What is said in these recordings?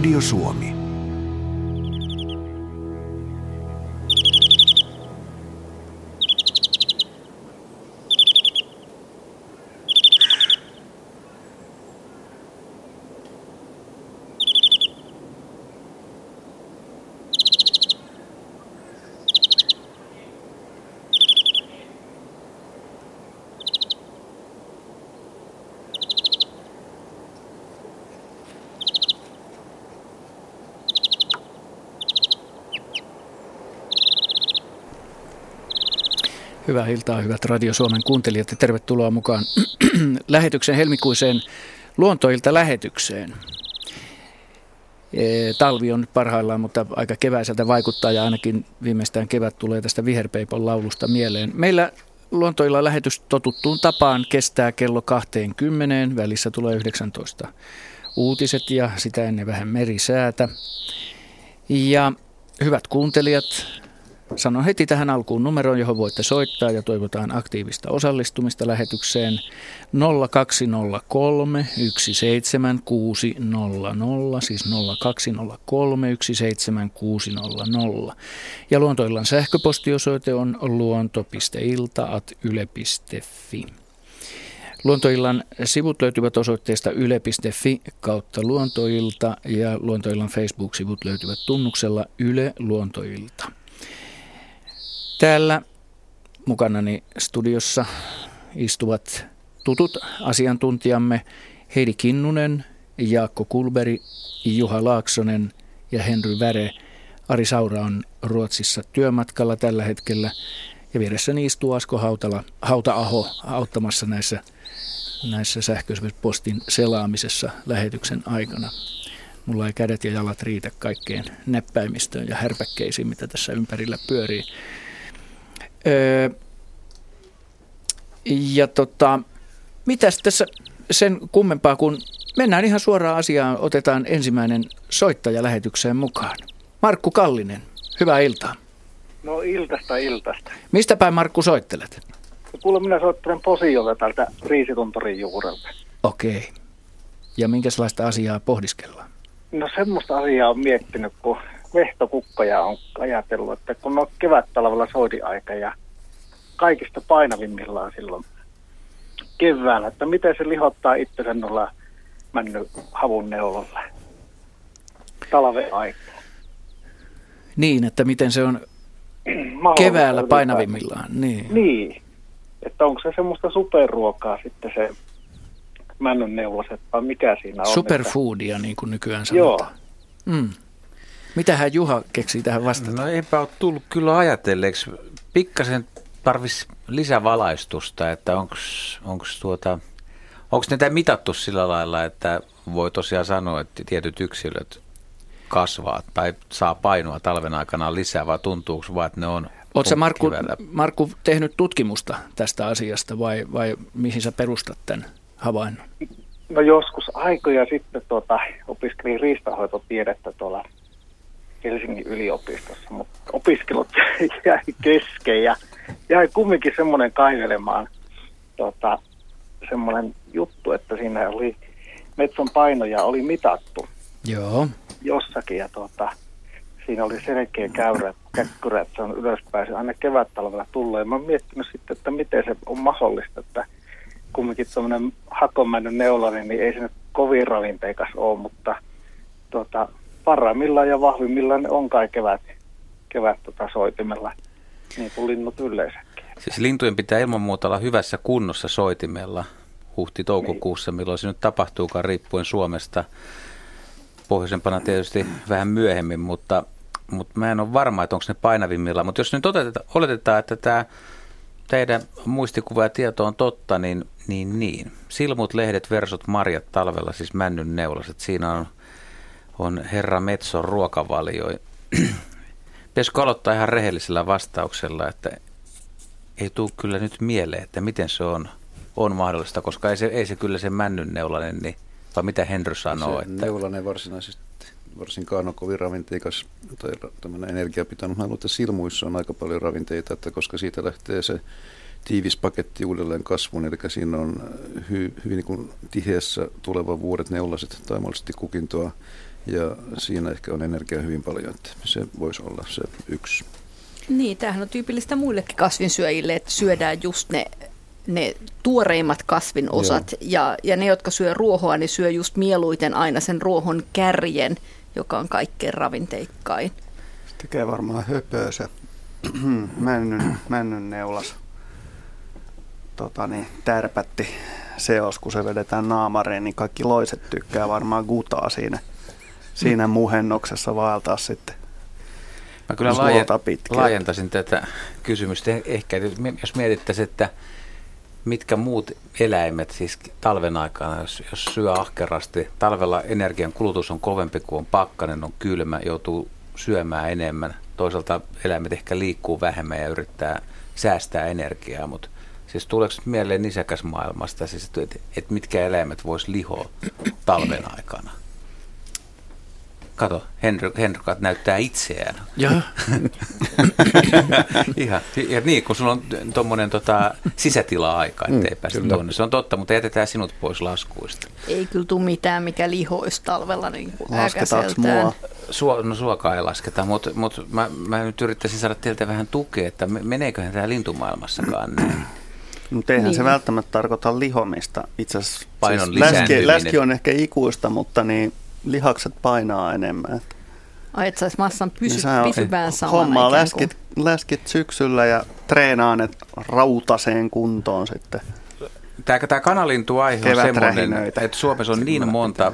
Yle, Radio Suomi. Hyvää iltaa, hyvät Radio Suomen kuuntelijat ja tervetuloa mukaan lähetyksen helmikuiseen luontoilta lähetykseen. E, talvi on parhaillaan, mutta aika keväiseltä vaikuttaa ja ainakin viimeistään kevät tulee tästä viherpeipon laulusta mieleen. Meillä luontoilla lähetys totuttuun tapaan kestää kello 20. Välissä tulee 19 uutiset ja sitä ennen vähän merisäätä. Ja hyvät kuuntelijat, Sanon heti tähän alkuun numeroon, johon voitte soittaa ja toivotaan aktiivista osallistumista lähetykseen 0203 17600, siis 0203 17600. Ja luontoillan sähköpostiosoite on luonto.ilta.yle.fi. Luontoillan sivut löytyvät osoitteesta yle.fi kautta luontoilta ja Luontoillan Facebook-sivut löytyvät tunnuksella Yle Luontoilta. Täällä mukanani studiossa istuvat tutut asiantuntijamme Heidi Kinnunen, Jaakko Kulberi, Juha Laaksonen ja Henry Väre. Ari Saura on Ruotsissa työmatkalla tällä hetkellä ja vieressäni istuu Asko Hautala, Hauta-aho auttamassa näissä, näissä sähköisen postin selaamisessa lähetyksen aikana. Mulla ei kädet ja jalat riitä kaikkeen näppäimistöön ja härpäkkeisiin, mitä tässä ympärillä pyörii. Öö, ja tota, mitäs tässä sen kummempaa, kun mennään ihan suoraan asiaan, otetaan ensimmäinen soittaja lähetykseen mukaan. Markku Kallinen, hyvää iltaa. No iltasta iltasta. Mistä päin Markku soittelet? Kuule, minä soittelen Posiolta täältä Riisituntorin juurelta. Okei. Ja minkälaista asiaa pohdiskellaan? No semmoista asiaa on miettinyt, kun vehtokukkoja on ajatellut, että kun on kevät-talvella soidiaika ja kaikista painavimmillaan silloin keväällä, että miten se lihottaa itsensä noilla mennyt havun neulolla talven aikaa. Niin, että miten se on keväällä painavimmillaan. Niin. niin. Että onko se semmoista superruokaa sitten se männyn neuloset vai mikä siinä on? Superfoodia, niin kuin nykyään sanotaan. Joo. Mm. Mitähän Juha keksii tähän vastata? No eipä ole tullut kyllä ajatelleeksi. Pikkasen tarvisi lisävalaistusta, että onko tuota, onko näitä mitattu sillä lailla, että voi tosiaan sanoa, että tietyt yksilöt kasvaa tai saa painoa talven aikana lisää, vai tuntuuko vaan, että ne on Oletko Markku, Markku tehnyt tutkimusta tästä asiasta vai, vai mihin sä perustat tämän havainnon? No joskus aikoja sitten tuota, opiskelin riistahoitotiedettä tuolla Helsingin yliopistossa, mutta opiskelut jäi kesken ja jäi kumminkin semmoinen kaivelemaan tota, semmoinen juttu, että siinä oli metson painoja oli mitattu Joo. jossakin ja tota, siinä oli selkeä käyrä, käkkyrä, että se on ylöspäin aina kevät-talvella. Ja mä oon miettinyt sitten, että miten se on mahdollista, että kumminkin tuommoinen hakomäinen neulainen, niin ei se nyt kovin ravinteikas ole, mutta tota, parhaimmillaan ja vahvimmillaan ne on kai kevät, kevät tota soitimella, niin kuin linnut yleensäkin. Siis lintujen pitää ilman muuta olla hyvässä kunnossa soitimella huhti-toukokuussa, niin. milloin se nyt tapahtuukaan riippuen Suomesta. Pohjoisempana tietysti vähän myöhemmin, mutta, mutta mä en ole varma, että onko ne painavimmilla. Mutta jos nyt otetaan, oletetaan, että tämä teidän muistikuva ja tieto on totta, niin, niin, niin. Silmut, lehdet, versot, marjat talvella, siis männyn neulaset. Siinä on on Herra Metson ruokavalio. Pitäisikö aloittaa ihan rehellisellä vastauksella, että ei tule kyllä nyt mieleen, että miten se on, on mahdollista, koska ei se, ei se kyllä se männyn neulainen, niin, vai mitä Henry sanoo? Se että... neulainen varsinaisesti varsinkaan on kovin ravinteikas tai tämmöinen energiapitoinen. Mä luulen, että silmuissa on aika paljon ravinteita, että koska siitä lähtee se tiivis paketti uudelleen kasvun, eli siinä on hy, hyvin niin kuin tiheässä tuleva vuodet neulaset tai mahdollisesti kukintoa, ja siinä ehkä on energiaa hyvin paljon, että se voisi olla se yksi. Niin, tämähän on tyypillistä muillekin kasvinsyöjille, että syödään just ne, ne tuoreimmat kasvin osat, ja, ja ne, jotka syö ruohoa, niin syö just mieluiten aina sen ruohon kärjen, joka on kaikkein ravinteikkain. Se tekee varmaan höpöä se männyn, männyn neulas tota niin, tärpätti seos, kun se vedetään naamareen, niin kaikki loiset tykkää varmaan gutaa siinä, siinä muhennoksessa vaeltaa sitten. Mä kyllä laajentaisin tätä kysymystä ehkä, jos mietittäisiin, että mitkä muut eläimet siis talven aikana, jos, jos syö ahkerasti, talvella energian kulutus on kovempi kuin on pakkanen, on kylmä, joutuu syömään enemmän. Toisaalta eläimet ehkä liikkuu vähemmän ja yrittää säästää energiaa, mutta siis tuleeko mieleen nisäkäsmaailmasta, siis, että, että mitkä eläimet vois lihoa talven aikana? Kato, Henry, Henry näyttää itseään. Joo. Ihan, ja niin, kun sulla on tuommoinen tota, sisätila-aika, ettei mm, päästä tuonne. Se on totta, mutta jätetään sinut pois laskuista. Ei kyllä tule mitään, mikä lihoisi talvella niin Lasketaanko mua? Sua, no suokaa ei lasketa, mutta, mutta mä, mä nyt yrittäisin saada teiltä vähän tukea, että meneeköhän tämä lintumaailmassakaan näin? Mutta eihän niin. se välttämättä tarkoita lihomista. Itse asiassa siis läski, läski on ehkä ikuista, mutta niin lihakset painaa enemmän. Ai, että saisi massan pysy, niin pysyvään samana Hommaa läskit, läskit syksyllä ja treenaa ne rautaseen kuntoon sitten. Tämä, tämä kanalintuaihe on semmoinen, että Suomessa on niin monta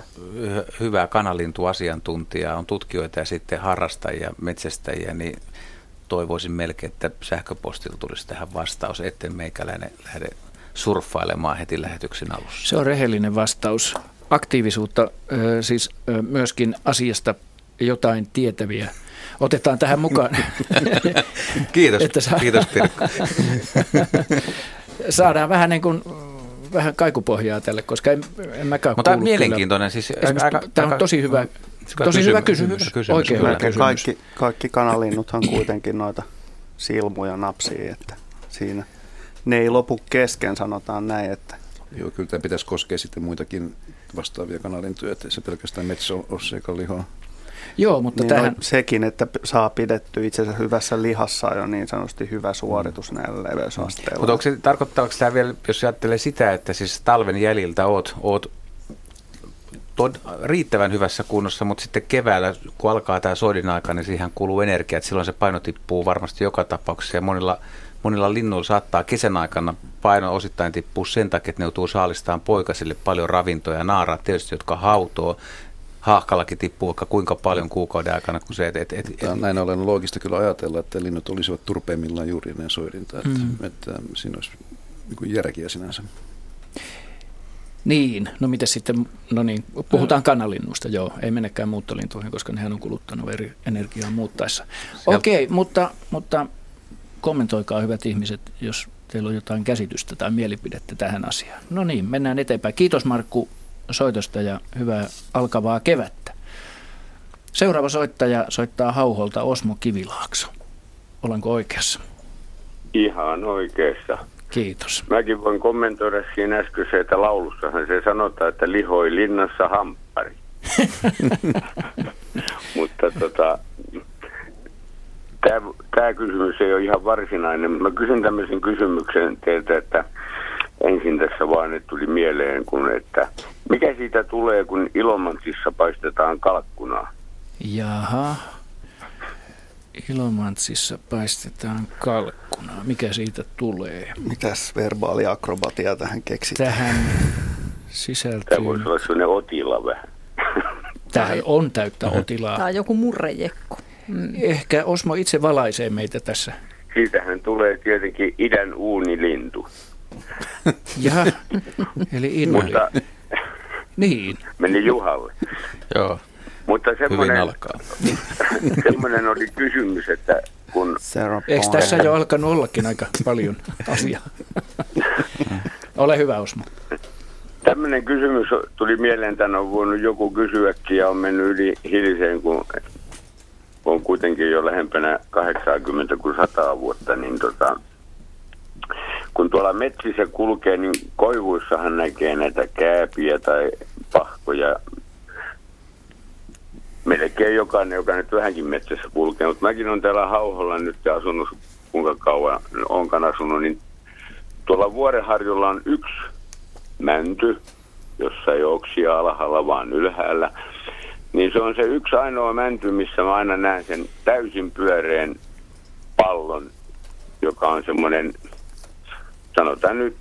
hyvää kanalintuasiantuntijaa, on tutkijoita ja sitten harrastajia, metsästäjiä, niin toivoisin melkein, että sähköpostilla tulisi tähän vastaus, etten meikäläinen lähde surffailemaan heti lähetyksen alussa. Se on rehellinen vastaus aktiivisuutta, siis myöskin asiasta jotain tietäviä. Otetaan tähän mukaan. Kiitos, että saa... kiitos Pirkko. Saadaan vähän niin kuin vähän kaikupohjaa tälle, koska en, en mäkään Mutta tämä on mielenkiintoinen. Siis aika, tämä on tosi hyvä, tosi hyvä kysymys. kysymys. kysymys. Oikein hyvä kysymys. Kaikki, kaikki kanalinnuthan kuitenkin noita silmuja napsii, että siinä ne ei lopu kesken, sanotaan näin, että Joo, kyllä tämä pitäisi koskea sitten muitakin vastaavia kanalintuja, ettei se pelkästään metsäosseikan lihaa. Joo, mutta niin tähän... No, sekin, että saa pidetty itsensä hyvässä lihassa jo niin sanotusti hyvä suoritus näillä leveysasteilla. Mutta onko se, tarkoittaako tämä vielä, jos ajattelee sitä, että siis talven jäljiltä oot, oot tod, riittävän hyvässä kunnossa, mutta sitten keväällä, kun alkaa tämä soidin aika, niin siihen kuluu energiaa, että silloin se paino tippuu varmasti joka tapauksessa ja monilla monilla linnuilla saattaa kesän aikana paino osittain tippua sen takia, että ne joutuu saalistaan poikasille paljon ravintoja. Naaraat tietysti, jotka hautoo. Haahkallakin tippuu vaikka kuinka paljon kuukauden aikana. Kun se, et, et, et, et, näin ollen loogista kyllä ajatella, että linnut olisivat turpeimmillaan juuri ennen soidinta. Että, mm. että, että siinä olisi niin järkiä sinänsä. Niin, no mitä sitten, no niin, puhutaan kanalinnusta, joo, ei mennäkään muuttolintuihin, koska nehän on kuluttanut eri energiaa muuttaessa. Okei, okay, mutta, mutta kommentoikaa hyvät ihmiset, jos teillä on jotain käsitystä tai mielipidettä tähän asiaan. No niin, mennään eteenpäin. Kiitos Markku soitosta ja hyvää alkavaa kevättä. Seuraava soittaja soittaa Hauholta Osmo Kivilaakso. Olenko oikeassa? Ihan oikeassa. Kiitos. Mäkin voin kommentoida siinä äskeiseltä laulussahan se sanotaan, että lihoi linnassa hamppari. Mutta tota, Tämä, tämä kysymys ei ole ihan varsinainen. Mä kysyn tämmöisen kysymyksen teiltä, että ensin tässä vaan että tuli mieleen, kun että mikä siitä tulee, kun Ilomantsissa paistetaan kalkkunaa? Jaha. Ilomantsissa paistetaan kalkkunaa. Mikä siitä tulee? Mitäs verbaaliakrobatia tähän keksit? Tähän sisältyy... Tämä voisi olla sellainen otila vähän. Tähän on täyttä otilaa. Tämä on joku murrejekko. Mm. Ehkä Osmo itse valaisee meitä tässä. Siitähän tulee tietenkin idän uunilintu. Jaha, eli. Mutta, niin. Meni Juhalle. Joo. Mutta semmoinen, semmoinen oli kysymys, että kun... Eikö tässä jo alkanut ollakin aika paljon asiaa? Ole hyvä, Osmo. Tämmöinen kysymys tuli mieleen, tämän on voinut joku kysyäkin ja on mennyt yli hilseen, kun on kuitenkin jo lähempänä 80 kuin 100 vuotta, niin tota, kun tuolla metsissä kulkee, niin koivuissahan näkee näitä kääpiä tai pahkoja. Melkein jokainen, joka nyt vähänkin metsässä kulkee, mutta mäkin on täällä Hauholla nyt asunut, kuinka kauan onkaan asunut, niin tuolla Vuorenharjulla on yksi mänty, jossa ei oksia alhaalla, vaan ylhäällä. Niin se on se yksi ainoa mänty, missä mä aina näen sen täysin pyöreän pallon, joka on semmoinen, sanotaan nyt,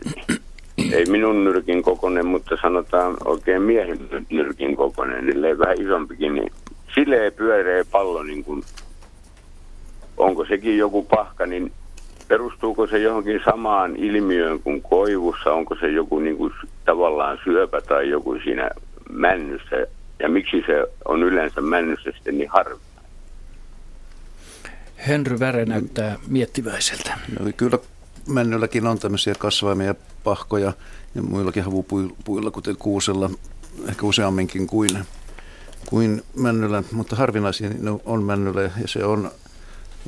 ei minun nyrkin kokoinen, mutta sanotaan oikein miehen nyrkin kokoinen, niin vähän isompikin, niin sileä pyöreä pallo, niin kuin, onko sekin joku pahka, niin perustuuko se johonkin samaan ilmiöön kuin koivussa, onko se joku niin kuin, tavallaan syöpä tai joku siinä männyssä, ja miksi se on yleensä männyssä sitten niin harvi? Henry Väre näyttää miettiväiseltä. No, kyllä männylläkin on tämmöisiä kasvaimia pahkoja ja muillakin havupuilla, kuten kuusella, ehkä useamminkin kuin, kuin männyllä, mutta harvinaisia on männyllä ja se on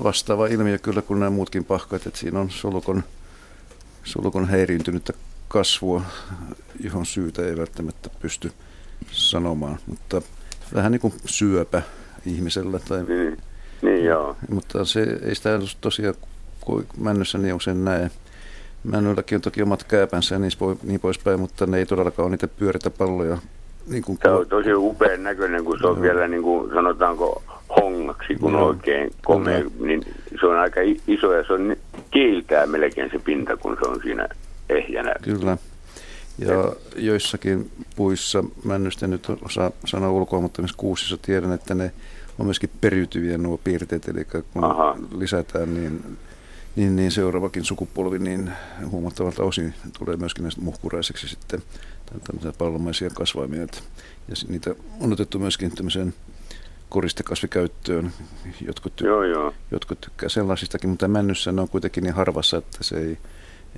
vastaava ilmiö kyllä kuin nämä muutkin pahkat, että siinä on sulukon, sulukon häiriintynyttä kasvua, johon syytä ei välttämättä pysty sanomaan, mutta vähän niin kuin syöpä ihmisellä. Tai, niin, niin joo. Mutta se ei sitä tosiaan männyssä niin usein näe. Männylläkin on toki omat kääpänsä ja niin poispäin, mutta ne ei todellakaan ole niitä pyöritä palloja. Niin kuin se on tosi upean näköinen, kun se on joo. vielä niin kuin sanotaanko hongaksi, kun joo. oikein komea, niin se on aika iso ja se on kiiltää melkein se pinta, kun se on siinä ehjänä. Kyllä. Ja joissakin puissa, männystä nyt osaa sanoa ulkoa, mutta myös kuusissa tiedän, että ne on myöskin periytyviä nuo piirteet, eli kun Aha. lisätään, niin, niin, niin seuraavakin sukupolvi niin huomattavalta osin tulee myöskin näistä muhkuraiseksi sitten tämmöisiä pallomaisia kasvaimia. Ja niitä on otettu myöskin tämmöiseen koristekasvikäyttöön. Jotkut, ty- joo, joo. jotkut tykkää sellaisistakin, mutta männyssä ne on kuitenkin niin harvassa, että se ei,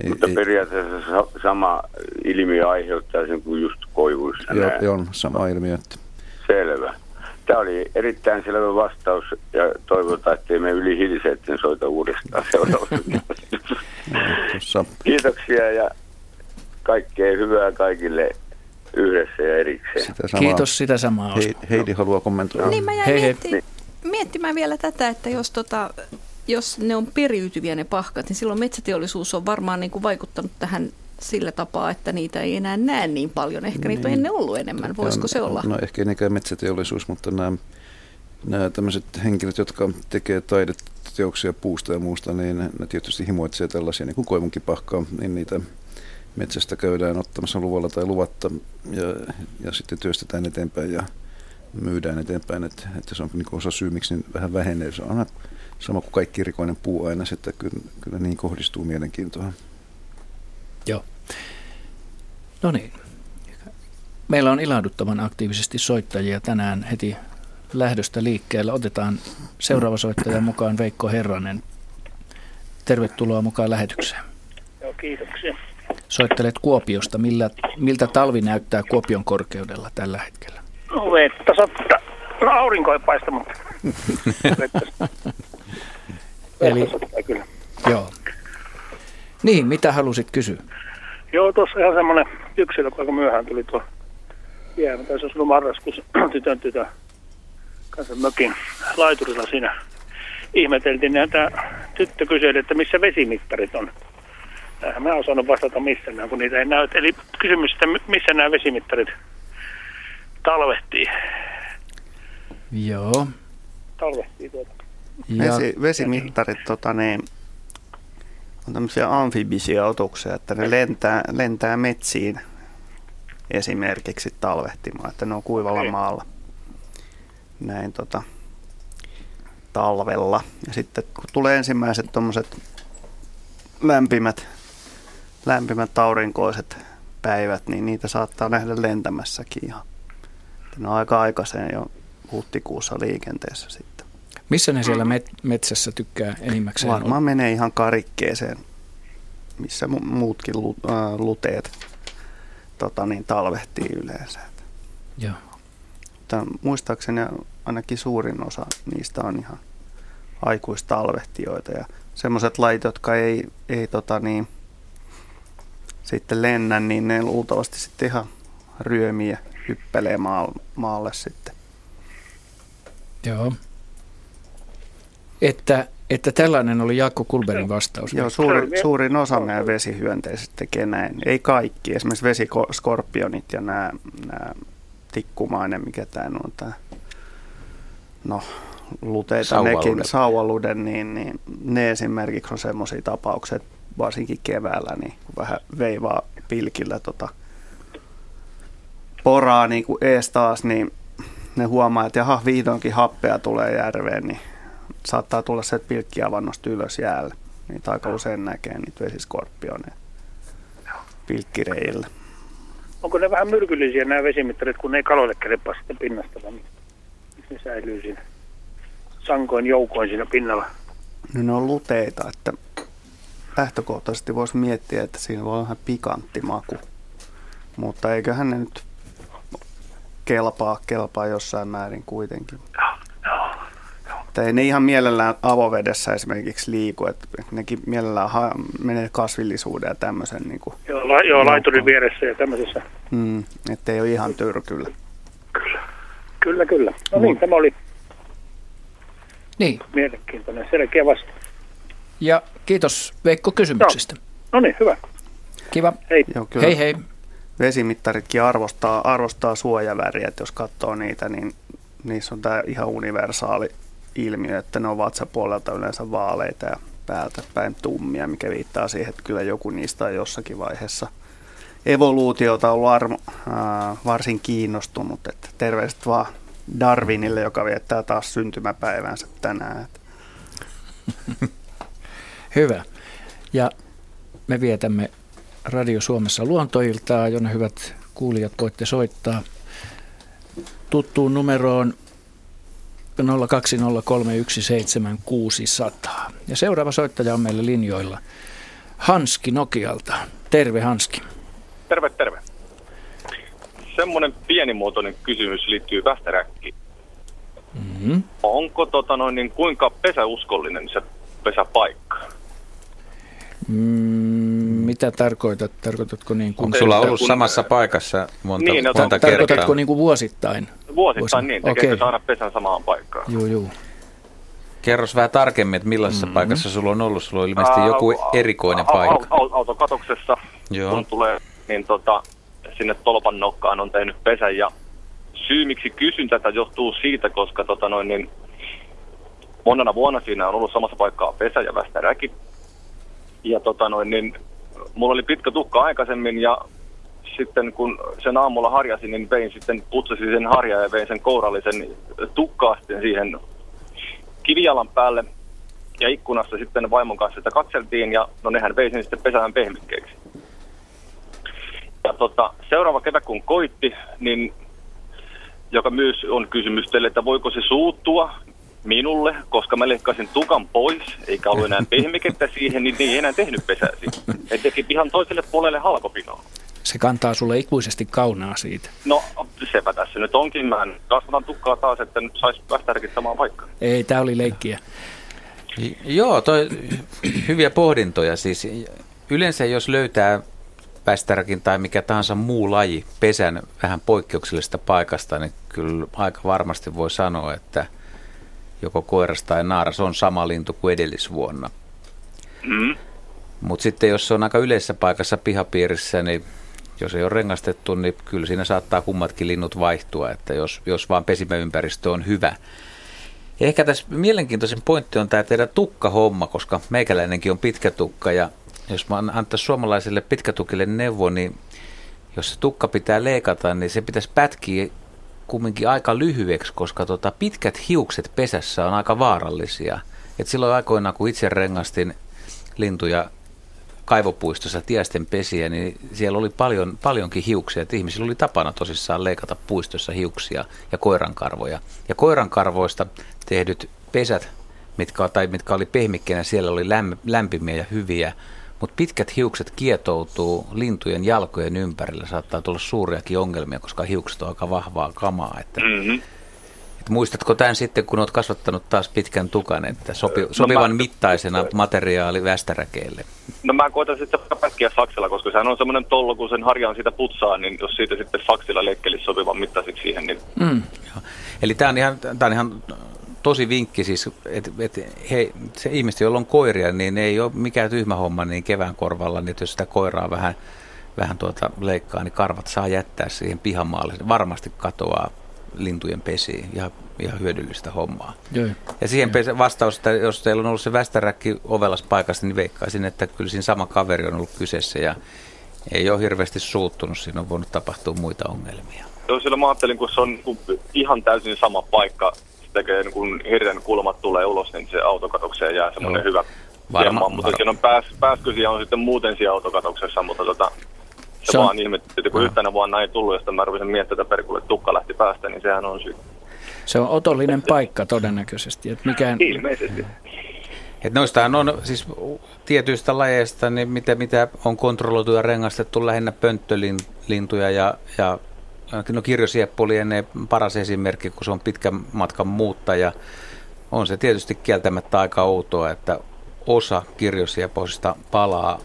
Mutta ei, periaatteessa sama ilmiö aiheuttaa sen kuin just koivuissa. Joo, näin. on sama ilmiö. Että... Selvä. Tämä oli erittäin selvä vastaus ja toivotaan, että me yli hilseetten soita uudestaan seuraavassa. Kiitoksia ja kaikkea hyvää kaikille yhdessä ja erikseen. Sitä samaa. Kiitos sitä samaa. Hei, Heidi haluaa kommentoida. Niin mä jäin hei, hei. miettimään vielä tätä, että jos tota, jos ne on periytyviä ne pahkat, niin silloin metsäteollisuus on varmaan niin kuin vaikuttanut tähän sillä tapaa, että niitä ei enää näe niin paljon. Ehkä niin. niitä on niin. ennen ollut enemmän. Voisiko se olla? No ehkä ei metsäteollisuus, mutta nämä, nämä tämmöiset henkilöt, jotka tekee taideteoksia puusta ja muusta, niin ne tietysti himoitsee tällaisia, niin kuin koivunkipahkaa, niin niitä metsästä käydään ottamassa luvalla tai luvatta ja, ja sitten työstetään eteenpäin ja myydään eteenpäin. Että, että se on niin osa syy, miksi niin vähän vähenee. Se on sama kuin kaikki rikoinen puu aina, että kyllä, kyllä niin kohdistuu mielenkiintoa. Joo. No niin. Meillä on ilahduttavan aktiivisesti soittajia tänään heti lähdöstä liikkeellä. Otetaan seuraava soittaja mukaan Veikko Herranen. Tervetuloa mukaan lähetykseen. Joo, kiitoksia. Soittelet Kuopiosta. Millä, miltä talvi näyttää Kuopion korkeudella tällä hetkellä? No vettä sattaa. No aurinko ei paista, mutta Eli, kyllä. Joo. Niin, mitä halusit kysyä? Joo, tuossa ihan semmoinen yksilö, kun myöhään tuli tuo jäämä. Tässä olisi ollut marraskuussa tytön tytön kanssa mökin laiturilla siinä. Ihmeteltiin, että tyttö kyseli, että missä vesimittarit on. Tähän mä osannut vastata missä nämä, kun niitä ei näy. Eli kysymys, että missä nämä vesimittarit talvehtii. Joo. Talvehtii tuota. Vesi, vesimittarit tota, niin, on tämmöisiä amfibisia otuksia, että ne lentää, lentää metsiin esimerkiksi talvehtimaan, että ne on kuivalla okay. maalla näin tota, talvella. Ja sitten kun tulee ensimmäiset tuommoiset lämpimät, lämpimät aurinkoiset päivät, niin niitä saattaa nähdä lentämässäkin ihan. Ne on aika aikaiseen jo huhtikuussa liikenteessä sitten. Missä ne siellä met- metsässä tykkää enimmäkseen Varmaan menee ihan karikkeeseen, missä mu- muutkin lu- äh, luteet tota niin, talvehtii yleensä. Joo. Mutta muistaakseni ainakin suurin osa niistä on ihan aikuistalvehtijoita ja semmoiset lait, jotka ei, ei tota niin, sitten lennä, niin ne luultavasti sitten ihan ryömiä hyppelee maalle sitten. Joo. Että, että tällainen oli Jaakko Kulberin vastaus. Joo, suuri, suurin osa meidän vesihyönteisistä tekee näin. Ei kaikki. Esimerkiksi vesiskorpionit ja nämä, nämä tikkumainen, mikä tämä on tämä, no luteita Sauvalude. nekin, sauvaluden, niin, niin ne esimerkiksi on semmoisia tapauksia, että varsinkin keväällä, niin kun vähän veivaa pilkillä tota poraa niin kuin ees taas, niin ne huomaa, että jaha, vihdoinkin happea tulee järveen, niin saattaa tulla se pilkkiavannosta ylös jäällä. Niitä aika usein näkee niitä vesiskorpioneja pilkkireillä. Onko ne vähän myrkyllisiä nämä vesimittarit, kun ne ei kaloille kelepaa sitten pinnasta, vai miksi ne säilyy siinä sankoin joukoin siinä pinnalla? No ne on luteita, että lähtökohtaisesti voisi miettiä, että siinä voi olla vähän pikantti maku. Mutta eiköhän ne nyt kelpaa, kelpaa jossain määrin kuitenkin. Että ei ne ihan mielellään avovedessä esimerkiksi liiku, että nekin mielellään ha- menee kasvillisuuden ja tämmöisen. Niin kuin, Joo, la, joo laiturin vieressä ja tämmöisessä. mm, että ei ole ihan tyrkyllä. Kyllä, kyllä. No niin, tämä oli Niin, mielenkiintoinen, selkeä vastaus. ja kiitos Veikko kysymyksistä. No niin, hyvä. Kiva. Hei. Joo, kyllä. Hei hei. Vesimittaritkin arvostaa, arvostaa suojaväriä, että jos katsoo niitä, niin niissä on tämä ihan universaali ilmiö, että ne on vatsapuolelta yleensä vaaleita ja päältä päin tummia, mikä viittaa siihen, että kyllä joku niistä on jossakin vaiheessa evoluutiota ollut armo, äh, varsin kiinnostunut. Että terveiset vaan Darwinille, joka viettää taas syntymäpäivänsä tänään. Hyvä. Ja me vietämme Radio Suomessa luontoiltaa, jonne hyvät kuulijat voitte soittaa tuttuun numeroon 020317600. Ja seuraava soittaja on meillä linjoilla Hanski Nokialta. Terve Hanski. Terve, terve. Semmoinen pienimuotoinen kysymys liittyy västäräkkiin. Mm-hmm. Onko tota noin, niin kuinka pesäuskollinen se pesäpaikka? Mm, mitä tarkoitat? Tarkoitatko niin kuin... Onko sulla ollut kun- samassa paikassa monta, Niin, no, monta Tarkoitatko kertaa? niin kuin vuosittain? Vuosittain niin, tekeekö Okei. okay. aina pesän samaan paikkaan? Joo, joo. Kerros vähän tarkemmin, että millaisessa Mhm. mm-hmm. paikassa sulla on ollut. Sulla on ilmeisesti joku erikoinen paikka. au- au- Autokatoksessa, Joo. kun tulee, niin tota, sinne tolpan nokkaan on tehnyt pesän ja syy miksi kysyn tätä johtuu siitä, koska tota noin, niin monena vuonna siinä on ollut samassa paikkaa pesä ja västäräki. Ja tota noin, niin mulla oli pitkä tukka aikaisemmin ja sitten kun sen aamulla harjasin, niin vein sitten, putsasin sen harjaa ja vein sen kourallisen tukkaasteen siihen kivijalan päälle. Ja ikkunassa sitten vaimon kanssa sitä katseltiin ja no nehän vei sen sitten pesään pehmikkeeksi. Ja tota, seuraava kevät kun koitti, niin joka myös on kysymys teille, että voiko se suuttua minulle, koska mä leikkasin tukan pois, eikä ollut enää pehmikettä siihen, niin ne ei enää tehnyt pesää siihen. Et teki ihan toiselle puolelle halkopinoa. Se kantaa sulle ikuisesti kaunaa siitä. No, sepä tässä nyt onkin. Mä kasvatan tukkaa taas, että nyt saisi västäräkin samaan paikkaan. Ei, tämä oli leikkiä. Joo, toi, hyviä pohdintoja. Siis yleensä jos löytää västäräkin tai mikä tahansa muu laji pesän vähän poikkeuksellisesta paikasta, niin kyllä aika varmasti voi sanoa, että joko koiras tai naaras on sama lintu kuin edellisvuonna. Mm. Mutta sitten jos se on aika yleisessä paikassa pihapiirissä, niin jos ei ole rengastettu, niin kyllä siinä saattaa kummatkin linnut vaihtua, että jos, jos vaan pesimäympäristö on hyvä. Ja ehkä tässä mielenkiintoisin pointti on tämä teidän tukkahomma, koska meikäläinenkin on pitkä tukka ja jos mä antaisi suomalaiselle pitkätukille neuvo, niin jos se tukka pitää leikata, niin se pitäisi pätkiä kumminkin aika lyhyeksi, koska tota, pitkät hiukset pesässä on aika vaarallisia. Et silloin aikoinaan, kun itse rengastin lintuja kaivopuistossa tiesten pesiä, niin siellä oli paljon, paljonkin hiuksia. Et ihmisillä oli tapana tosissaan leikata puistossa hiuksia ja koirankarvoja. Ja koirankarvoista tehdyt pesät, mitkä, tai mitkä oli pehmikkeenä, siellä oli lämpimiä ja hyviä. Mutta pitkät hiukset kietoutuu lintujen jalkojen ympärillä. Saattaa tulla suuriakin ongelmia, koska hiukset on aika vahvaa kamaa. Että Mm-hmm. Et muistatko tämän sitten, kun olet kasvattanut taas pitkän tukan, että sopi, sopivan no mä, mittaisena materiaali västäräkeelle? No mä koitan sitten pätkiä saksilla, koska sehän on semmoinen tollo, kun sen harjaan siitä putsaa, niin jos siitä sitten saksilla leikkelisi sopivan mittaiseksi siihen, niin... Mm. Eli tämä on ihan, tämä on ihan tosi vinkki siis, että et, hei, se ihmiset, joilla on koiria, niin ei ole mikään tyhmä homma niin kevään korvalla, niin jos sitä koiraa vähän, vähän tuota leikkaa, niin karvat saa jättää siihen pihamaalle. Varmasti katoaa lintujen pesiin. Ihan, ihan hyödyllistä hommaa. Joo. Ja siihen Joo. vastaus, että jos teillä on ollut se västäräkki ovelas paikassa, niin veikkaisin, että kyllä siinä sama kaveri on ollut kyseessä ja ei ole hirveästi suuttunut. Siinä on voinut tapahtua muita ongelmia. Joo, sillä mä ajattelin, kun se on ihan täysin sama paikka, se tekee, niin kun hirren kulmat tulee ulos, niin se autokatokseen jää semmoinen hyvä Varma, mutta siinä on pääs, pääskysiä on sitten muuten siinä autokatoksessa, mutta tota, se, se on... vaan että kun yhtenä vuonna ei tullut, ja sitten mä rupesin miettimään, että perkulle tukka lähti päästä, niin sehän on syy. Se on otollinen paikka todennäköisesti. Että mikään... Ilmeisesti. Et noistahan on siis tietyistä lajeista, niin mitä, mitä on kontrolloitu ja rengastettu lähinnä pönttölintuja ja, ja no kirjosieppo lienee paras esimerkki, kun se on pitkän matkan muuttaja. On se tietysti kieltämättä aika outoa, että osa kirjosiepoista palaa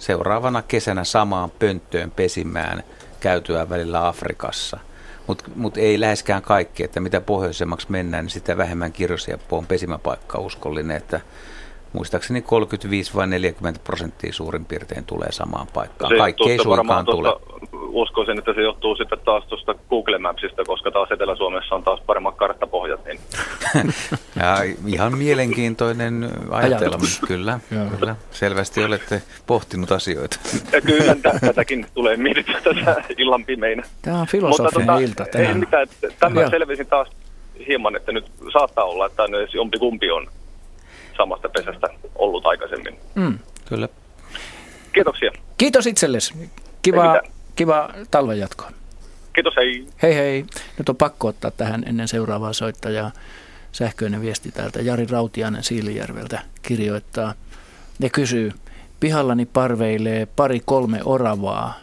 seuraavana kesänä samaan pönttöön pesimään käytyä välillä Afrikassa. Mutta mut ei läheskään kaikki, että mitä pohjoisemmaksi mennään, niin sitä vähemmän kirjosieppo on pesimäpaikka uskollinen, että muistaakseni 35 vai 40 prosenttia suurin piirtein tulee samaan paikkaan. Kaikki ei suinkaan tule. Uskoisin, että se johtuu sitten taas tuosta Google Mapsista, koska taas Etelä-Suomessa on taas paremmat karttapohjat. Niin. ja ihan mielenkiintoinen ajatelma, kyllä, kyllä. Selvästi olette pohtinut asioita. Ja kyllä, tätäkin tulee mietittyä tässä illan pimeinä. Tämä on filosofinen tota, ilta tänään. Ei mitään, tämä selvisin taas hieman, että nyt saattaa olla, että jompi kumpi on samasta pesästä ollut aikaisemmin. Mm, kyllä. Kiitoksia. Kiitos itsellesi. Kiva, kiva talven jatkoa. Kiitos, hei. Hei hei. Nyt on pakko ottaa tähän ennen seuraavaa soittajaa sähköinen viesti täältä. Jari Rautiainen Siilijärveltä kirjoittaa ja kysyy, pihallani parveilee pari kolme oravaa.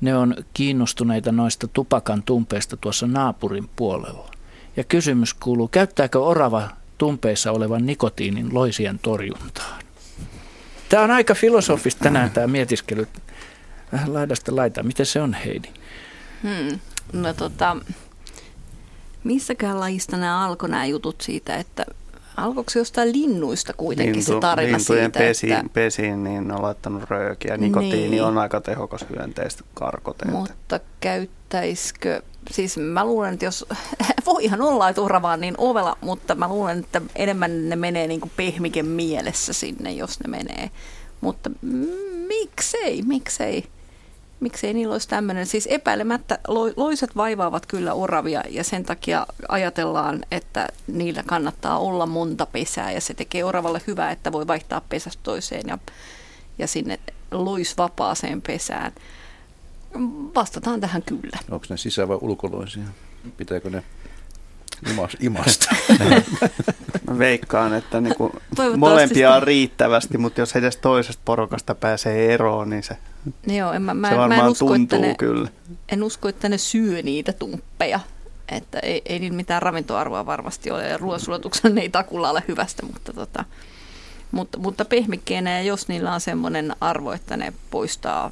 Ne on kiinnostuneita noista tupakan tumpeista tuossa naapurin puolella. Ja kysymys kuuluu, käyttääkö orava tumpeissa olevan nikotiinin loisien torjuntaan. Tämä on aika filosofista tänään tämä mietiskely vähän laidasta laita. Miten se on Heidi? Hmm. No tota, missäkään lajista nämä alkoi nämä jutut siitä, että alkoiko jostain linnuista kuitenkin Lintu, se tarina lintujen siitä, pesiin, että... pesiin, niin ne on laittanut röökiä. Nikotiini niin. on aika tehokas hyönteistä karkote. Mutta käyttäisikö siis mä luulen, että jos, voihan olla, että uravaa niin ovela, mutta mä luulen, että enemmän ne menee niin kuin pehmiken mielessä sinne, jos ne menee. Mutta miksei, miksei, miksei niillä olisi tämmöinen. Siis epäilemättä loiset vaivaavat kyllä oravia ja sen takia ajatellaan, että niillä kannattaa olla monta pesää ja se tekee oravalle hyvää, että voi vaihtaa pesästä toiseen ja, ja sinne loisvapaaseen pesään. Vastataan tähän kyllä. Onko ne sisä- vai ulkoloisia? Pitääkö ne imas, imasta? Mä veikkaan, että niinku molempia on riittävästi, mutta jos edes toisesta porukasta pääsee eroon, niin se, Joo, en, mä, mä, se varmaan mä en usko, tuntuu että ne, kyllä. En usko, että ne syö niitä tumppeja. Että ei, ei niillä mitään ravintoarvoa varmasti ole ja ruoansulatuksella ne ei takulla ole hyvästä, mutta, tota, mutta, mutta pehmikkeenä jos niillä on semmoinen arvo, että ne poistaa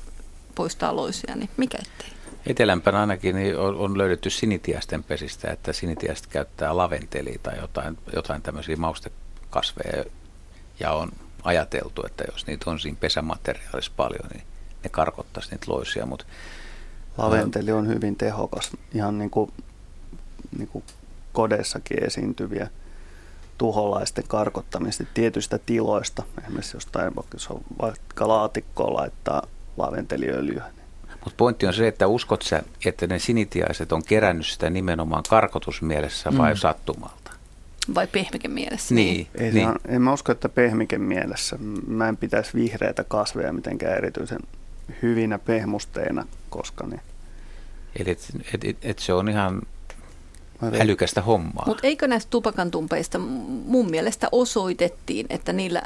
poistaa loisia, niin mikä ettei? Etelämpänä ainakin niin on, on löydetty sinitiäisten pesistä, että sinitiäiset käyttää laventelia tai jotain, jotain tämmöisiä maustekasveja ja on ajateltu, että jos niitä on siinä pesämateriaalissa paljon, niin ne karkottaisi niitä loisia. Mutta Laventeli on hyvin tehokas, ihan niin kuin, niin kuin kodeissakin esiintyviä tuholaisten karkottamista tietyistä tiloista. Esimerkiksi jostain vaikka, vaikka laatikkoon laittaa laventeliöljyä. Mutta pointti on se, että uskot sä, että ne sinitiaiset on kerännyt sitä nimenomaan karkotusmielessä vai mm. sattumalta? Vai pehmiken mielessä? Niin. Ei niin. Saa, en mä usko, että pehmiken mielessä. Mä en pitäisi vihreitä kasveja mitenkään erityisen hyvinä pehmusteina, koska niin. Eli et, et, et, et se on ihan älykästä hommaa. Mutta eikö näistä tupakantumpeista mun mielestä osoitettiin, että niillä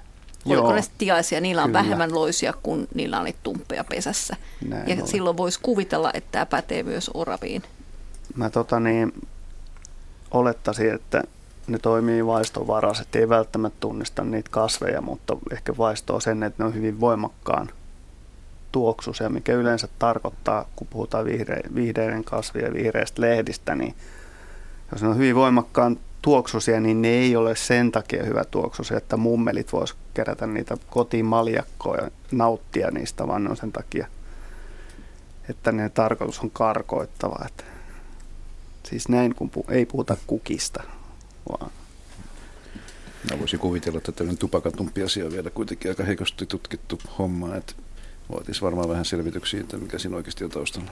Oliko ne tiaisia, niillä on kyllä. vähemmän loisia kuin niillä on tumppeja pesässä. Näin ja oli. silloin voisi kuvitella, että tämä pätee myös oraviin. Mä tota niin, olettaisin, että ne toimii vaistovaraisesti, ei välttämättä tunnista niitä kasveja, mutta ehkä vaistoo sen, että ne on hyvin voimakkaan tuoksuisia, mikä yleensä tarkoittaa, kun puhutaan vihre, vihreiden kasvien vihreistä lehdistä, niin jos ne on hyvin voimakkaan tuoksuisia, niin ne ei ole sen takia hyvä tuoksuisia, että mummelit vois kerätä niitä kotiin maljakkoja ja nauttia niistä, vaan ne on sen takia, että ne tarkoitus on karkoittava. Että, siis näin, kun pu, ei puhuta kukista, vaan Mä voisin kuvitella, että tämmöinen tupakantumpi asia on vielä kuitenkin aika heikosti tutkittu homma, että vaatisi varmaan vähän selvityksiä, että mikä siinä oikeasti on taustalla.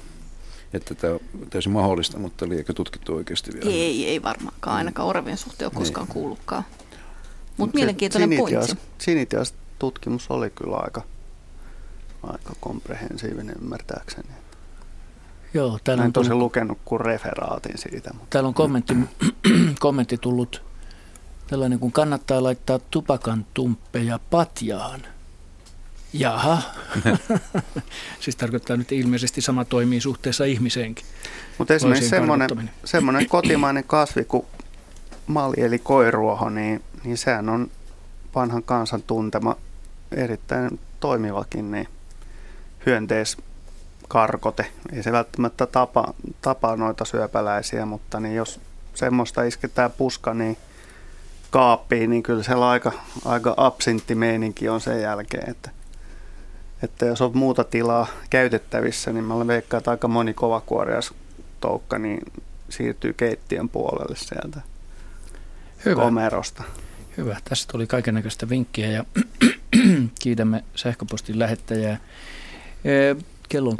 Että tämä on täysin mahdollista, mutta liikaa tutkittu oikeasti vielä. Ei, ei varmaankaan, ainakaan oravien suhteen ole koskaan Niin. kuullutkaan. Mutta mielenkiintoinen pointsi. Sinitias tutkimus oli kyllä aika, aika komprehensiivinen ymmärtääkseni. Joo, Mä täällä en on, tosin tullut, lukenut kuin referaatin siitä. Mutta täällä on kommentti, kommentti tullut tällainen, kun kannattaa laittaa tupakan tumppeja patjaan. Jaha. siis tarkoittaa nyt ilmeisesti sama toimii suhteessa ihmiseenkin. Mutta esimerkiksi semmoinen, semmoinen kotimainen kasvi kuin mali eli koiruoho, niin, niin sehän on vanhan kansan tuntema erittäin toimivakin niin hyönteiskarkote. Ei se välttämättä tapa, tapa noita syöpäläisiä, mutta niin jos semmoista isketään puska niin kaappiin, niin kyllä siellä aika, aika absintti meininki on sen jälkeen, että että jos on muuta tilaa käytettävissä, niin mä olen veikkaa, että aika moni kovakuorias toukka niin siirtyy keittiön puolelle sieltä Hyvä. komerosta. Hyvä. Tässä tuli kaikenlaista vinkkiä ja kiitämme sähköpostin lähettäjää. Kello on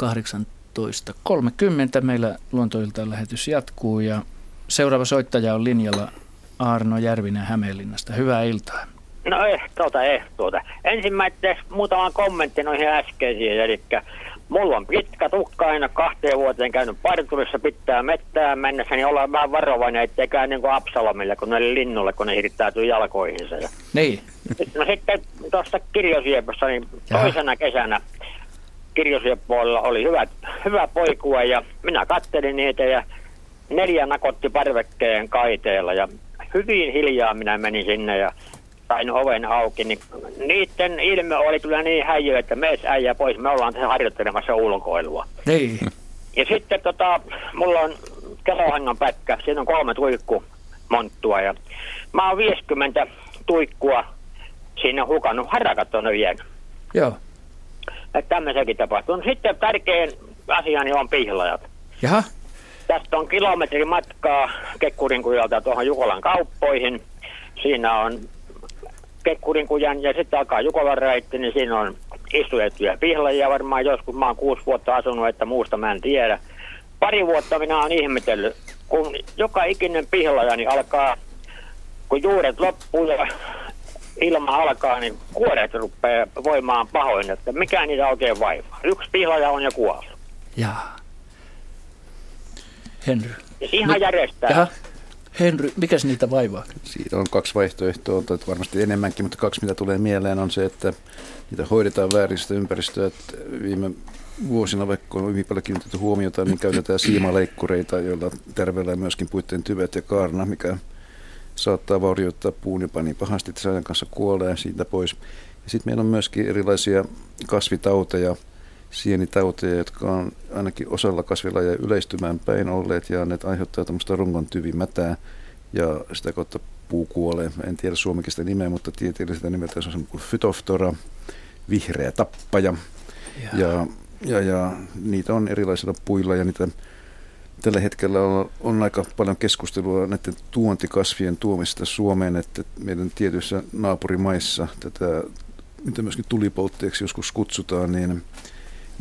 18.30. Meillä luontoiltaan lähetys jatkuu ja seuraava soittaja on linjalla Arno Järvinen Hämeenlinnasta. Hyvää iltaa. No ehtoota, ehtoota. Ensimmäiseksi muutama kommentti noihin äskeisiin. Eli mulla on pitkä tukka aina kahteen vuoteen käynyt parturissa, pitää mettää mennessä, niin ollaan vähän varovainen, ettei käy niin kuin Absalomille, kun ne linnulle, kun ne hirttäytyy jalkoihinsa. Ja Niin. No sitten tuosta kirjosiepossa, niin toisena kesänä kirjosieppuolella oli hyvä, hyvä poikue ja minä kattelin niitä ja neljä nakotti parvekkeen kaiteella ja hyvin hiljaa minä menin sinne ja sain oven auki, niin niiden ilme oli kyllä niin häijy, että mees äijä pois, me ollaan tässä harjoittelemassa ulkoilua. Niin. Ja sitten tota, mulla on kelohangan pätkä, siinä on kolme tuikkumonttua ja mä oon 50 tuikkua siinä hukannut, harakat on vienyt. Joo. Että tämmöisenkin tapahtuu. No sitten tärkein asiani on pihlajat. Jaha. Tästä on kilometri matkaa Kekkurinkujalta tuohon Jukolan kauppoihin. Siinä on Kekkurinkujan ja sitten alkaa Jukolan reitti, niin siinä on istutettuja pihlajia varmaan joskus. Mä oon kuusi vuotta asunut, että muusta mä en tiedä. Pari vuotta minä oon ihmetellyt, kun joka ikinen pihlaja niin alkaa, kun juuret loppuu ja ilma alkaa, niin kuoret rupeaa voimaan pahoin, että mikä niitä oikein vaivaa. Yksi pihlaja on jo kuollut. Jaa. Henry. Ja ihan No, järjestää. Jaha. Henry, mikäs niitä vaivaa? Siitä on kaksi vaihtoehtoa, tai varmasti enemmänkin, mutta kaksi mitä tulee mieleen on se, että niitä hoidetaan väärin sitä ympäristöä. Että viime vuosina, vaikka on hyvin paljon kiinnitetty huomiota, niin käytetään siimaleikkureita, joilla terveellään myöskin puitteen tyvet ja kaarna, mikä saattaa vaurioittaa puun jopa niin pahasti, että se ajan kanssa kuolee siitä pois. Ja sitten meillä on myöskin erilaisia kasvitauteja, sienitauteja, jotka on ainakin osalla kasvilajeja yleistymään päin olleet ja ne aiheuttaa tämmöistä rungon tyvimätää ja sitä kautta puu kuolee. En tiedä suomikista nimeä, mutta tieteelliseltä nimeltä se on semmoinen kuin Phytophthora, vihreä tappaja. Ja, ja, ja niitä on erilaisilla puilla ja niitä tällä hetkellä on, on aika paljon keskustelua näiden tuontikasvien tuomista Suomeen, että meidän tietyissä naapurimaissa tätä, mitä myöskin tulipoltteeksi joskus kutsutaan, niin,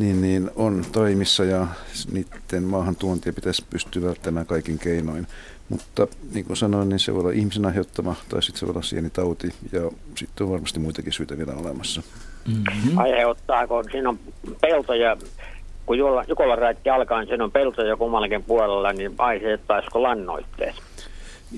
niin, niin on toimissa ja niiden maahan tuontia pitäisi pystyä välttämään kaikin keinoin. Mutta niin kuin sanoin, niin se voi olla ihmisen aiheuttama tai sitten se voi olla sienitauti ja sitten on varmasti muitakin syitä vielä olemassa. Mm-hmm. Aiheuttaa, kun siinä on peltoja, kun Jukolan, Jukolan reitti alkaa, niin siinä on peltoja kummallakin puolella, niin aiheuttaisiko lannoitteessa?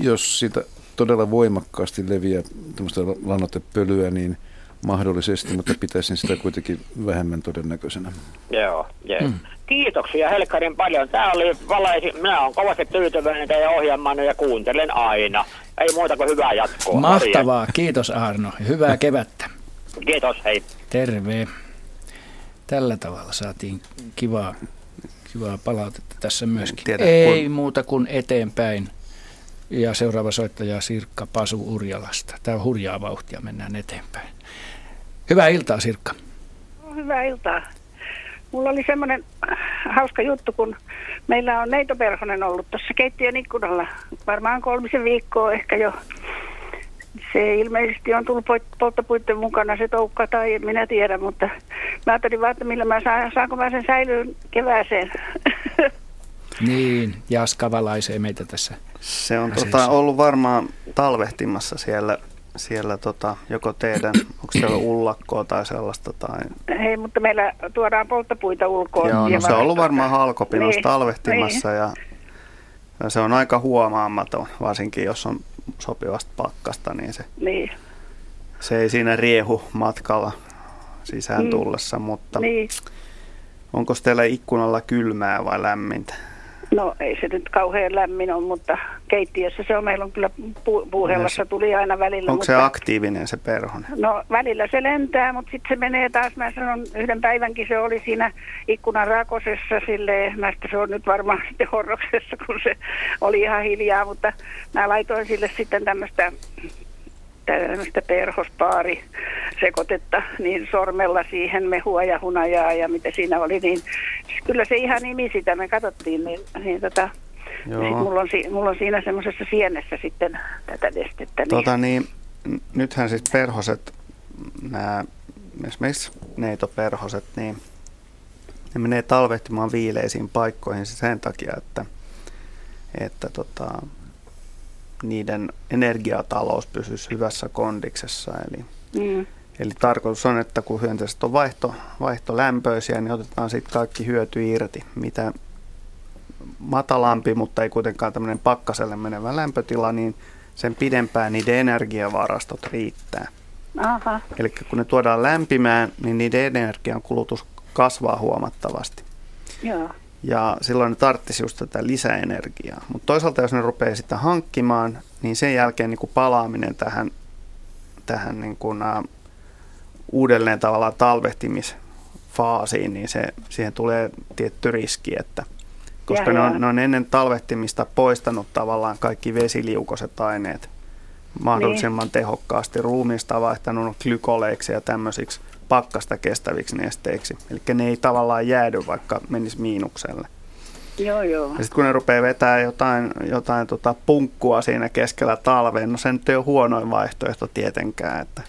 Jos siitä todella voimakkaasti leviää tämmöistä lannoitepölyä, niin mahdollisesti, mutta pitäisin sitä kuitenkin vähemmän todennäköisenä. Joo, yes. mm. Kiitoksia Helkarin paljon. Tämä oli valaisi, minä olen kovasti tyytyväinen teidän ohjelmaan ja kuuntelen aina. Ei muuta kuin hyvää jatkoa. Mahtavaa, kiitos Arno. Hyvää kevättä. Kiitos, hei. Terve. Tällä tavalla saatiin kivaa, kivaa palautetta tässä myöskin. Tiedä, Ei kun... muuta kuin eteenpäin. Ja seuraava soittaja Sirkka Pasu Urjalasta. Tämä on hurjaa vauhtia, mennään eteenpäin. Hyvää iltaa Sirkka. Hyvää iltaa. Mulla oli semmoinen hauska juttu, kun meillä on Neito Perhonen ollut tuossa keittiön ikkunalla varmaan kolmisen viikkoa ehkä jo. Se ilmeisesti on tullut polttopuitten mukana se toukka tai en minä tiedä, mutta mä ajattelin vaan, että millä mä saan, saanko mä sen säilyyn kevääseen. Niin, Jaska valaisee meitä tässä. Se on tota, ollut varmaan talvehtimassa siellä siellä tota, joko teidän, onko siellä ullakkoa tai sellaista? Tai... Hei, mutta meillä tuodaan polttopuita ulkoa. Joo, no se on ollut varmaan halkopinossa niin, talvehtimassa niin. ja, ja se on aika huomaamaton, varsinkin jos on sopivasta pakkasta, niin se, niin. se ei siinä riehu matkalla sisään mm. tullessa, mutta niin. onko teillä ikkunalla kylmää vai lämmintä? No ei se nyt kauhean lämmin on, mutta keittiössä se on. Meillä on kyllä pu- puuhellassa tuli aina välillä. Onko mutta, se aktiivinen se perhonen? No välillä se lentää, mutta sitten se menee taas. Mä sanon yhden päivänkin se oli siinä ikkunan rakosessa silleen. Mä se on nyt varmaan sitten horroksessa, kun se oli ihan hiljaa, mutta mä laitoin sille sitten tämmöistä tämmöistä perhospaari sekoitetta niin sormella siihen mehua ja hunajaa ja mitä siinä oli, niin siis kyllä se ihan nimi sitä me katsottiin, niin, niin tota, Joo. Sit mulla, on, mulla on siinä semmoisessa sienessä sitten tätä nestettä. Niin. Tota niin, nythän siis perhoset, nämä esimerkiksi neitoperhoset, niin ne menee talvehtimaan viileisiin paikkoihin sen takia, että, että tota, niiden energiatalous pysyisi hyvässä kondiksessa. Eli, mm. eli tarkoitus on, että kun hyönteiset on vaihto, vaihtolämpöisiä, niin otetaan sitten kaikki hyöty irti, mitä matalampi, mutta ei kuitenkaan tämmöinen pakkaselle menevä lämpötila, niin sen pidempään niiden energiavarastot riittää. Eli kun ne tuodaan lämpimään, niin niiden energian kulutus kasvaa huomattavasti. Joo. Ja silloin ne tarvitsisi just tätä lisäenergiaa. Mutta toisaalta jos ne rupeaa sitä hankkimaan, niin sen jälkeen niin kuin palaaminen tähän, tähän niin kuin, uh, uudelleen tavallaan talvehtimisfaasiin, niin se, siihen tulee tietty riski, että koska ja, ne, on, ne on ennen talvehtimista poistanut tavallaan kaikki vesiliukoiset aineet mahdollisimman niin. tehokkaasti. Ruumiista vaihtanut glykoleiksi ja tämmöisiksi pakkasta kestäviksi nesteiksi. Eli ne ei tavallaan jäädy, vaikka menisi miinukselle. Joo, joo. Ja sitten kun ne rupeaa vetää jotain, jotain tota punkkua siinä keskellä talveen, no se nyt ei ole huonoin vaihtoehto tietenkään. Että,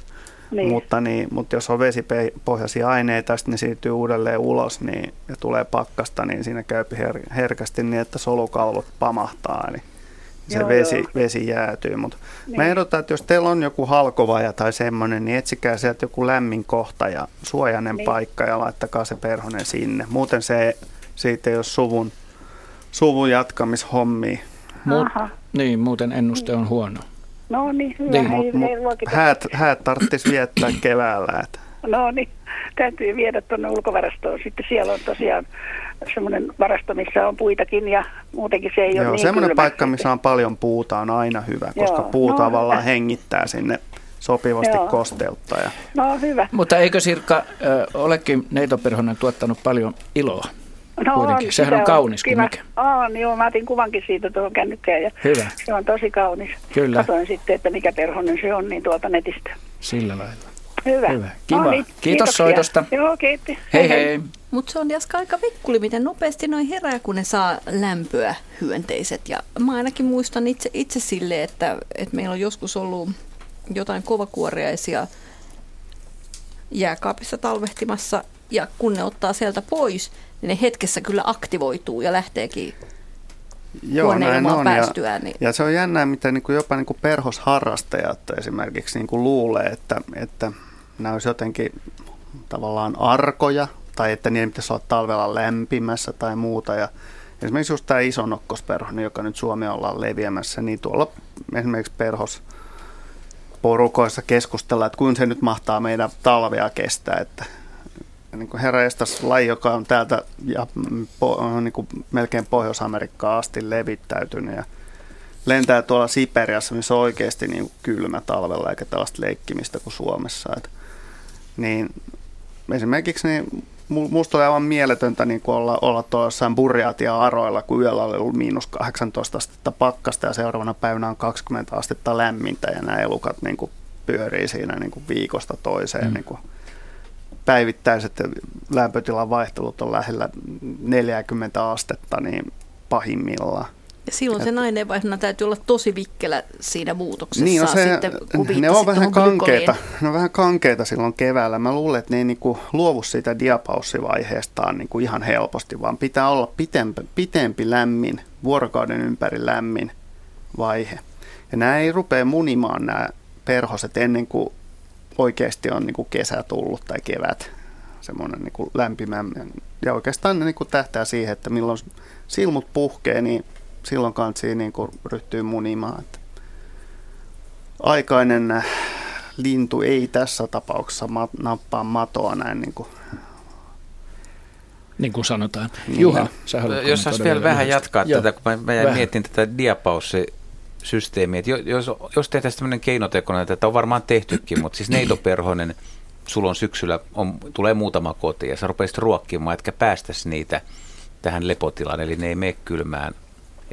niin. Mutta, niin, mutta jos on vesipohjaisia aineita, sitten ne siirtyy uudelleen ulos niin, ja tulee pakkasta, niin siinä käy her- herkästi niin, että solukalvot pamahtaa. Eli se joo, vesi, joo. vesi jäätyy. Mutta niin. mä ehdotan, että jos teillä on joku halkovaja tai semmoinen, niin etsikää sieltä joku lämmin kohta ja suojainen niin. paikka ja laittakaa se perhonen sinne. Muuten se siitä ei ole suvun, suvun jatkamishommi. Mu- niin, muuten ennuste on huono. No niin, hyvä. Niin, mut, mut häät, häät tarvitsisi viettää keväällä. Että. No niin, täytyy viedä tuonne ulkovarastoon. Sitten siellä on tosiaan semmoinen varasto, missä on puitakin ja muutenkin se ei Joo, ole niin semmoinen paikka, missä on paljon puuta on aina hyvä, koska Joo, puu no, tavallaan hyvä. hengittää sinne sopivasti Joo. kosteutta. Ja... No hyvä. Mutta eikö Sirkka äh, olekin neitoperhonen tuottanut paljon iloa? No Kuitenkin. On, Sehän on kaunis kuin mikä. On, joo, mä otin kuvankin siitä tuohon kännykkään ja Hyvä. se on tosi kaunis. Kyllä. Katoin sitten, että mikä perhonen se on, niin tuolta netistä. Sillä lailla. Hyvä. Hyvä. Kiva. No niin, Kiitos soitosta. Joo, kiitti. Hei hei. hei. Mutta se on Jaska aika vikkuli, miten nopeasti noin herää, kun ne saa lämpöä hyönteiset. Ja mä ainakin muistan itse, itse sille, että, että meillä on joskus ollut jotain kovakuoriaisia jääkaapissa talvehtimassa. Ja kun ne ottaa sieltä pois, niin ne hetkessä kyllä aktivoituu ja lähteekin Joo, näin on. Päästyä, ja, niin... ja se on jännää, mitä niin kuin jopa niin kuin perhosharrastajat esimerkiksi niin kuin luulee, että, että nämä olisi jotenkin tavallaan arkoja tai että niiden pitäisi olla talvella lämpimässä tai muuta. Ja esimerkiksi just tämä isonokkosperho, joka nyt Suomi ollaan leviämässä, niin tuolla esimerkiksi perhos, porukoissa keskustella, että kuinka se nyt mahtaa meidän talvea kestää. Että niin kuin herra Estas laji, joka on täältä ja po, niin kuin melkein Pohjois-Amerikkaan asti levittäytynyt ja lentää tuolla Siperiassa, missä on oikeasti niin kylmä talvella eikä tällaista leikkimistä kuin Suomessa. Että, niin esimerkiksi niin musta oli aivan mieletöntä niin olla, olla tuolla jossain Burjaatia-aroilla, kun yöllä oli ollut miinus 18 astetta pakkasta ja seuraavana päivänä on 20 astetta lämmintä ja nämä elukat niin kuin pyörii siinä niin kuin viikosta toiseen. Mm. Niin kuin päivittäiset lämpötilan vaihtelut on lähellä 40 astetta niin pahimmillaan. Ja silloin se aineenvaihdunnan täytyy olla tosi vikkelä siinä muutoksessa. Niin, no se, sitten, ne on vähän kankeita, ne on vähän kankeita silloin keväällä. Mä luulen, että ne ei niinku luovu siitä diapaussivaiheestaan niinku ihan helposti, vaan pitää olla pitempi, pitempi lämmin, vuorokauden ympäri lämmin vaihe. Ja nämä ei rupea munimaan nämä perhoset ennen kuin oikeasti on niinku kesä tullut tai kevät semmoinen niinku lämpimä. Ja oikeastaan ne niinku tähtää siihen, että milloin silmut puhkee, niin silloin kansi niin kuin ryhtyy munimaan. Että aikainen lintu ei tässä tapauksessa ma- nappaa matoa näin niin kuin niin kuin sanotaan. Niin. Juha, sä Jos saisi vielä vähän jatkaa Joo. tätä, kun mä, mä mietin tätä diapaussi-systeemiä, että jos, jos tehtäisiin tämmöinen keinotekoinen, että tätä on varmaan tehtykin, mutta siis neitoperhonen, sulla on syksyllä, on, tulee muutama koti ja sä rupeisit ruokkimaan, etkä päästäisi niitä tähän lepotilaan, eli ne ei mene kylmään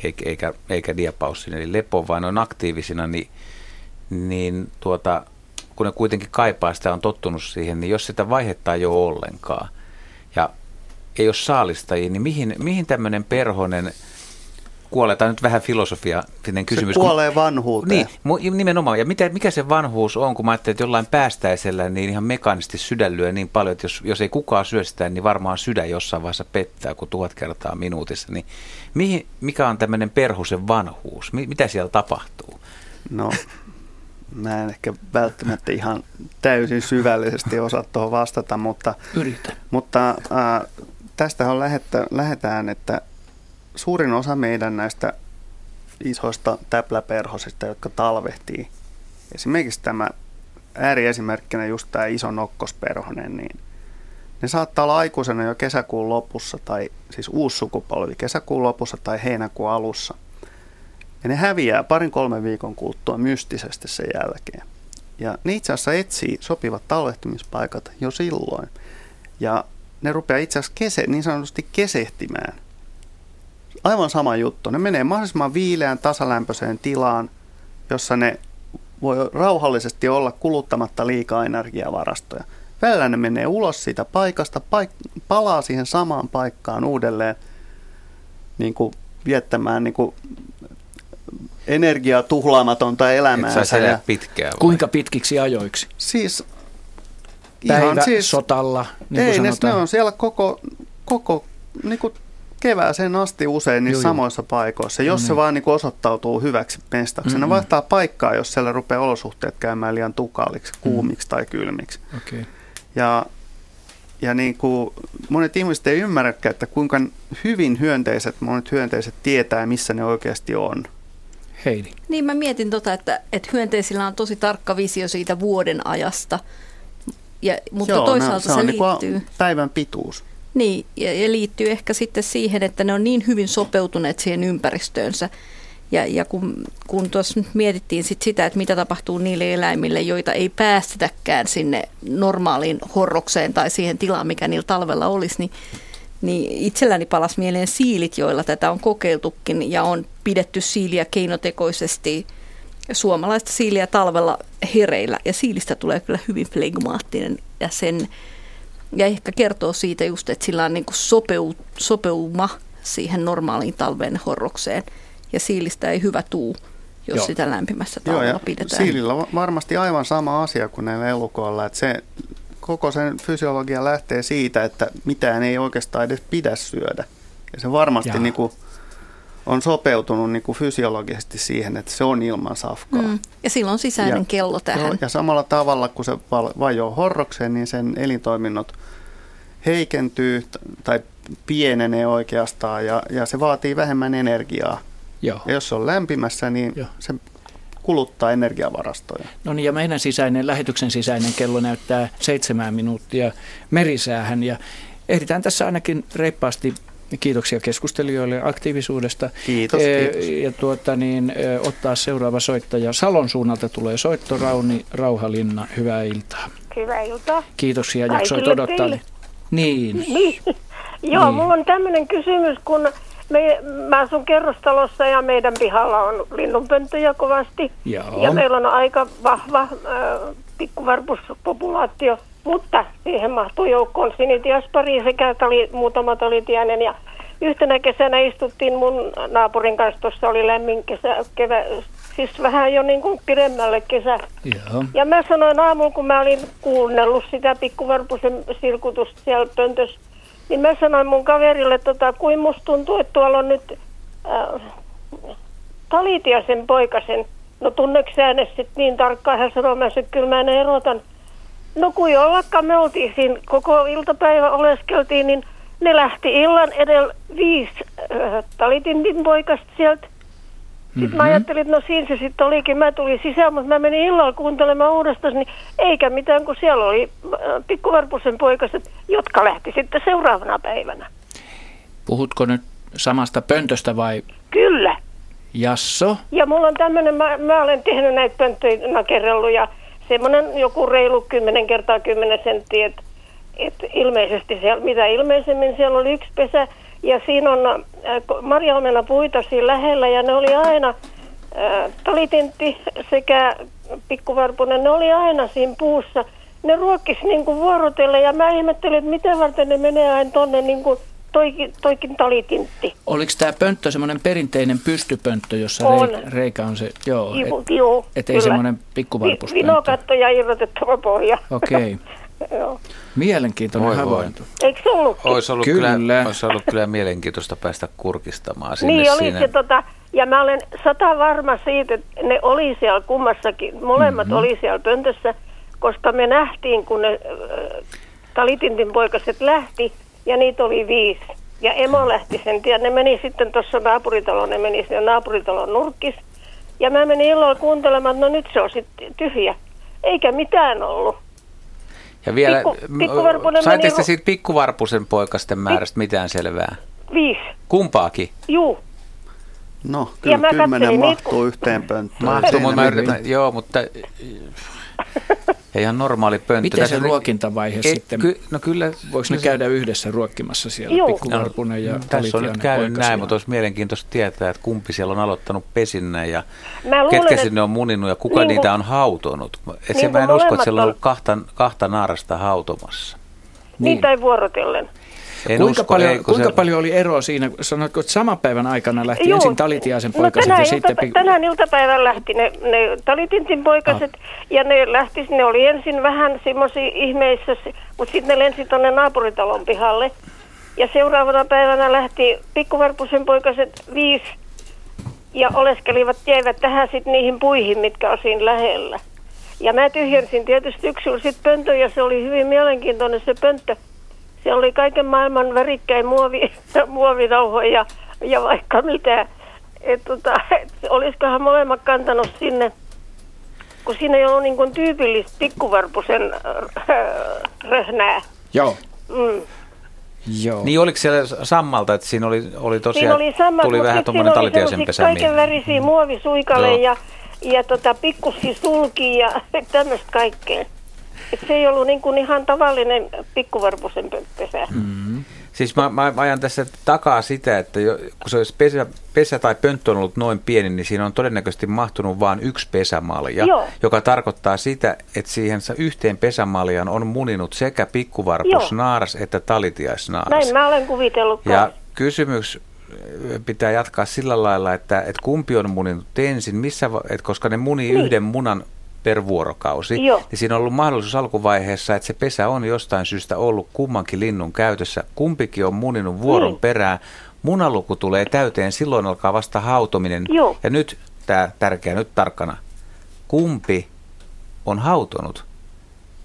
eikä, eikä, eikä diapaussin, eli lepo, vaan on aktiivisina, niin, niin tuota, kun ne kuitenkin kaipaa sitä, on tottunut siihen, niin jos sitä vaihetta ei ole ollenkaan ja ei ole saalistajia, niin mihin, mihin tämmöinen perhonen kuolee? Tämä on nyt vähän filosofia kysymys. Se kuolee kun, vanhuuteen. Niin, nimenomaan. Ja mitä, mikä se vanhuus on, kun mä ajattelin, että jollain päästäisellä niin ihan mekaanisesti sydän lyö niin paljon, että jos, jos ei kukaan syö sitä, niin varmaan sydän jossain vaiheessa pettää, kun tuhat kertaa minuutissa. Niin mihin, mikä on tämmöinen perhusen vanhuus? Mitä siellä tapahtuu? No, mä en ehkä välttämättä ihan täysin syvällisesti osaa tuohon vastata, mutta, Yritä. mutta äh, tästä on lähettä, lähetään, että suurin osa meidän näistä isoista täpläperhosista, jotka talvehtii, esimerkiksi tämä ääriesimerkkinä just tämä iso nokkosperhonen, niin ne saattaa olla aikuisena jo kesäkuun lopussa, tai siis uusi sukupolvi kesäkuun lopussa tai heinäkuun alussa. Ja ne häviää parin kolmen viikon kuluttua mystisesti sen jälkeen. Ja ne itse asiassa etsii sopivat talvehtumispaikat jo silloin. Ja ne rupeaa itse asiassa kese, niin sanotusti kesehtimään. Aivan sama juttu. Ne menee mahdollisimman viileään, tasalämpöiseen tilaan, jossa ne voi rauhallisesti olla kuluttamatta liikaa energiavarastoja. Välillä ne menee ulos siitä paikasta, paik- palaa siihen samaan paikkaan uudelleen niin kuin viettämään niin kuin energiaa tuhlaamatonta elämää. Ja pitkään. Vai? Kuinka pitkiksi ajoiksi? Siis Päivä ihan siis, sotalla, niin ei, ne, ne on siellä koko, koko niin kuin kevääseen asti usein niissä joo, samoissa paikoissa, jos no, se niin. vaan niin kuin osoittautuu hyväksi mestaksi. Mm-hmm. Ne vaihtaa paikkaa, jos siellä rupeaa olosuhteet käymään liian tukaliksi, kuumiksi mm. tai kylmiksi. Okay. Ja, ja niin kuin monet ihmiset ei ymmärräkään, että kuinka hyvin hyönteiset, monet hyönteiset tietää, missä ne oikeasti on. Heidi. Niin mä mietin tota, että, että hyönteisillä on tosi tarkka visio siitä vuoden ajasta, ja, mutta Joo, toisaalta no, se, se on niinku liittyy... Niin päivän pituus. Niin, ja, ja liittyy ehkä sitten siihen, että ne on niin hyvin sopeutuneet siihen ympäristöönsä, ja, ja kun, kun tuossa nyt mietittiin sit sitä, että mitä tapahtuu niille eläimille, joita ei päästetäkään sinne normaaliin horrokseen tai siihen tilaan, mikä niillä talvella olisi, niin, niin itselläni palas mieleen siilit, joilla tätä on kokeiltukin ja on pidetty siiliä keinotekoisesti suomalaista siiliä talvella hereillä. Ja siilistä tulee kyllä hyvin flegmaattinen ja sen ja ehkä kertoo siitä just, että sillä on niin sopeu, sopeuma siihen normaaliin talven horrokseen – ja siilistä ei hyvä tuu, jos Joo. sitä lämpimässä talvella Joo, pidetään. Siilillä on varmasti aivan sama asia kuin näillä elukoilla, että se koko sen fysiologia lähtee siitä, että mitään ei oikeastaan edes pidä syödä. Ja se varmasti niin kuin on sopeutunut niin kuin fysiologisesti siihen, että se on ilman safkaa. Mm. Ja silloin sisäinen ja, kello tähän. Ja samalla tavalla, kun se vajoo horrokseen, niin sen elintoiminnot heikentyy tai pienenee oikeastaan ja, ja se vaatii vähemmän energiaa Joo. Ja jos se on lämpimässä, niin Joo. se kuluttaa energiavarastoja. No niin, ja meidän sisäinen, lähetyksen sisäinen kello näyttää seitsemän minuuttia merisäähän, ja ehditään tässä ainakin reippaasti Kiitoksia keskustelijoille aktiivisuudesta. Kiitos, kiitos. Ja tuota, niin, ottaa seuraava soittaja. Salon suunnalta tulee soitto Rauni Rauhalinna. Hyvää iltaa. Hyvää iltaa. Kiitos ja jaksoit odottaa. Teille. Niin. niin. Joo, niin. mulla on tämmöinen kysymys, kun me, mä asun kerrostalossa ja meidän pihalla on linnunpönttöjä kovasti. Joo. Ja meillä on aika vahva äh, pikkuvarpuspopulaatio, mutta siihen mahtuu joukkoon sinitiaspari sekä tali, muutama talitiainen. Ja yhtenä kesänä istuttiin mun naapurin kanssa, tuossa oli lämmin kesä, kevä, siis vähän jo niin kuin pidemmälle kesä. Joo. Ja mä sanoin aamulla, kun mä olin kuunnellut sitä pikkuvarpusen sirkutusta siellä pöntössä, niin mä sanoin mun kaverille, tota, kuin musta tuntuu, että tuolla on nyt äh, Talitiasen poikasen. No tunneeko sä niin tarkkaan? Hän sanoi, mä sanoin, kyllä mä ne erotan. No kun jollakaan me oltiin siinä, koko iltapäivä oleskeltiin, niin ne lähti illan edellä viisi äh, Talitintin poikasta sieltä. Sitten mm-hmm. mä ajattelin, että no siinä se sitten olikin. Mä tulin sisään, mutta mä menin illalla kuuntelemaan uudestaan, niin eikä mitään, kun siellä oli äh, pikkuvarpusen poikaset, jotka lähti sitten seuraavana päivänä. Puhutko nyt samasta pöntöstä vai? Kyllä. Jasso? Ja mulla on tämmöinen, mä, mä olen tehnyt näitä pönttöjä nakerrellut ja semmoinen joku reilu 10 kertaa 10 senttiä, että et ilmeisesti siellä, mitä ilmeisemmin siellä oli yksi pesä, ja siinä on äh, marjaomena puita siinä lähellä ja ne oli aina, äh, talitintti sekä pikkuvarpunen, ne oli aina siinä puussa. Ne ruokkis niin kuin vuorotelle ja mä ihmettelin, että miten varten ne menee aina tonne niin kuin toikin, toikin talitintti. Oliko tämä pönttö semmoinen perinteinen pystypönttö, jossa on. Reikä, on se, joo, et, joo, et ei semmoinen pikkuvarpuspönttö. Vinokatto ja irrotettava pohja. Okei. Okay. joo. Mielenkiintoinen voi havainto. Eikö se ollut? Olisi ollut kyllä. kyllä. olisi ollut kyllä mielenkiintoista päästä kurkistamaan sinne. Niin oli se tota, ja mä olen sata varma siitä, että ne oli siellä kummassakin, molemmat mm-hmm. oli siellä pöntössä, koska me nähtiin, kun ne äh, Talitintin poikaset lähti, ja niitä oli viisi. Ja emo lähti sen tien. Ne meni sitten tuossa naapuritaloon, ne meni sinne naapuritalon nurkis. Ja mä menin illalla kuuntelemaan, että no nyt se on sitten tyhjä. Eikä mitään ollut. Ja vielä, Pikku, saitte meni... siitä pikkuvarpusen poikasten määrästä mitään selvää? Viisi. Kumpaakin? Juu. No, kyllä kymmenen mahtuu niitä... yhteen pönttöön. Mahtuu, mutta mä yritän, joo, mutta ihan normaali pönttö. Miten se ruokintavaihe et, sitten? Ky, no kyllä. Voiko ne käydä yhdessä ruokkimassa siellä, Joo. pikkuvarpunen ja no, Tässä on nyt käynyt näin, mutta olisi mielenkiintoista tietää, että kumpi siellä on aloittanut pesinnän ja luulen, ketkä sinne on muninut ja kuka niin niitä on hautonut. Et niin se mä en usko, että siellä on ollut kahta, kahta naarasta hautomassa. Niin, niin tai vuorotellen. En kuinka usko, paljon, ei, kuinka se... paljon oli eroa siinä, sanotko, että saman päivän aikana lähti Joo. ensin Talitiaisen no poikaset no, tänään ja sitten... Ilta, tänään iltapäivän lähti ne, ne Talitintin poikaset ah. ja ne lähti, ne oli ensin vähän semmoisia ihmeissä, mutta sitten ne lensi tuonne naapuritalon pihalle. Ja seuraavana päivänä lähti pikkuvarpusen poikaset viisi ja oleskelivat, jäivät tähän sitten niihin puihin, mitkä on siinä lähellä. Ja mä tyhjensin tietysti yksyllä sitten pöntön ja se oli hyvin mielenkiintoinen se pönttö se oli kaiken maailman värikkäin muovi, muovinauhoja ja, ja vaikka mitä. Et, tota, et, olisikohan molemmat kantanut sinne, kun siinä ei ollut niin kuin tyypillistä pikkuvarpusen äh, röhnää. Joo. Mm. Joo. Niin oliko siellä sammalta, että siinä oli, oli tosiaan, siinä oli sammalta, tuli vähän tuommoinen talitiaisen pesä. kaiken värisiä muovisuikale ja, ja tota, pikkusia sulki ja tämmöistä kaikkea. Et se ei ollut niin kuin ihan tavallinen pikkuvarpusen pesä. Mm-hmm. Siis mä, mä ajan tässä takaa sitä, että jo, kun se olisi pesä, pesä tai pönttö on ollut noin pieni, niin siinä on todennäköisesti mahtunut vain yksi pesämalja, Joo. joka tarkoittaa sitä, että siihen yhteen pesämaljaan on muninut sekä pikkuvarpusnaaras että talitiaisnaaras. Näin mä olen kuvitellut. Ja kysymys pitää jatkaa sillä lailla, että, että kumpi on muninut ensin, missä, että koska ne munii niin. yhden munan per vuorokausi. Joo. Niin siinä on ollut mahdollisuus alkuvaiheessa, että se pesä on jostain syystä ollut kummankin linnun käytössä. Kumpikin on muninut vuoron niin. perään. Munaluku tulee täyteen, silloin alkaa vasta hautominen. Joo. Ja nyt tämä tärkeä, nyt tarkkana. Kumpi on hautonut?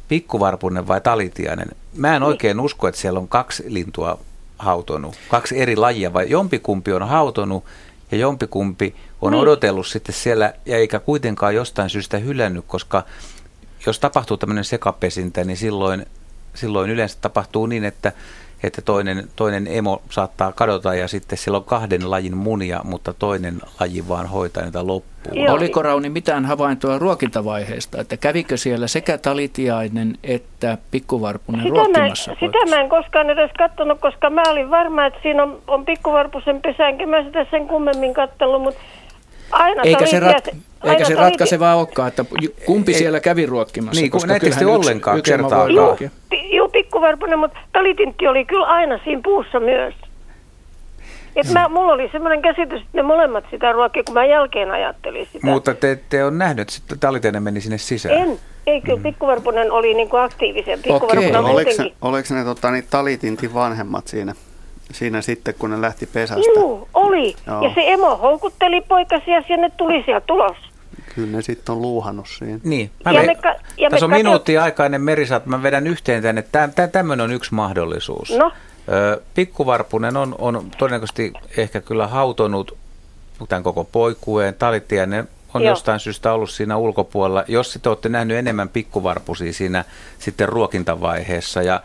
Pikkuvarpunen vai talitiainen? Mä en niin. oikein usko, että siellä on kaksi lintua hautonut. Kaksi eri lajia, vai jompikumpi on hautonut ja jompikumpi on niin. odotellut sitten siellä ja eikä kuitenkaan jostain syystä hylännyt, koska jos tapahtuu tämmöinen sekapesintä, niin silloin, silloin yleensä tapahtuu niin, että että toinen, toinen emo saattaa kadota ja sitten siellä on kahden lajin munia, mutta toinen laji vaan hoitaa niitä loppuun. Joo. Oliko Rauni mitään havaintoa ruokintavaiheesta, että kävikö siellä sekä talitiainen että pikkuvarpunen sitä ruokkimassa? Mä, sitä mä en koskaan edes katsonut, koska mä olin varma, että siinä on, on pikkuvarpusen pesä, enkä mä sitä sen kummemmin kattellut, mutta Aina eikä se, rat, eikä se ratkaisevaa olekaan, että kumpi ei, siellä kävi ruokkimassa. Niin, koska näettekö te ollenkaan yksi kertaa? Joo, joo pikkuvarpunen, mutta talitintti oli kyllä aina siinä puussa myös. Et mä, mulla oli semmoinen käsitys, että ne molemmat sitä ruokkia, kun mä jälkeen ajattelin sitä. Mutta te ette ole nähnyt, että talitinen meni sinne sisään. En. Ei, kyllä mm. pikkuvarpunen oli niinku aktiivisempi. Okei. Okay. Oliko, oliko ne tota, niin talitintin vanhemmat siinä? Siinä sitten, kun ne lähti pesästä. Joo, oli. Joo. Ja se emo houkutteli poikasia ja ne tuli sieltä tulos. Kyllä ne sitten on luuhannut siinä. Niin. Mä ja me, ka- ja tässä on katsot... minuutti aikainen merisaat. Mä vedän yhteen tänne. Tämmöinen on yksi mahdollisuus. No. Pikkuvarpunen on, on todennäköisesti ehkä kyllä hautonut tämän koko poikueen. Talitiainen on Joo. jostain syystä ollut siinä ulkopuolella. Jos sitten olette nähnyt enemmän pikkuvarpusia siinä sitten ruokintavaiheessa ja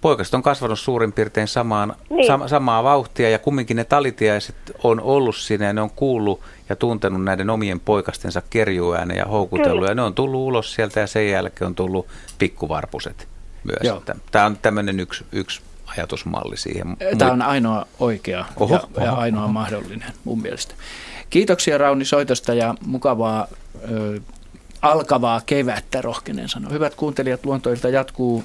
poikaset on kasvanut suurin piirtein samaan, niin. sam, samaa vauhtia ja kumminkin ne talitiaiset on ollut siinä ja ne on kuullut ja tuntenut näiden omien poikastensa kerjuäänen ja houkutellut ja ne on tullut ulos sieltä ja sen jälkeen on tullut pikkuvarpuset myös. Joo. Tämä on tämmöinen yksi, yksi ajatusmalli siihen. Tämä on ainoa oikea oho, ja, oho, ja ainoa oho. mahdollinen mun mielestä. Kiitoksia Rauni soitosta ja mukavaa ö, alkavaa kevättä, rohkenen sanoa. Hyvät kuuntelijat, luontoilta jatkuu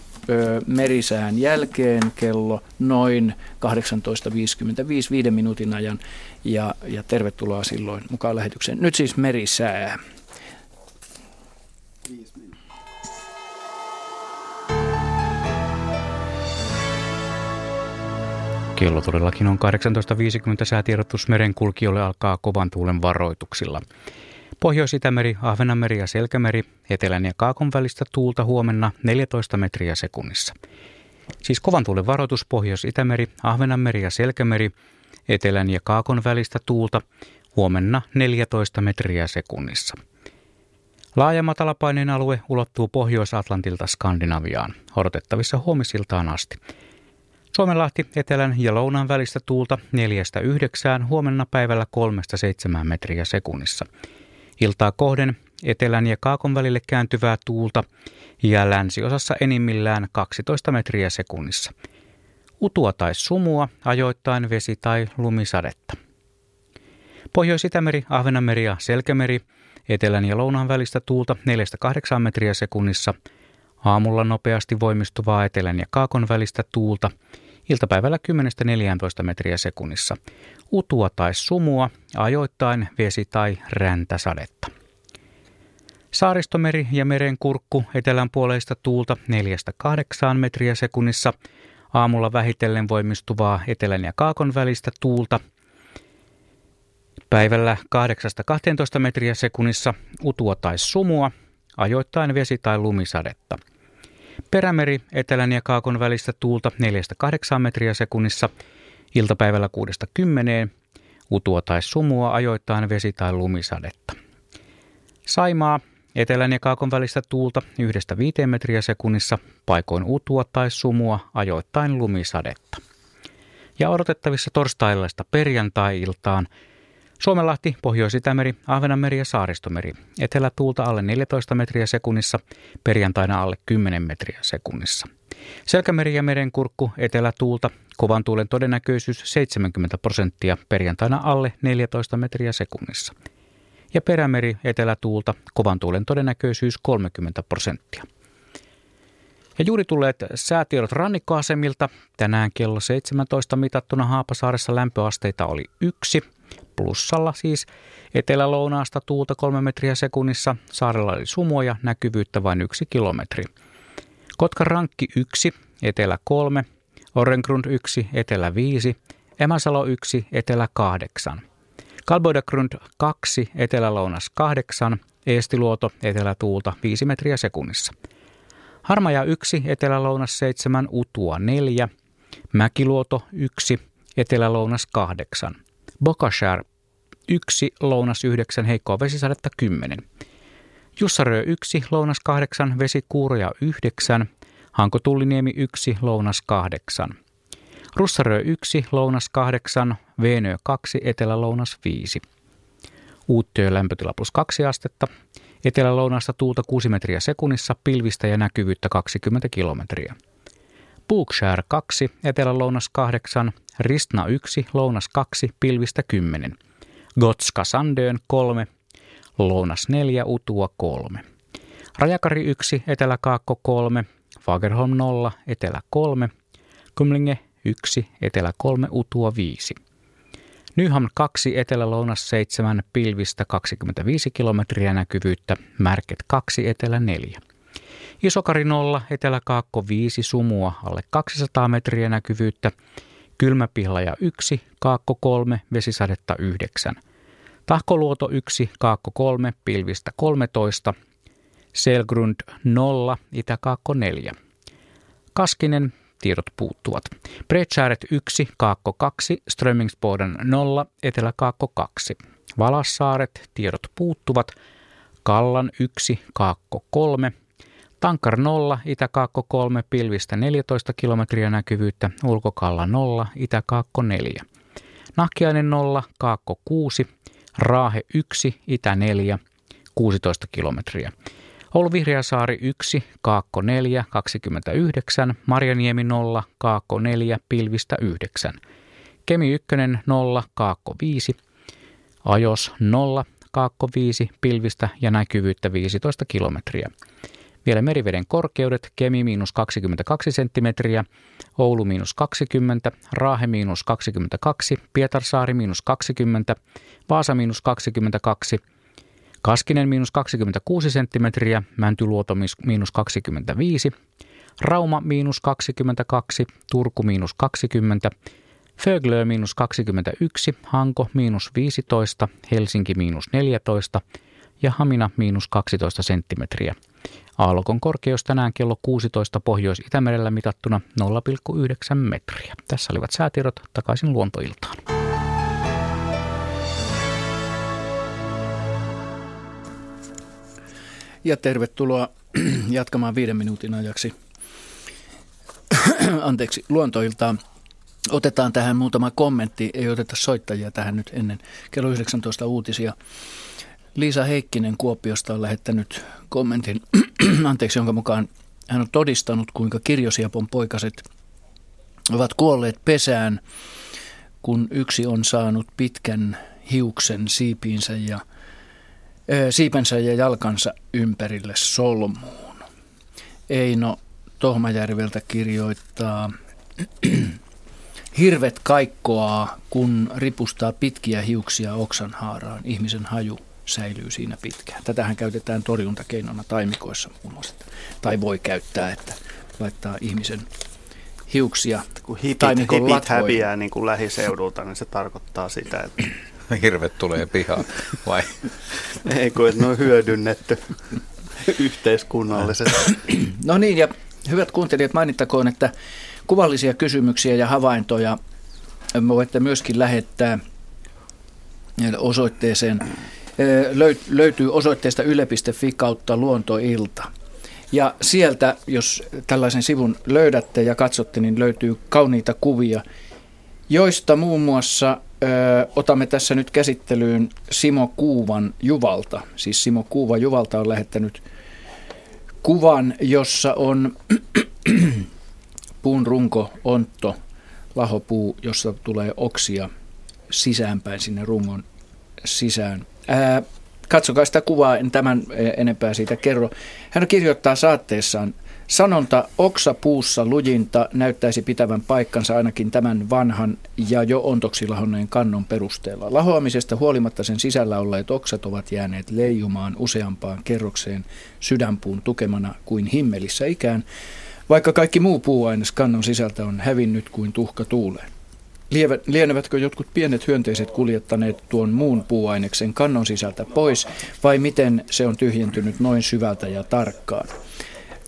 merisään jälkeen kello noin 18.55 viiden minuutin ajan ja, ja tervetuloa silloin mukaan lähetykseen. Nyt siis merisää. Kello todellakin on 18.50 säätiedotus merenkulkijoille alkaa kovan tuulen varoituksilla. Pohjois-Itämeri, Ahvenanmeri ja Selkämeri, etelän ja kaakon välistä tuulta huomenna 14 metriä sekunnissa. Siis kovan tuulen varoitus Pohjois-Itämeri, Ahvenanmeri ja Selkämeri, etelän ja kaakon välistä tuulta huomenna 14 metriä sekunnissa. Laaja matalapaineen alue ulottuu Pohjois-Atlantilta Skandinaviaan, odotettavissa huomisiltaan asti. Suomenlahti etelän ja lounaan välistä tuulta 4-9, huomenna päivällä 3-7 metriä sekunnissa. Iltaa kohden etelän ja kaakon välille kääntyvää tuulta ja länsiosassa enimmillään 12 metriä sekunnissa. Utua tai sumua, ajoittain vesi- tai lumisadetta. Pohjois-Itämeri, Ahvenanmeri ja Selkämeri, etelän ja lounaan välistä tuulta 4-8 metriä sekunnissa. Aamulla nopeasti voimistuvaa etelän ja kaakon välistä tuulta iltapäivällä 10-14 metriä sekunnissa. Utua tai sumua, ajoittain vesi- tai räntäsadetta. Saaristomeri ja meren kurkku etelän puoleista tuulta 4-8 metriä sekunnissa. Aamulla vähitellen voimistuvaa etelän ja kaakon välistä tuulta. Päivällä 8-12 metriä sekunnissa utua tai sumua, ajoittain vesi- tai lumisadetta. Perämeri etelän ja kaakon välistä tuulta 4-8 metriä sekunnissa, iltapäivällä 6-10, utua tai sumua ajoittain vesi- tai lumisadetta. Saimaa etelän ja kaakon välistä tuulta 1-5 metriä sekunnissa, paikoin utua tai sumua ajoittain lumisadetta. Ja odotettavissa torstailaista perjantai-iltaan Suomenlahti, Pohjois-Itämeri, Ahvenanmeri ja Saaristomeri. Etelätuulta alle 14 metriä sekunnissa, perjantaina alle 10 metriä sekunnissa. Selkämeri ja merenkurkku etelätuulta, kovan tuulen todennäköisyys 70 prosenttia, perjantaina alle 14 metriä sekunnissa. Ja perämeri etelätuulta, kovan tuulen todennäköisyys 30 prosenttia. Ja juuri tulleet säätiedot rannikkoasemilta. Tänään kello 17 mitattuna Haapasaaressa lämpöasteita oli yksi plussalla siis. Etelä-lounaasta tuulta kolme metriä sekunnissa, saarella oli sumua ja näkyvyyttä vain yksi kilometri. Kotkan rankki 1, etelä 3, Orrengrund 1, etelä 5, Emäsalo 1, etelä 8. Kalboidagrund 2, etelä-lounas 8, Eestiluoto etelätuulta 5 metriä sekunnissa. Harmaja 1, etelä-lounas 7, Utua 4, Mäkiluoto 1, etelä-lounas 8. Bokashar 1, lounas 9, heikkoa vesisadetta 10. Jussarö 1, lounas 8, vesikuuroja 9, Hanko Tulliniemi 1, lounas 8. Russarö 1, lounas 8, Veenö 2, etelä-lounas 5. Uuttyö lämpötila plus 2 astetta. Etelä-lounaasta tuulta 6 metriä sekunnissa, pilvistä ja näkyvyyttä 20 kilometriä. Bookshare 2, etelä-lounas 8, Ristna 1, lounas 2, pilvistä 10. Gotska Sandöön 3, lounas 4, Utua 3. Rajakari 1, etelä-kaakko 3, Fagerholm 0, etelä 3, Kumlinge 1, etelä 3, Utua 5. Nyham 2, etelä-lounas 7, pilvistä 25 kilometriä näkyvyyttä, Märket 2, etelä 4. Isokari 0, etelä-kaakko 5, sumua alle 200 metriä näkyvyyttä, Kylmäpihlaja 1, kaakko 3, vesisadetta 9. Tahkoluoto 1, kaakko 3, pilvistä 13, Selgrund 0, itäkaakko 4. Kaskinen, tiedot puuttuvat. Bredshäret 1, kaakko 2, Strömingsboden 0, eteläkaakko 2. Valassaaret, tiedot puuttuvat. Kallan 1, kaakko 3, Tankar 0, Itäkaakko 3, pilvistä 14 kilometriä näkyvyyttä, ulkokalla 0, Itäkaakko 4. Nahkiainen 0, Kaakko 6, Raahe 1, Itä 4, 16 kilometriä. Oulu Vihreäsaari 1, Kaakko 4, 29, Marjaniemi 0, Kaakko 4, pilvistä 9. Kemi 1, 0, Kaakko 5, Ajos 0, Kaakko 5, pilvistä ja näkyvyyttä 15 kilometriä. Vielä meriveden korkeudet, Kemi miinus 22 senttimetriä, Oulu miinus 20, Raahe miinus 22, Pietarsaari miinus 20, Vaasa miinus 22, Kaskinen miinus 26 senttimetriä, Mäntyluoto miinus 25, Rauma miinus 22, Turku miinus 20, Föglö miinus 21, Hanko miinus 15, Helsinki miinus 14 ja Hamina miinus 12 senttimetriä. Aallokon korkeus tänään kello 16 Pohjois-Itämerellä mitattuna 0,9 metriä. Tässä olivat säätiedot takaisin luontoiltaan. Ja tervetuloa jatkamaan viiden minuutin ajaksi anteeksi, luontoiltaan. Otetaan tähän muutama kommentti, ei oteta soittajia tähän nyt ennen kello 19 uutisia. Liisa Heikkinen Kuopiosta on lähettänyt kommentin, anteeksi, jonka mukaan hän on todistanut, kuinka kirjosiapon poikaset ovat kuolleet pesään, kun yksi on saanut pitkän hiuksen siipiinsä ja siipensä ja jalkansa ympärille solmuun. Eino Tohmajärveltä kirjoittaa, Hirvet kaikkoaa, kun ripustaa pitkiä hiuksia oksanhaaraan. Ihmisen haju säilyy siinä pitkään. Tätähän käytetään torjuntakeinona taimikoissa muun muassa. Tai voi käyttää, että laittaa ihmisen hiuksia kun hipit, taimikon hipit latvoihin. häviää niin kuin lähiseudulta, niin se tarkoittaa sitä, että Hirvet tulee pihaan, vai? ei kun että ne on hyödynnetty yhteiskunnallisesti. No niin, ja hyvät kuuntelijat, mainittakoon, että kuvallisia kysymyksiä ja havaintoja voitte myöskin lähettää osoitteeseen. Löy- löytyy osoitteesta yle.fi kautta luontoilta. Ja sieltä, jos tällaisen sivun löydätte ja katsotte, niin löytyy kauniita kuvia, joista muun muassa otamme tässä nyt käsittelyyn Simo Kuuvan Juvalta. Siis Simo Kuuva Juvalta on lähettänyt kuvan, jossa on puun runko, ontto, lahopuu, jossa tulee oksia sisäänpäin sinne rungon sisään. Ää, katsokaa sitä kuvaa, en tämän enempää siitä kerro. Hän kirjoittaa saatteessaan, sanonta oksa puussa lujinta näyttäisi pitävän paikkansa ainakin tämän vanhan ja jo ontoksi lahonneen kannon perusteella. Lahoamisesta huolimatta sen sisällä olleet oksat ovat jääneet leijumaan useampaan kerrokseen sydänpuun tukemana kuin himmelissä ikään, vaikka kaikki muu puuaines kannon sisältä on hävinnyt kuin tuhka tuuleen. Lienevätkö jotkut pienet hyönteiset kuljettaneet tuon muun puuaineksen kannon sisältä pois, vai miten se on tyhjentynyt noin syvältä ja tarkkaan?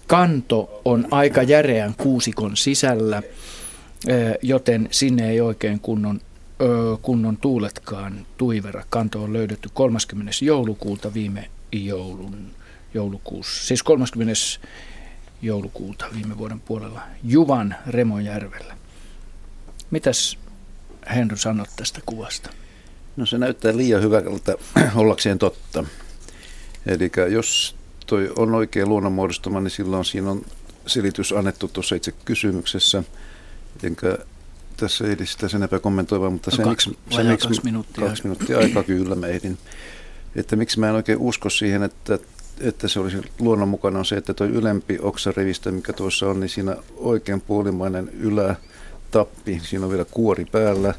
Kanto on aika järeän kuusikon sisällä, joten sinne ei oikein kunnon kunnon tuuletkaan tuivera. Kanto on löydetty 30. joulukuuta viime joulun, joulukuussa, siis 30. joulukuuta viime vuoden puolella Juvan Remojärvellä. Mitäs Henry sanot tästä kuvasta? No se näyttää liian hyvältä ollakseen totta. Eli jos toi on oikein luonnonmuodostuma, niin silloin siinä on selitys annettu tuossa itse kysymyksessä. Enkä tässä ei sitä sen enempää kommentoiva, mutta no se, kaksi, miksi, se, miksi, kaksi minuuttia. kaksi minuuttia aikaa kyllä mä ehdin. Että miksi mä en oikein usko siihen, että, että se olisi luonnon mukana on se, että tuo ylempi oksarivistä, mikä tuossa on, niin siinä oikein puolimainen ylätappi, siinä on vielä kuori päällä.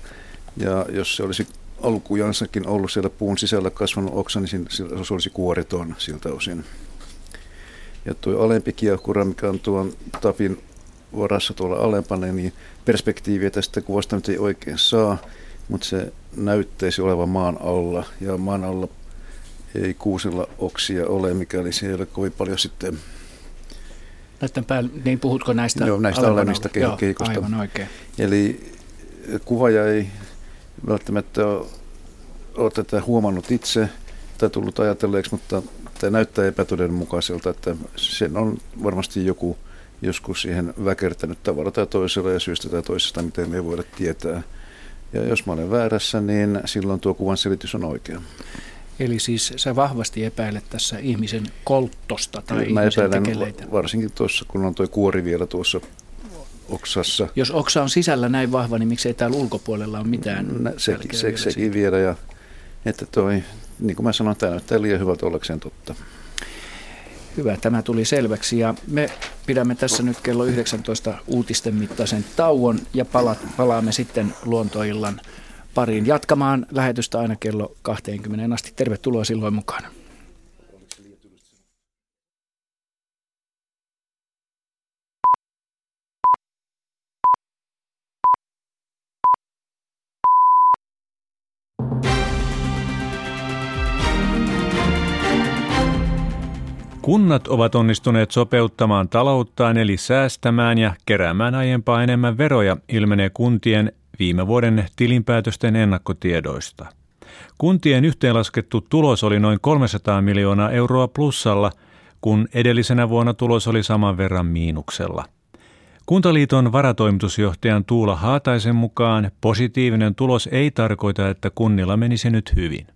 Ja jos se olisi alkujansakin ollut siellä puun sisällä kasvanut oksa, niin se olisi kuoriton siltä osin. Ja tuo alempi kiehkura, mikä on tuon tapin varassa tuolla alempana, niin perspektiiviä tästä kuvasta nyt ei oikein saa, mutta se näyttäisi olevan maan alla. Ja maan alla ei kuusilla oksia ole, mikäli siellä kovin paljon sitten... Näiden päällä, niin puhutko näistä Joo, näistä alemmista kehikosta. Aivan oikein. Eli kuvaja ei välttämättä ole, ole tätä huomannut itse tai tullut ajatelleeksi, mutta tämä näyttää epätodenmukaiselta, että sen on varmasti joku joskus siihen väkertänyt tavalla tai toisella ja syystä tai toisesta, miten me ei voida tietää. Ja jos mä olen väärässä, niin silloin tuo kuvan selitys on oikea. Eli siis sä vahvasti epäilet tässä ihmisen kolttosta tai Mä ihmisen epäilen tekeleitä. varsinkin tuossa, kun on tuo kuori vielä tuossa oksassa. Jos oksa on sisällä näin vahva, niin miksei täällä ulkopuolella ole mitään Nä, se, vielä sekin siitä? vielä. Ja, että toi, niin kuin mä sanoin, tämä näyttää liian hyvältä ollakseen totta. Hyvä, tämä tuli selväksi ja me pidämme tässä nyt kello 19 uutisten mittaisen tauon ja pala, palaamme sitten luontoillan pariin jatkamaan lähetystä aina kello 20 asti. Tervetuloa silloin mukaan. Kunnat ovat onnistuneet sopeuttamaan talouttaan eli säästämään ja keräämään aiempaa enemmän veroja, ilmenee kuntien viime vuoden tilinpäätösten ennakkotiedoista. Kuntien yhteenlaskettu tulos oli noin 300 miljoonaa euroa plussalla, kun edellisenä vuonna tulos oli saman verran miinuksella. Kuntaliiton varatoimitusjohtajan Tuula Haataisen mukaan positiivinen tulos ei tarkoita, että kunnilla menisi nyt hyvin.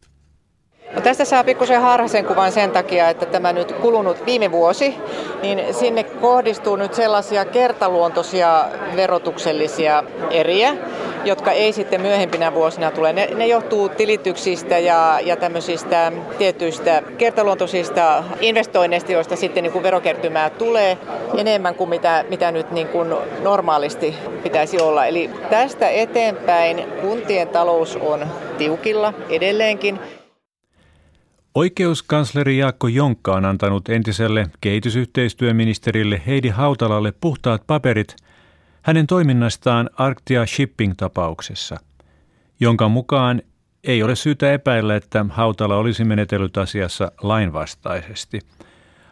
No tästä saa pikkusen harhaisen kuvan sen takia, että tämä nyt kulunut viime vuosi, niin sinne kohdistuu nyt sellaisia kertaluontoisia verotuksellisia eriä, jotka ei sitten myöhempinä vuosina tule. Ne, ne johtuu tilityksistä ja, ja tämmöisistä tietyistä kertaluontoisista investoinneista, joista sitten niin kuin verokertymää tulee enemmän kuin mitä, mitä nyt niin kuin normaalisti pitäisi olla. Eli tästä eteenpäin kuntien talous on tiukilla edelleenkin. Oikeuskansleri Jaakko Jonkka on antanut entiselle kehitysyhteistyöministerille Heidi Hautalalle puhtaat paperit hänen toiminnastaan Arctia Shipping-tapauksessa, jonka mukaan ei ole syytä epäillä, että Hautala olisi menetellyt asiassa lainvastaisesti.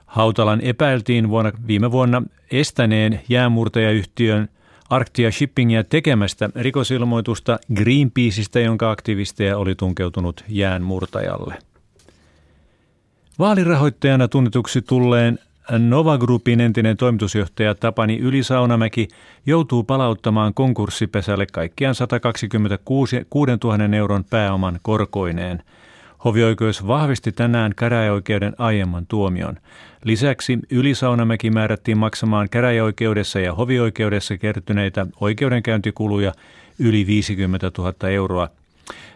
Hautalan epäiltiin vuonna, viime vuonna estäneen jäänmurtajayhtiön Arctia Shippingia tekemästä rikosilmoitusta Greenpeaceista, jonka aktivisteja oli tunkeutunut jäänmurtajalle. Vaalirahoittajana tunnetuksi tulleen Nova Groupin entinen toimitusjohtaja Tapani Ylisaunamäki joutuu palauttamaan konkurssipesälle kaikkiaan 126 000 euron pääoman korkoineen. Hovioikeus vahvisti tänään käräjäoikeuden aiemman tuomion. Lisäksi Ylisaunamäki määrättiin maksamaan käräjäoikeudessa ja hovioikeudessa kertyneitä oikeudenkäyntikuluja yli 50 000 euroa.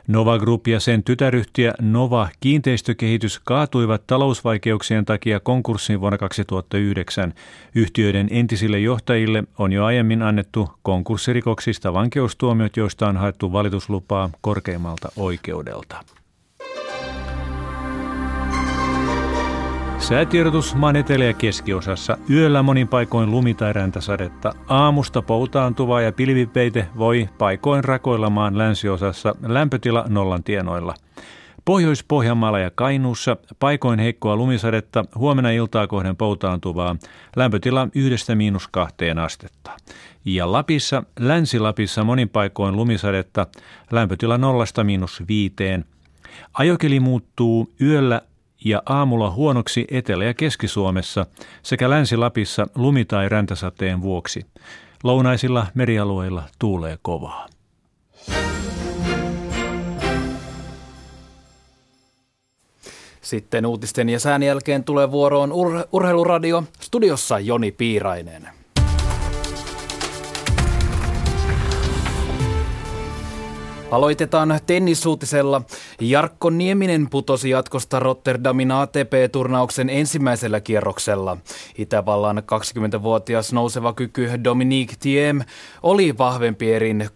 Nova Group ja sen tytäryhtiö Nova Kiinteistökehitys kaatuivat talousvaikeuksien takia konkurssiin vuonna 2009. Yhtiöiden entisille johtajille on jo aiemmin annettu konkurssirikoksista vankeustuomiot, joista on haettu valituslupaa korkeimmalta oikeudelta. Säätiedotus maan etelä- ja keskiosassa. Yöllä monin paikoin lumi- tai räntäsadetta. Aamusta poutaantuvaa ja pilvipeite voi paikoin rakoilla maan länsiosassa lämpötila nollan tienoilla. Pohjois-Pohjanmaalla ja Kainuussa paikoin heikkoa lumisadetta, huomenna iltaa kohden poutaantuvaa, lämpötila yhdestä miinus kahteen astetta. Ja Lapissa, Länsi-Lapissa monin paikoin lumisadetta, lämpötila nollasta miinus viiteen. Ajokeli muuttuu yöllä ja aamulla huonoksi Etelä- ja Keski-Suomessa sekä Länsi-Lapissa lumi- tai räntäsateen vuoksi. Lounaisilla merialueilla tuulee kovaa. Sitten uutisten ja sään jälkeen tulee vuoroon ur- Urheiluradio. Studiossa Joni Piirainen. Aloitetaan tennisuutisella. Jarkko Nieminen putosi jatkosta Rotterdamin ATP-turnauksen ensimmäisellä kierroksella. Itävallan 20-vuotias nouseva kyky Dominique Thiem oli vahvempi erin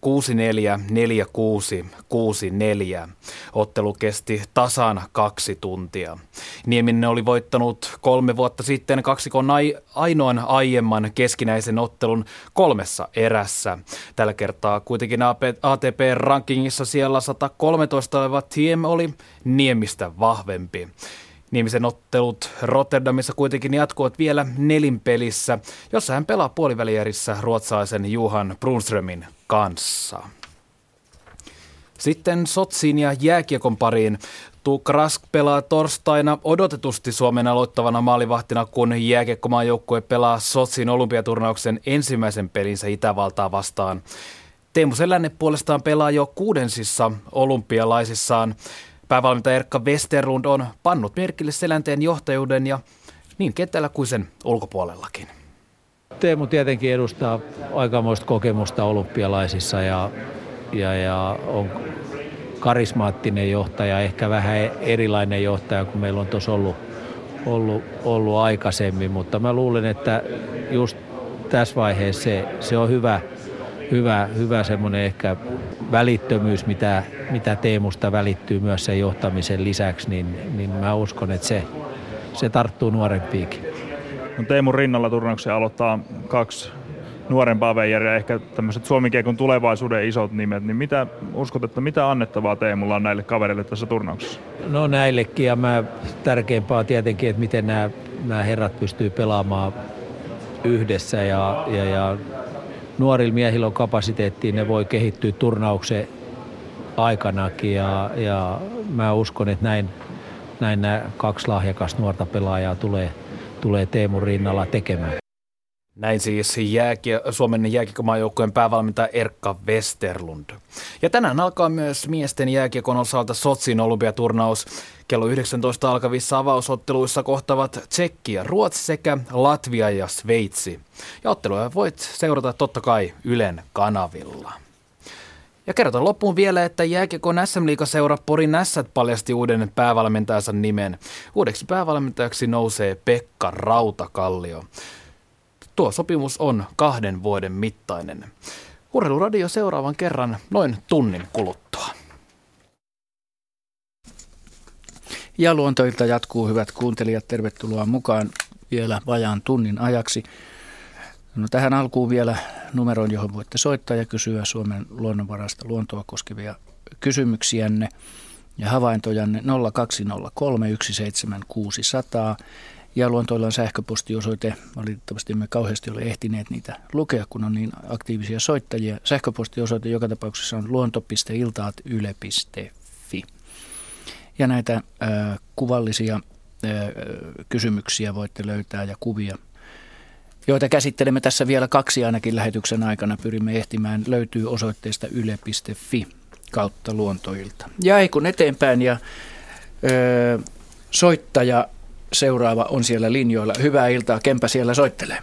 6-4, 4-6, 6-4. Ottelu kesti tasan kaksi tuntia. Nieminen oli voittanut kolme vuotta sitten kaksikon ainoan aiemman keskinäisen ottelun kolmessa erässä. Tällä kertaa kuitenkin ATP-rankingissa siellä 113 oleva Tiem oli Niemistä vahvempi. Niemisen ottelut Rotterdamissa kuitenkin jatkuvat vielä nelinpelissä, jossa hän pelaa puolivälijärissä ruotsalaisen Juhan Brunströmin kanssa. Sitten Sotsiin ja jääkiekon pariin. Tuukka Rask pelaa torstaina odotetusti Suomen aloittavana maalivahtina, kun jääkiekkomaan joukkue pelaa Sotsin olympiaturnauksen ensimmäisen pelinsä Itävaltaa vastaan. Teemu Selänne puolestaan pelaa jo kuudensissa olympialaisissaan. Päävalmentaja Erkka Westerlund on pannut merkille Selänteen johtajuuden ja niin kentällä kuin sen ulkopuolellakin. Teemu tietenkin edustaa aikamoista kokemusta olympialaisissa ja, ja, ja on karismaattinen johtaja, ehkä vähän erilainen johtaja kuin meillä on tuossa ollut, ollut, ollut aikaisemmin, mutta mä luulen, että just tässä vaiheessa se, se on hyvä, hyvä, hyvä semmoinen ehkä välittömyys, mitä, mitä Teemusta välittyy myös sen johtamisen lisäksi, niin, niin mä uskon, että se, se tarttuu nuorempiikin. No Teemun rinnalla turnauksia aloittaa kaksi nuorempaa veijariä, ehkä tämmöiset Suomikiekon tulevaisuuden isot nimet, niin mitä uskot, että mitä annettavaa Teemulla on näille kavereille tässä turnauksessa? No näillekin ja mä, tärkeämpää on tietenkin, että miten nämä, nämä herrat pystyy pelaamaan yhdessä ja, ja, ja nuorilla miehillä on kapasiteettia, ne voi kehittyä turnauksen aikanakin ja, ja mä uskon, että näin, näin nämä kaksi lahjakas nuorta pelaajaa tulee, tulee Teemun rinnalla tekemään. Näin siis jääkie, Suomen jääkiekkomaajoukkueen päävalmentaja Erkka Westerlund. Ja tänään alkaa myös miesten jääkiekon osalta Sotsin olympiaturnaus. Kello 19 alkavissa avausotteluissa kohtavat Tsekki ja Ruotsi sekä Latvia ja Sveitsi. Ja otteluja voit seurata totta kai Ylen kanavilla. Ja kerrotaan loppuun vielä, että jääkiekon SM seura Porin Nässät paljasti uuden päävalmentajansa nimen. Uudeksi päävalmentajaksi nousee Pekka Rautakallio. Tuo sopimus on kahden vuoden mittainen. Urheiluradio seuraavan kerran noin tunnin kuluttua. Ja luontoilta jatkuu hyvät kuuntelijat. Tervetuloa mukaan vielä vajaan tunnin ajaksi. No tähän alkuun vielä numeron, johon voitte soittaa ja kysyä Suomen luonnonvarasta luontoa koskevia kysymyksiänne ja havaintojanne 0203 17600 ja luontoilla on sähköpostiosoite. Valitettavasti emme kauheasti ole ehtineet niitä lukea, kun on niin aktiivisia soittajia. Sähköpostiosoite joka tapauksessa on luonto.iltaat.yle.fi. Ja näitä äh, kuvallisia äh, kysymyksiä voitte löytää ja kuvia, joita käsittelemme tässä vielä kaksi ainakin lähetyksen aikana. Pyrimme ehtimään, löytyy osoitteesta yle.fi kautta luontoilta. Ja ei kun eteenpäin ja ö, soittaja seuraava on siellä linjoilla. Hyvää iltaa, Kempä siellä soittelee.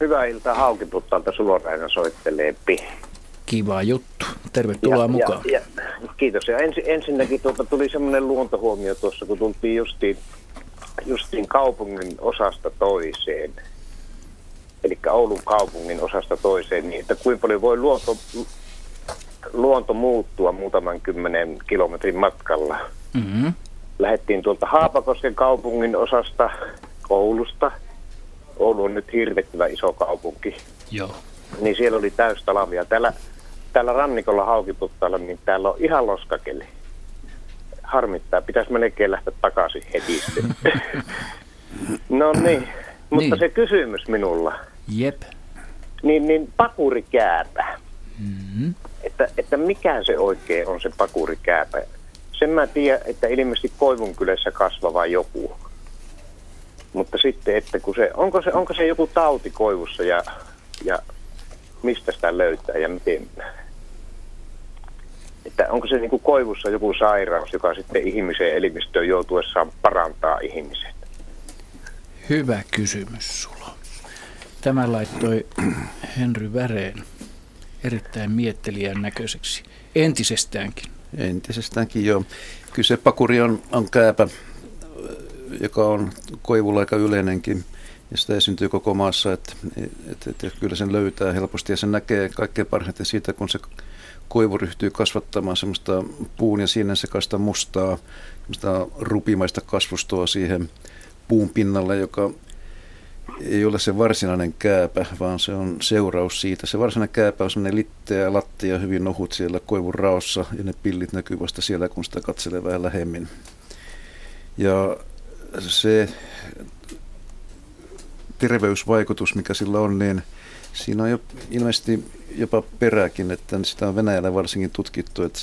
Hyvää iltaa, Haukiputtalta Suloraina soittelee. Kiva juttu. Tervetuloa ja, mukaan. Ja, ja, kiitos. Ja ensi, ensinnäkin tuota, tuli semmoinen luontohuomio tuossa, kun tultiin justiin, justiin kaupungin osasta toiseen. Eli Oulun kaupungin osasta toiseen, niin että kuinka paljon voi luonto, luonto muuttua muutaman kymmenen kilometrin matkalla. Mm-hmm lähdettiin tuolta Haapakosken kaupungin osasta koulusta. Oulu on nyt hirvettävä iso kaupunki. Joo. Niin siellä oli täys talavia. Täällä, täällä rannikolla Haukiputtaalla, niin täällä on ihan loskakeli. harmittaa. Pitäisi melkein lähteä takaisin heti. no niin, mutta Niin. se kysymys minulla. Jep. Niin, niin pakurikääpä. Mm-hmm. Että, että mikä se oikein on se pakurikääpä? Sen mä tiedän, että ilmeisesti Koivunkylässä kasvava joku. Mutta sitten, että kun se, onko se, onko se joku tauti koivussa ja, ja mistä sitä löytää ja miten? Että onko se niin kuin koivussa joku sairaus, joka sitten ihmisen elimistöön joutuessaan parantaa ihmisen? Hyvä kysymys, Sulo. Tämä laittoi Henry Väreen erittäin miettelijän näköiseksi. Entisestäänkin. Entisestäänkin joo. Kyllä se pakuri on, on kääpä, joka on koivulla aika yleinenkin. Ja sitä esiintyy koko maassa, että, että, että kyllä sen löytää helposti ja sen näkee kaikkein parhaiten siitä, kun se koivu ryhtyy kasvattamaan semmoista puun ja siinä sekaista mustaa, semmoista rupimaista kasvustoa siihen puun pinnalle, joka ei ole se varsinainen kääpä, vaan se on seuraus siitä. Se varsinainen kääpä on semmoinen litteä lattia, hyvin ohut siellä koivun raossa ja ne pillit näkyy vasta siellä, kun sitä katselee vähän lähemmin. Ja se terveysvaikutus, mikä sillä on, niin siinä on jo ilmeisesti jopa perääkin, että sitä on Venäjällä varsinkin tutkittu, että,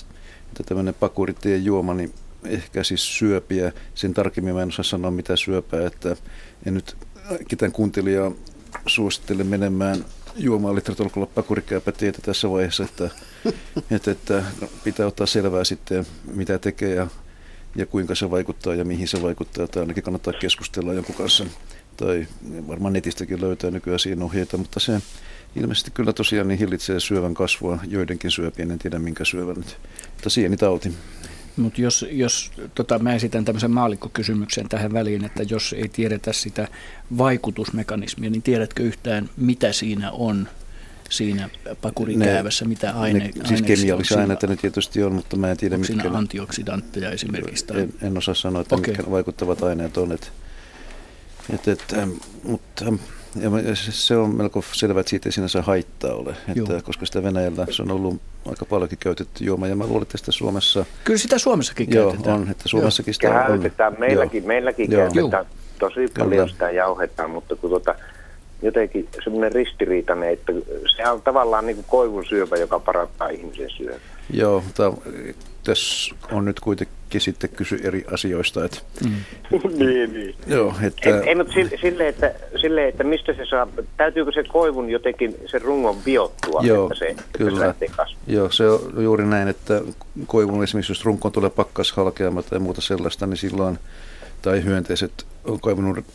että tämmöinen pakuriteen juoma, niin ehkä siis syöpiä. Sen tarkemmin mä en osaa sanoa mitä syöpää, että en nyt ketään kuuntelijaa suosittele menemään juomaan litratolkulla pakurikääpätietä tässä vaiheessa, että, että, että pitää ottaa selvää sitten, mitä tekee ja, ja kuinka se vaikuttaa ja mihin se vaikuttaa. Tai ainakin kannattaa keskustella jonkun kanssa. Tai varmaan netistäkin löytää nykyään siinä ohjeita, mutta se ilmeisesti kyllä tosiaan niin hillitsee syövän kasvua joidenkin syöpien, en tiedä minkä syövän nyt. Mutta sienitauti. Mutta jos, jos tota, mä esitän tämmöisen maalikkokysymyksen tähän väliin, että jos ei tiedetä sitä vaikutusmekanismia, niin tiedätkö yhtään, mitä siinä on siinä pakurikäävässä, mitä aine, ne, siis kemiallisia on aineita ne tietysti on, mutta mä en tiedä mitkä. ne- antioksidantteja esimerkiksi? Tai... En, en osaa sanoa, että okay. mitkä vaikuttavat aineet on. Et, et, et, ähm, mutta ähm, ja se- on melko selvä, että siitä ei sinänsä haittaa ole, että, Joo. koska sitä Venäjällä se on ollut aika paljonkin käytetty juoma, ja mä luulen, että sitä Suomessa... Kyllä sitä Suomessakin Joo, käytetään. on, että Suomessakin sitä on. Käytetään, meilläkin, Joo. meilläkin Joo. käytetään. Tosi paljon Kyllä. sitä jauhetaan, mutta kun tota, jotenkin semmoinen ristiriitainen, että se on tavallaan niin kuin koivun syöpä, joka parantaa ihmisen syöpää. Joo, mutta tässä on nyt kuitenkin sitten kysy eri asioista. Että, niin, niin. joo, että, Ei, ei mutta sille, sille, että, sille, että mistä se saa, täytyykö se koivun jotenkin sen rungon biottua, Joo, että se, että se kyllä. lähtee kasvamaan. Joo, se on juuri näin, että koivun esimerkiksi jos runkoon tulee pakkashalkeama tai muuta sellaista, niin silloin, tai hyönteiset on kaivannut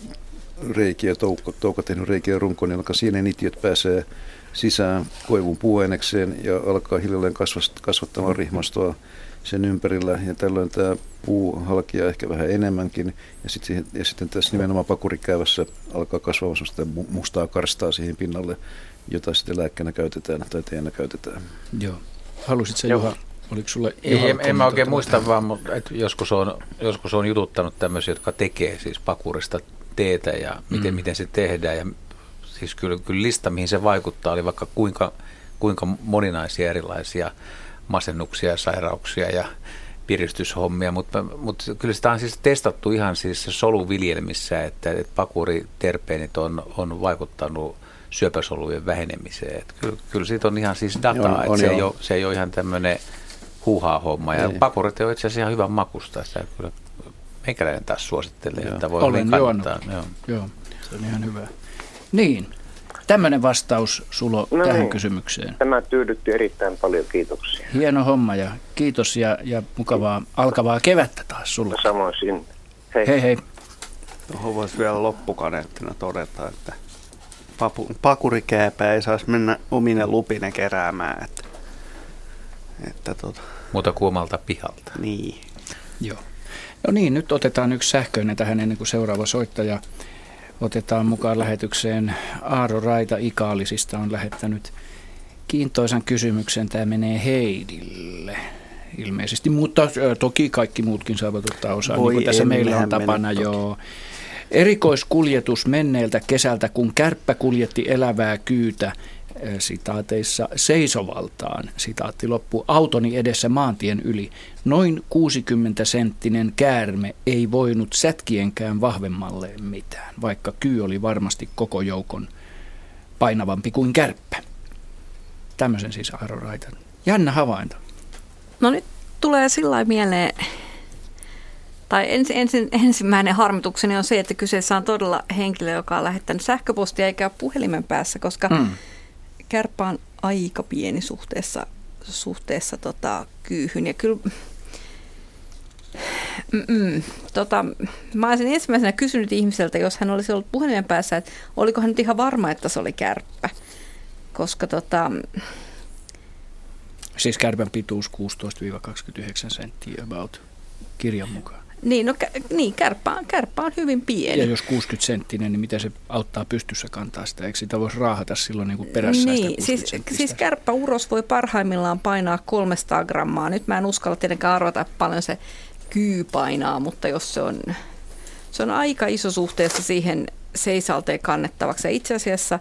reikiä, toukko, toukko tehnyt reikiä runkoon, niin siinä nitiöt pääsee sisään koivun puuainekseen ja alkaa hiljalleen kasvast- kasvattamaan rihmastoa sen ympärillä ja tällöin tämä puu halkia ehkä vähän enemmänkin ja, sit siihen, ja sitten tässä nimenomaan pakurikäävässä alkaa kasvaa sellaista mu- mustaa karstaa siihen pinnalle, jota sitten lääkkeenä käytetään tai teenä käytetään. Joo. Haluaisitko sä, Juha, oliko sulle Ei, en, en mä oikein muista vaan, mutta et joskus, on, joskus on jututtanut tämmöisiä, jotka tekee siis pakurista teetä ja miten, mm. miten se tehdään. Ja siis kyllä, kyllä lista, mihin se vaikuttaa, oli vaikka kuinka, kuinka moninaisia erilaisia masennuksia ja sairauksia ja piristyshommia, mutta, mutta kyllä sitä on siis testattu ihan siis soluviljelmissä, että, että pakuriterpeenit on, on vaikuttanut syöpäsolujen vähenemiseen. Että kyllä, kyllä siitä on ihan siis dataa, On- on että se, ei joo. ole, se ei ole ihan tämmöinen huuhaa homma. Ja Ei. pakurit on itse asiassa ihan hyvän makusta. Sitä kyllä meikäläinen taas suosittelee, Joo. että voi Olen kannattaa. Joo. Joo, se on ihan hyvä. Niin, tämmöinen vastaus Sulo No tähän niin. kysymykseen. Tämä tyydytti erittäin paljon, kiitoksia. Hieno homma ja kiitos ja, ja mukavaa alkavaa kevättä taas sulle. Samoin sinne. Hei. Hei hei. Tuohon voisi vielä loppukaneettina todeta, että papu, pakurikääpä ei saisi mennä omine lupine keräämään. Että, että tota, Muuta kuin omalta pihalta. niin. Joo. No niin, nyt otetaan yksi sähköinen tähän ennen kuin seuraava soittaja otetaan mukaan lähetykseen. Aaro Raita Ikaalisista on lähettänyt kiintoisan kysymyksen. Tämä menee Heidille ilmeisesti, mutta toki kaikki muutkin saavat ottaa osaa, Voi niin kuin tässä meillä on tapana joo. Erikoiskuljetus menneeltä kesältä, kun kärppä kuljetti elävää kyytä sitaateissa seisovaltaan, sitaatti loppu, autoni edessä maantien yli. Noin 60-senttinen käärme ei voinut sätkienkään vahvemmalleen mitään, vaikka kyy oli varmasti koko joukon painavampi kuin kärppä. Tämmöisen siis Aaro Raitan. Jännä havainto. No nyt tulee sillä mieleen, tai ensi, ensi, ensimmäinen harmitukseni on se, että kyseessä on todella henkilö, joka on lähettänyt sähköpostia eikä ole puhelimen päässä, koska mm. Kärppä on aika pieni suhteessa, suhteessa tota, kyyhyn. Ja kyllä Mm-mm. Tota, mä olisin ensimmäisenä kysynyt ihmiseltä, jos hän olisi ollut puhelimen päässä, että oliko hän nyt ihan varma, että se oli kärppä. Koska tota, Siis kärpän pituus 16-29 senttiä about kirjan mukaan. Niin, no niin, kärppä, on, kärppä on hyvin pieni. Ja jos 60 senttinen, niin miten se auttaa pystyssä kantaa sitä? Eikö sitä voisi raahata silloin niin kuin perässä niin, siis, siis kärppä uros voi parhaimmillaan painaa 300 grammaa. Nyt mä en uskalla tietenkään arvata, paljon se kyy painaa, mutta jos se on, se on aika iso suhteessa siihen seisalteen kannettavaksi. Ja itse asiassa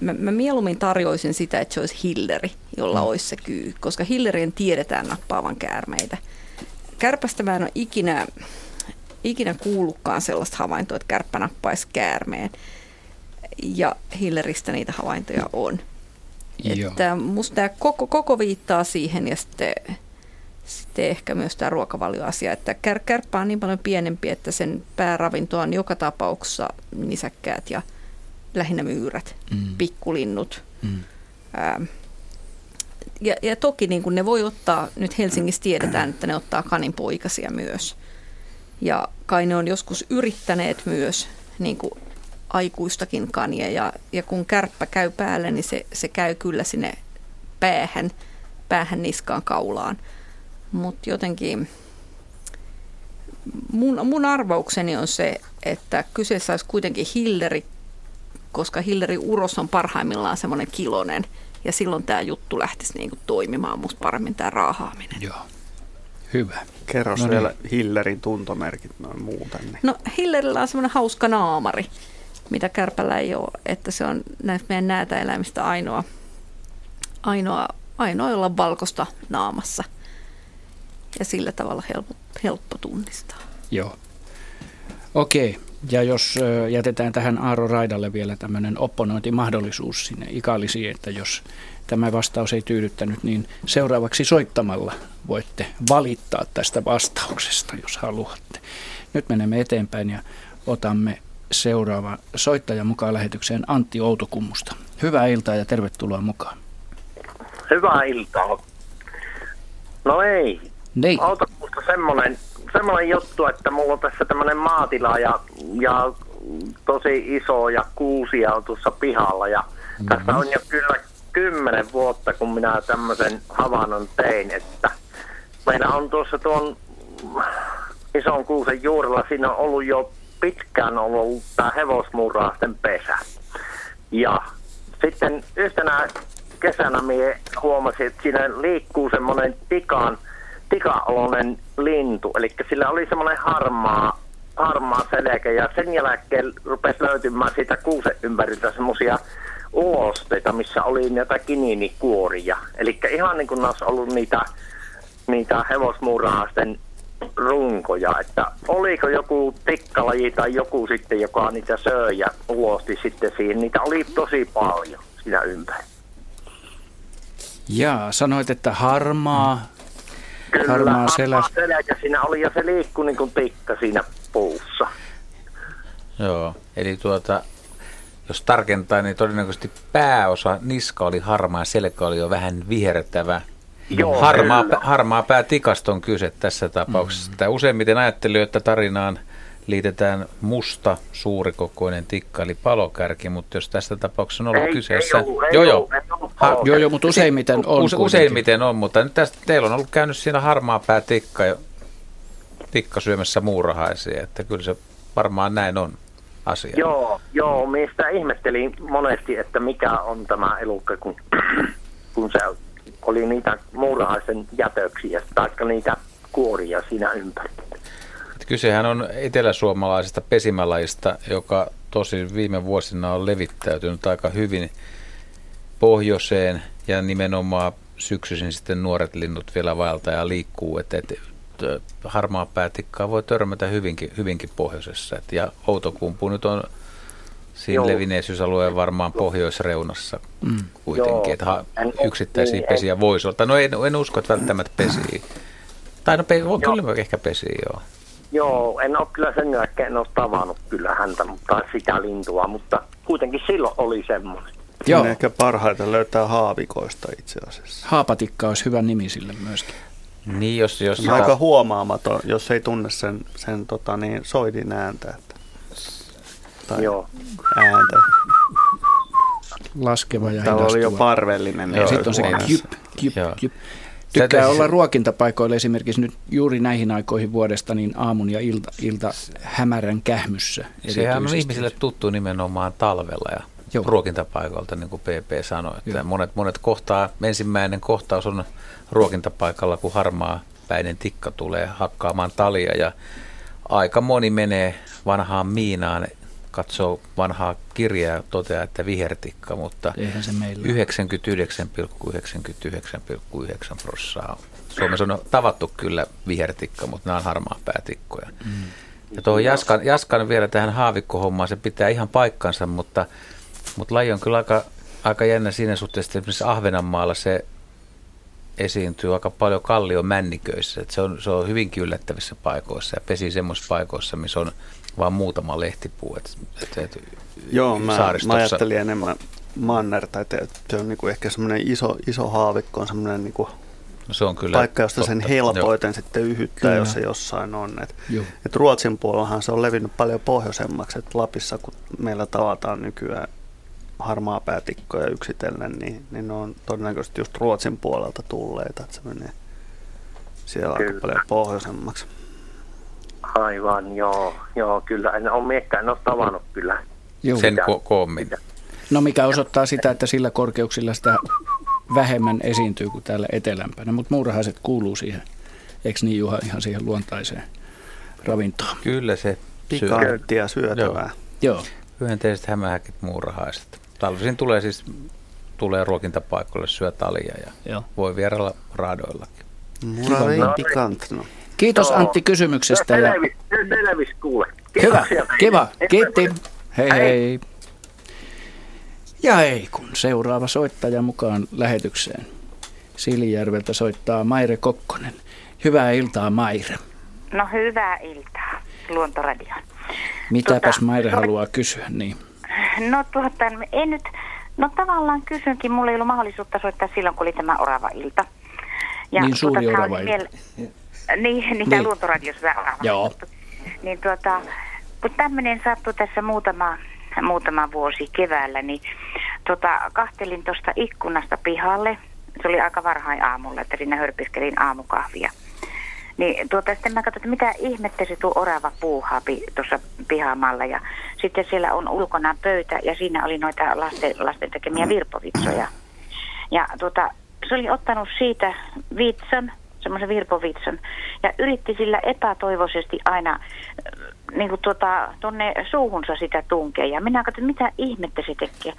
mä, mä mieluummin tarjoisin sitä, että se olisi hilleri, jolla mm. olisi se kyy, koska hillerien tiedetään nappaavan käärmeitä. Kärpästä mä en ole ikinä, ikinä kuullutkaan sellaista havaintoa, että kärppä nappaisi käärmeen. Ja hilleristä niitä havaintoja on. Joo. Että musta tämä koko, koko viittaa siihen ja sitten, sitten ehkä myös tämä ruokavalioasia, että kär, kärppä on niin paljon pienempi, että sen pääravinto on joka tapauksessa nisäkkäät ja lähinnä myyrät, mm. pikkulinnut. Mm. Ää, ja, ja toki niin kuin ne voi ottaa, nyt Helsingissä tiedetään, että ne ottaa kaninpoikasia myös. Ja kai ne on joskus yrittäneet myös niin kuin aikuistakin kania. Ja, ja kun kärppä käy päälle, niin se, se käy kyllä sinne päähän, päähän niskaan kaulaan. Mutta jotenkin mun, mun arvaukseni on se, että kyseessä olisi kuitenkin hilleri, koska hilleri uros on parhaimmillaan semmoinen kilonen – ja silloin tämä juttu lähtisi niin kuin toimimaan musta paremmin tämä raahaaminen. Joo. Hyvä. Kerro no vielä niin. Hillerin tuntomerkit noin muuten. Niin. No Hillerillä on semmoinen hauska naamari, mitä kärpällä ei ole, että se on näistä meidän näitä eläimistä ainoa, ainoa, ainoa jolla on valkoista naamassa. Ja sillä tavalla helppo, helppo tunnistaa. Joo. Okei, ja jos jätetään tähän Aaro Raidalle vielä tämmöinen opponointimahdollisuus sinne ikallisiin, että jos tämä vastaus ei tyydyttänyt, niin seuraavaksi soittamalla voitte valittaa tästä vastauksesta, jos haluatte. Nyt menemme eteenpäin ja otamme seuraava soittaja mukaan lähetykseen Antti Outokummusta. Hyvää iltaa ja tervetuloa mukaan. Hyvää iltaa. No ei. Nei. Outokummusta semmoinen semmoinen juttu, että mulla on tässä tämmöinen maatila ja, ja tosi iso ja kuusia on tuossa pihalla ja mm-hmm. tässä on jo kyllä kymmenen vuotta, kun minä tämmöisen havainnon tein, että meillä on tuossa tuon ison kuusen juurella, siinä on ollut jo pitkään ollut tämä hevosmurraasten pesä. Ja sitten yhtenä kesänä minä huomasin, että siinä liikkuu semmoinen tikan tikaoloinen lintu, eli sillä oli semmoinen harmaa, harmaa selkä ja sen jälkeen rupesi löytymään siitä kuusen ympäriltä semmoisia ulosteita, missä oli näitä kiniinikuoria. Eli ihan niin kuin olisi ollut niitä, niitä hevosmuuraasten runkoja, että oliko joku tikkalaji tai joku sitten, joka niitä söi ja ulosti sitten siihen. Niitä oli tosi paljon siinä ympäri. Jaa, sanoit, että harmaa, Kyllä, harmaa selä. selkä siinä oli ja se liikkui niin kuin tikka siinä puussa. Joo, eli tuota, jos tarkentaa, niin todennäköisesti pääosa niska oli harmaa selkä oli jo vähän vihertävä. Joo, harmaa, harmaa pää tikasta on kyse tässä tapauksessa. Mm. Useimmiten ajattelin, että tarinaan – liitetään musta suurikokoinen tikka, eli palokärki, mutta jos tässä tapauksessa on ollut ei, kyseessä... Ei ollut, ei joo, joo. Ha, joo, joo, mutta useimmiten on. Use, useimmiten on, mutta nyt tästä, teillä on ollut käynyt siinä harmaa pää tikka, tikka syömässä muurahaisia, että kyllä se varmaan näin on asia. Joo, joo, mistä ihmettelin monesti, että mikä on tämä elukka, kun, kun se oli niitä muurahaisen jätöksiä, taikka niitä kuoria siinä ympärillä. Kysehän on eteläsuomalaisesta pesimälajista, joka tosi viime vuosina on levittäytynyt aika hyvin pohjoiseen ja nimenomaan syksyisin sitten nuoret linnut vielä vaelta ja liikkuu. Et, et, harmaa päätikkaa voi törmätä hyvinkin, hyvinkin pohjoisessa. Et, ja Outokumpu nyt on siinä Joo. levinneisyysalueen varmaan pohjoisreunassa mm. kuitenkin. Että yksittäisiä niin, pesiä voisi olla. No en, en usko, että välttämättä pesii. Tai no, pe, kyllä ehkä pesii, joo. Joo, en ole kyllä sen jälkeen, en ole tavannut kyllä häntä, mutta sitä lintua, mutta kuitenkin silloin oli semmoinen. Joo. ehkä parhaita löytää haavikoista itse asiassa. Haapatikka olisi hyvä nimi sille myöskin. Niin, jos, jos sitä... Aika huomaamaton, jos ei tunne sen, sen tota, niin, soidin ääntä. Että, tai Joo. ääntä. Laskeva ja Tämä oli jo parvellinen. Ja sitten on se kyp, kyp, kyp. Tykkää olla ruokintapaikoilla esimerkiksi nyt juuri näihin aikoihin vuodesta niin aamun ja ilta, ilta hämärän kähmyssä. Sehän on ihmisille tuttu nimenomaan talvella ja Joo. ruokintapaikoilta, niin kuin PP sanoi. Että monet, monet kohtaa, ensimmäinen kohtaus on ruokintapaikalla, kun harmaa päinen tikka tulee hakkaamaan talia ja aika moni menee vanhaan miinaan, katsoo vanhaa kirjaa ja toteaa, että vihertikka, mutta 99,99,99 prosenttia Suomessa on tavattu kyllä vihertikka, mutta nämä on harmaa päätikkoja. Mm. Ja tuohon Jaskan, Jaskan vielä tähän haavikkohommaan, se pitää ihan paikkansa, mutta mutta laji on kyllä aika, aika jännä siinä suhteessa, että esimerkiksi Ahvenanmaalla se esiintyy aika paljon kallion männiköissä. Että se, on, se on hyvinkin yllättävissä paikoissa ja pesi semmoisissa paikoissa, missä on vain muutama lehtipuu. Et, et, et, Joo, mä, mä ajattelin enemmän mannerta, että se on niinku ehkä semmoinen iso, iso haavikko, on semmoinen niinku no se on kyllä paikka, josta totta. sen helpoiten Joo. sitten yhyttää, kyllä. jos se jossain on. Et, et Ruotsin puolellahan se on levinnyt paljon pohjoisemmaksi, että Lapissa kun meillä tavataan nykyään harmaa päätikkoja yksitellen, niin, niin ne on todennäköisesti just Ruotsin puolelta tulleita, että se menee siellä kyllä. aika paljon pohjoisemmaksi. Aivan, joo, joo kyllä. En ole miekkään, en ole tavannut kyllä. Joo. Sen ko- koommin. No mikä osoittaa sitä, että sillä korkeuksilla sitä vähemmän esiintyy kuin täällä etelämpänä, mutta muurahaiset kuuluu siihen, eikö niin Juha, ihan siihen luontaiseen ravintoon? Kyllä se Pikanttia syötävää. Joo. Joo. Hyönteiset hämähäkit, muurahaiset. Talvisin tulee siis tulee ruokintapaikoille syö talia ja Joo. voi vierailla raadoillakin. pikantno. Kiitos Antti kysymyksestä. Ja... Selvis, kuule. Hyvä, kiva. Kiitti. Hei hei. Ja ei kun seuraava soittaja mukaan lähetykseen. Silijärveltä soittaa Maire Kokkonen. Hyvää iltaa Maire. No hyvää iltaa Luontoradio. Mitäpäs tuota, Maire haluaa kysyä? Niin. No tuota, en nyt, no tavallaan kysynkin, mulla ei ollut mahdollisuutta soittaa silloin, kun oli tämä Orava-ilta. Ja niin suuri tuota, orava vielä, Niin, niin, niin. tämä luontoradiossa orava Joo. Niin tuota, kun tämmöinen sattui tässä muutama, muutama vuosi keväällä, niin tota, kahtelin tuosta ikkunasta pihalle. Se oli aika varhain aamulla, että siinä hörpiskelin aamukahvia. Niin tuota, sitten mä katsoin, että mitä ihmettä se tuo orava puuhaa tuossa pihamalla. Ja sitten siellä on ulkona pöytä ja siinä oli noita lasten, lasten tekemiä virpovitsoja. Ja tuota, se oli ottanut siitä vitsan, semmoisen virpovitsan, ja yritti sillä epätoivoisesti aina äh, niin kuin tuota, tonne suuhunsa sitä tunkea. Ja minä katsoin, mitä ihmettä se tekee.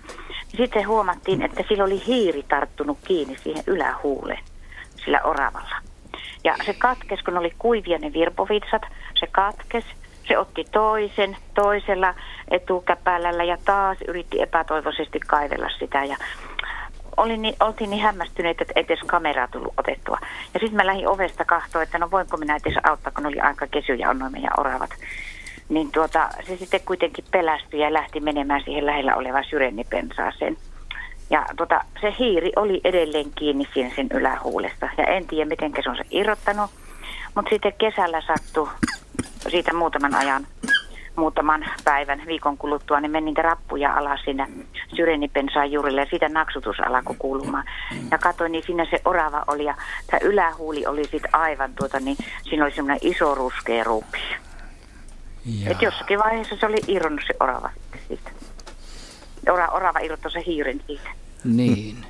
Sitten huomattiin, että sillä oli hiiri tarttunut kiinni siihen ylähuuleen sillä oravalla. Ja se katkes, kun oli kuivia ne virpovitsat, se katkes, se otti toisen, toisella etukäpälällä ja taas yritti epätoivoisesti kaivella sitä ja olin niin, oltiin niin hämmästyneet, että edes kameraa tullut otettua. Ja sitten mä lähdin ovesta kahtoa, että no voinko minä edes auttaa, kun oli aika kesyjä on noin meidän oravat. Niin tuota, se sitten kuitenkin pelästyi ja lähti menemään siihen lähellä olevaan syrennipensaaseen. Ja tota, se hiiri oli edelleen kiinni siinä sen ylähuulesta. Ja en tiedä, miten se on se irrottanut. Mutta sitten kesällä sattui siitä muutaman ajan, muutaman päivän, viikon kuluttua, niin menin niitä rappuja alas sinne syrenipensaan juurille ja siitä naksutus alkoi kuulumaan. Ja katsoin, niin siinä se orava oli ja tämä ylähuuli oli sitten aivan tuota, niin siinä oli semmoinen iso ruskea ruupi. Et jossakin vaiheessa se oli irronnut se orava siitä. Ora, orava irrottoi se hiiren siitä. Niin.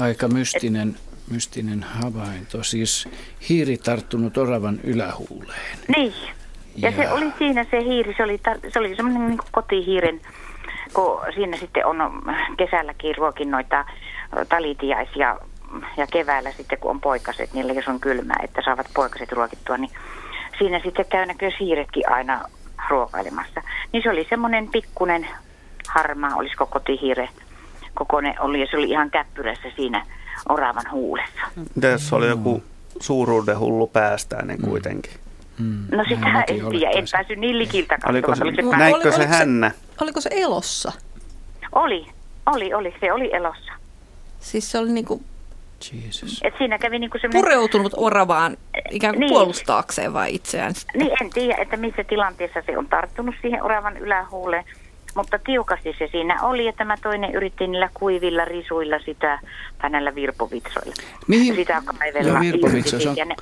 Aika mystinen, mystinen havainto. Siis hiiri tarttunut oravan ylähuuleen. Niin. Ja, ja se oli siinä se hiiri, se oli, tar- se oli semmoinen niin kotihiiren kun siinä sitten on kesälläkin ruokin noita talitiaisia ja keväällä sitten kun on poikaset, niillä jos on kylmää, että saavat poikaset ruokittua, niin siinä sitten käy näkyy siiretkin aina ruokailemassa. Niin se oli semmoinen pikkunen harmaa, olisiko kotihiire kokoinen oli ja se oli ihan käppyrässä siinä oravan huulessa. Tässä oli joku suuruuden hullu päästäinen mm. kuitenkin. Mm. No sitä en tiedä, en päässyt niin likiltä Oliko se, Oliko se, Oliko se se- hännä? Oliko se elossa? Oli, oli, oli, se oli elossa. Siis se oli niinku Jesus. Et siinä kävi niinku semmoinen... pureutunut oravaan ikään kuin Niin. puolustaakseen vai itseään? Niin, en tiedä, että missä tilanteessa se on tarttunut siihen oravan ylähuuleen, mutta tiukasti se siinä oli, ja tämä toinen yritti niillä kuivilla risuilla sitä, tai näillä virpovitsoilla. Mihin? Sitä kaivella. Joo, virpovitso, irti se on- ne,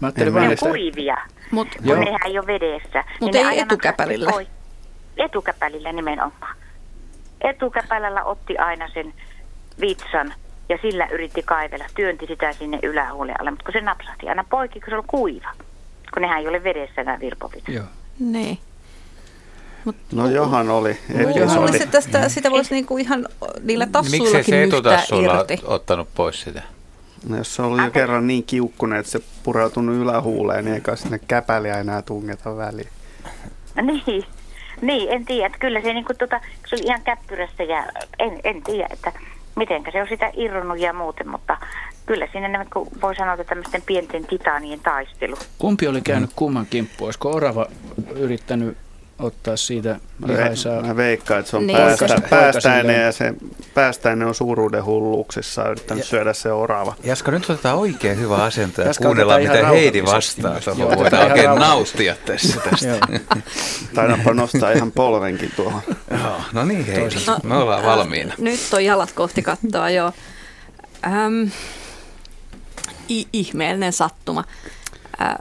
Mä ajattelin ne on että... kuivia, Mut, kun Joo. nehän ei ole vedessä. Mut ne ei etukäpälillä. pois. Etukäpälillä nimenomaan. Etukäpälällä otti aina sen vitsan ja sillä yritti kaivella, työnti sitä sinne ylähuulen alle, mutta kun se napsahti aina poikki, kun se oli kuiva. Kun nehän ei ole vedessä nämä virpovit. Joo. Niin. No johan oli. Luulisin, että tästä, sitä voisi niinku ihan niillä tassuillakin se nyhtää etutassulla irti. ottanut pois sitä? No, jos se oli jo kerran niin kiukkunen, että se pureutunut ylähuuleen, niin eikä sinne käpäliä enää tungeta väliin. Niin, niin en tiedä. Että kyllä se, niinku, tota, se oli ihan käppyrässä ja en, en tiedä, että mitenkä se on sitä irronnut ja muuten, mutta kyllä siinä voi sanoa, että tämmöisten pienten titaanien taistelu. Kumpi oli käynyt kumman kimppuun? Olisiko orava yrittänyt ottaa siitä Mä, lihaisaa? mä veikkaan, että se on Niin. päästä, päästäinen ja se päästäinen on suuruuden hulluuksissa yrittänyt syödä se orava. Jaska, nyt otetaan oikein hyvä asento ja Jaska, kuunnellaan, mitä Heidi vastaa. Joo, voidaan oikein rauhallisesti. nauttia tässä. tästä. Joo. Taidaanpa nostaa ihan polvenkin tuohon. Joo, no niin Heidi, me ollaan valmiina. Nyt on jalat kohti kattoa, joo. Ähm, i- ihmeellinen sattuma. Äh,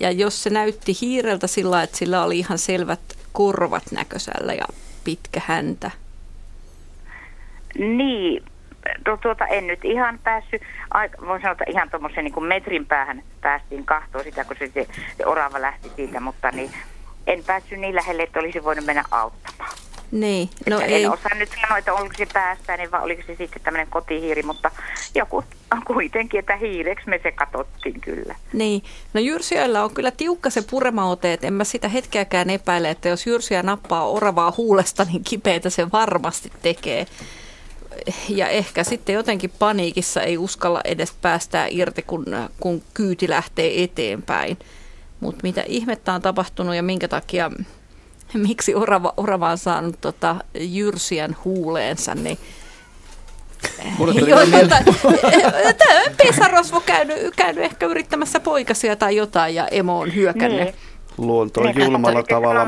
ja jos se näytti hiireltä sillä että sillä oli ihan selvät korvat näköisellä ja pitkä häntä. Niin, tu- tuota en nyt ihan päässyt, aika, voin sanoa, että ihan tuommoisen niin metrin päähän päästiin kahtoon sitä, kun se, se orava lähti siitä, mutta niin en päässyt niin lähelle, että olisi voinut mennä auttamaan. Niin, no Että ei. En osaa nyt sanoa, että oliko se päästäinen vai oliko se sitten tämmöinen kotihiiri, mutta joku kuitenkin, että hiireksi me se katsottiin kyllä. Niin, no jyrsijöillä on kyllä tiukka se puremaote, että en mä sitä hetkeäkään epäile, että jos jyrsiä nappaa oravaa huulesta, niin kipeätä se varmasti tekee. Ja ehkä sitten jotenkin paniikissa ei uskalla edes päästää irti, kun, kun kyyti lähtee eteenpäin. Mutta mitä ihmettä on tapahtunut ja minkä takia, miksi orava, orava on saanut tota jyrsijän huuleensa, niin Joo, mieleen- jotain- Tämä pesarosvo käynyt, käynyt ehkä yrittämässä poikasia tai jotain ja emo on hyökännyt. Niin. Luonto on julmalla tavalla.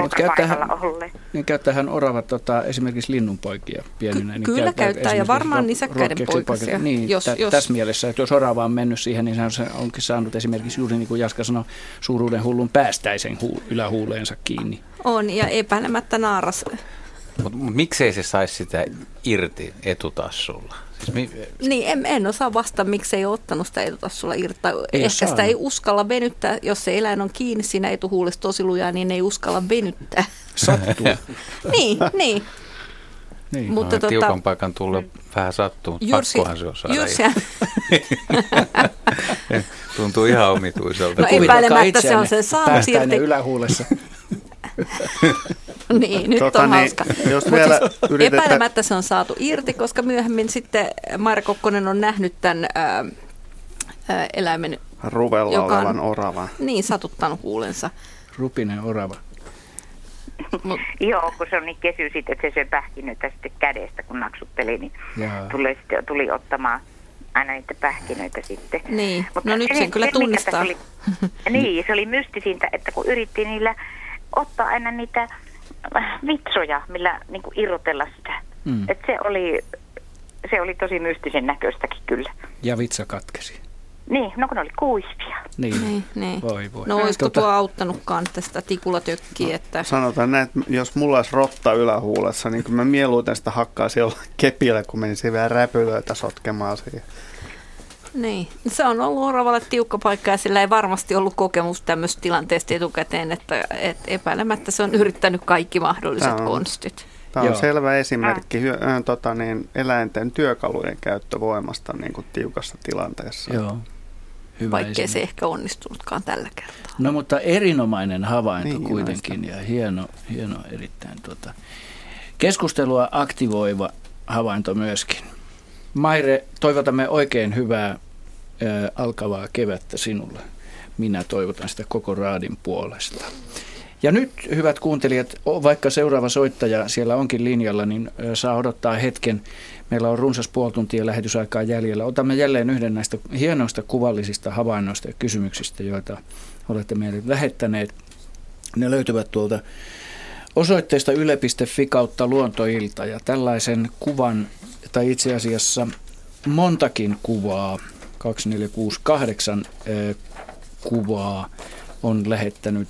Mutta käyttäähän, olle. niin käyttäähän oravat tota, esimerkiksi linnunpoikia pieninä. niin kyllä käyttää, ja esimerkiksi varmaan ro- nisäkkäiden poikasia, poikasia. Niin, jos- tä, jos- tässä mielessä, että jos orava on mennyt siihen, niin se on, se onkin saanut esimerkiksi juuri niin kuin Jaska sanoi, suuruuden hullun päästäisen hu, ylähuuleensa kiinni. On, ja epäilemättä naaras. Mutta mut miksei se saisi sitä irti etutassulla? Siis mi- Niin, en, en osaa vastata, miksei ole ottanut sitä etutassulla irti. Tai Ei Ehkä ole sitä ei uskalla venyttää, jos se eläin on kiinni siinä etuhuulessa tosi lujaa, niin ei uskalla venyttää. Sattuu. niin, niin. Niin. Mutta No, tota- tiukan paikan tulle vähän sattuu, mutta Jyrsi- pakkohan se on saada. Tuntuu ihan omituiselta. No epäilemättä se on se saanut Päästäinen irti. ylähuulessa. niin, nyt Tota on niin, hauska. jos Mut vielä siis yritetään- Epäilemättä se on saatu irti, koska myöhemmin sitten Maira Kokkonen on nähnyt tämän ää, ää, eläimen Ruvella joka on- olevan oravan. niin satuttanut huulensa. Rupinen orava. Joo, kun se on niin kesy sitten, että se syö pähkinöitä sitten kädestä, kun naksutteli, niin Jaa. tuli, sitten, tuli ottamaan aina niitä pähkinöitä sitten. Niin, Mutta no nyt se- sen kyllä se, mikä tunnistaa. tässä Oli, niin, se oli mystisintä, että kun yritti niillä ottaa aina niitä äh, vitsoja, millä niin kuin irrotella sitä. Mm. Et se, oli, se oli tosi mystisen näköistäkin kyllä. Ja vitsa katkesi. Niin, no kun ne oli kuivia. Niin. Niin, niin. Voi voi. No olisiko Tota- tuo auttanutkaan tästä tikulatökkiä, että Sanotaan näin, että jos mulla olisi rotta ylähuulessa, niin kyllä mä mieluiten sitä hakkaisin jollain kepillä, kun menisin vielä räpylöitä sotkemaan siihen. Niin, se on ollut oravalle tiukka paikka ja sillä ei varmasti ollut kokemus tämmöistä tilanteesta etukäteen, että, että epäilemättä se on yrittänyt kaikki mahdolliset Tämä on- konstit. Tämä on Joo. selvä esimerkki hyö, äh, tota, niin, eläinten työkalujen käyttövoimasta niin kuin tiukassa tilanteessa. Joo. Hyvä Vaikkei se esimerkki. ehkä onnistunutkaan tällä kertaa. No mutta erinomainen havainto Niin, kuitenkin ja hieno, hieno erittäin tuota, keskustelua aktivoiva havainto myöskin. Maire, toivotamme oikein hyvää alkavaa kevättä sinulle. Minä toivotan sitä koko raadin puolesta. Ja nyt, hyvät kuuntelijat, vaikka seuraava soittaja siellä onkin linjalla, niin saa odottaa hetken. Meillä on runsas puoli tuntia lähetysaikaa jäljellä. Otamme jälleen yhden näistä hienoista kuvallisista havainnoista ja kysymyksistä, joita olette meille lähettäneet. Ne löytyvät tuolta osoitteesta yle.fi kautta luontoilta ja tällaisen kuvan, tai itse asiassa montakin kuvaa, 2468 ö, kuvaa on lähettänyt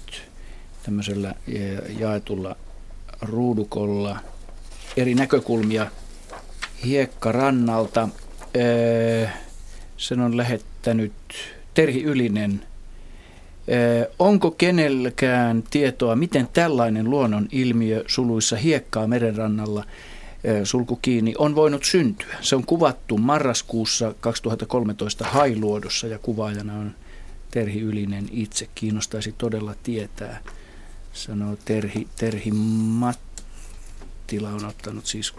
tämmöisellä jaetulla ruudukolla eri näkökulmia hiekkarannalta. Sen on lähettänyt Terhi Ylinen. Onko kenelläkään tietoa, miten tällainen luonnon ilmiö suluissa hiekkaa merenrannalla sulku kiinni on voinut syntyä? Se on kuvattu marraskuussa 2013 Hailuodossa ja kuvaajana on Terhi Ylinen itse. Kiinnostaisi todella tietää, sanoo Terhi, Terhi Mattila on ottanut siis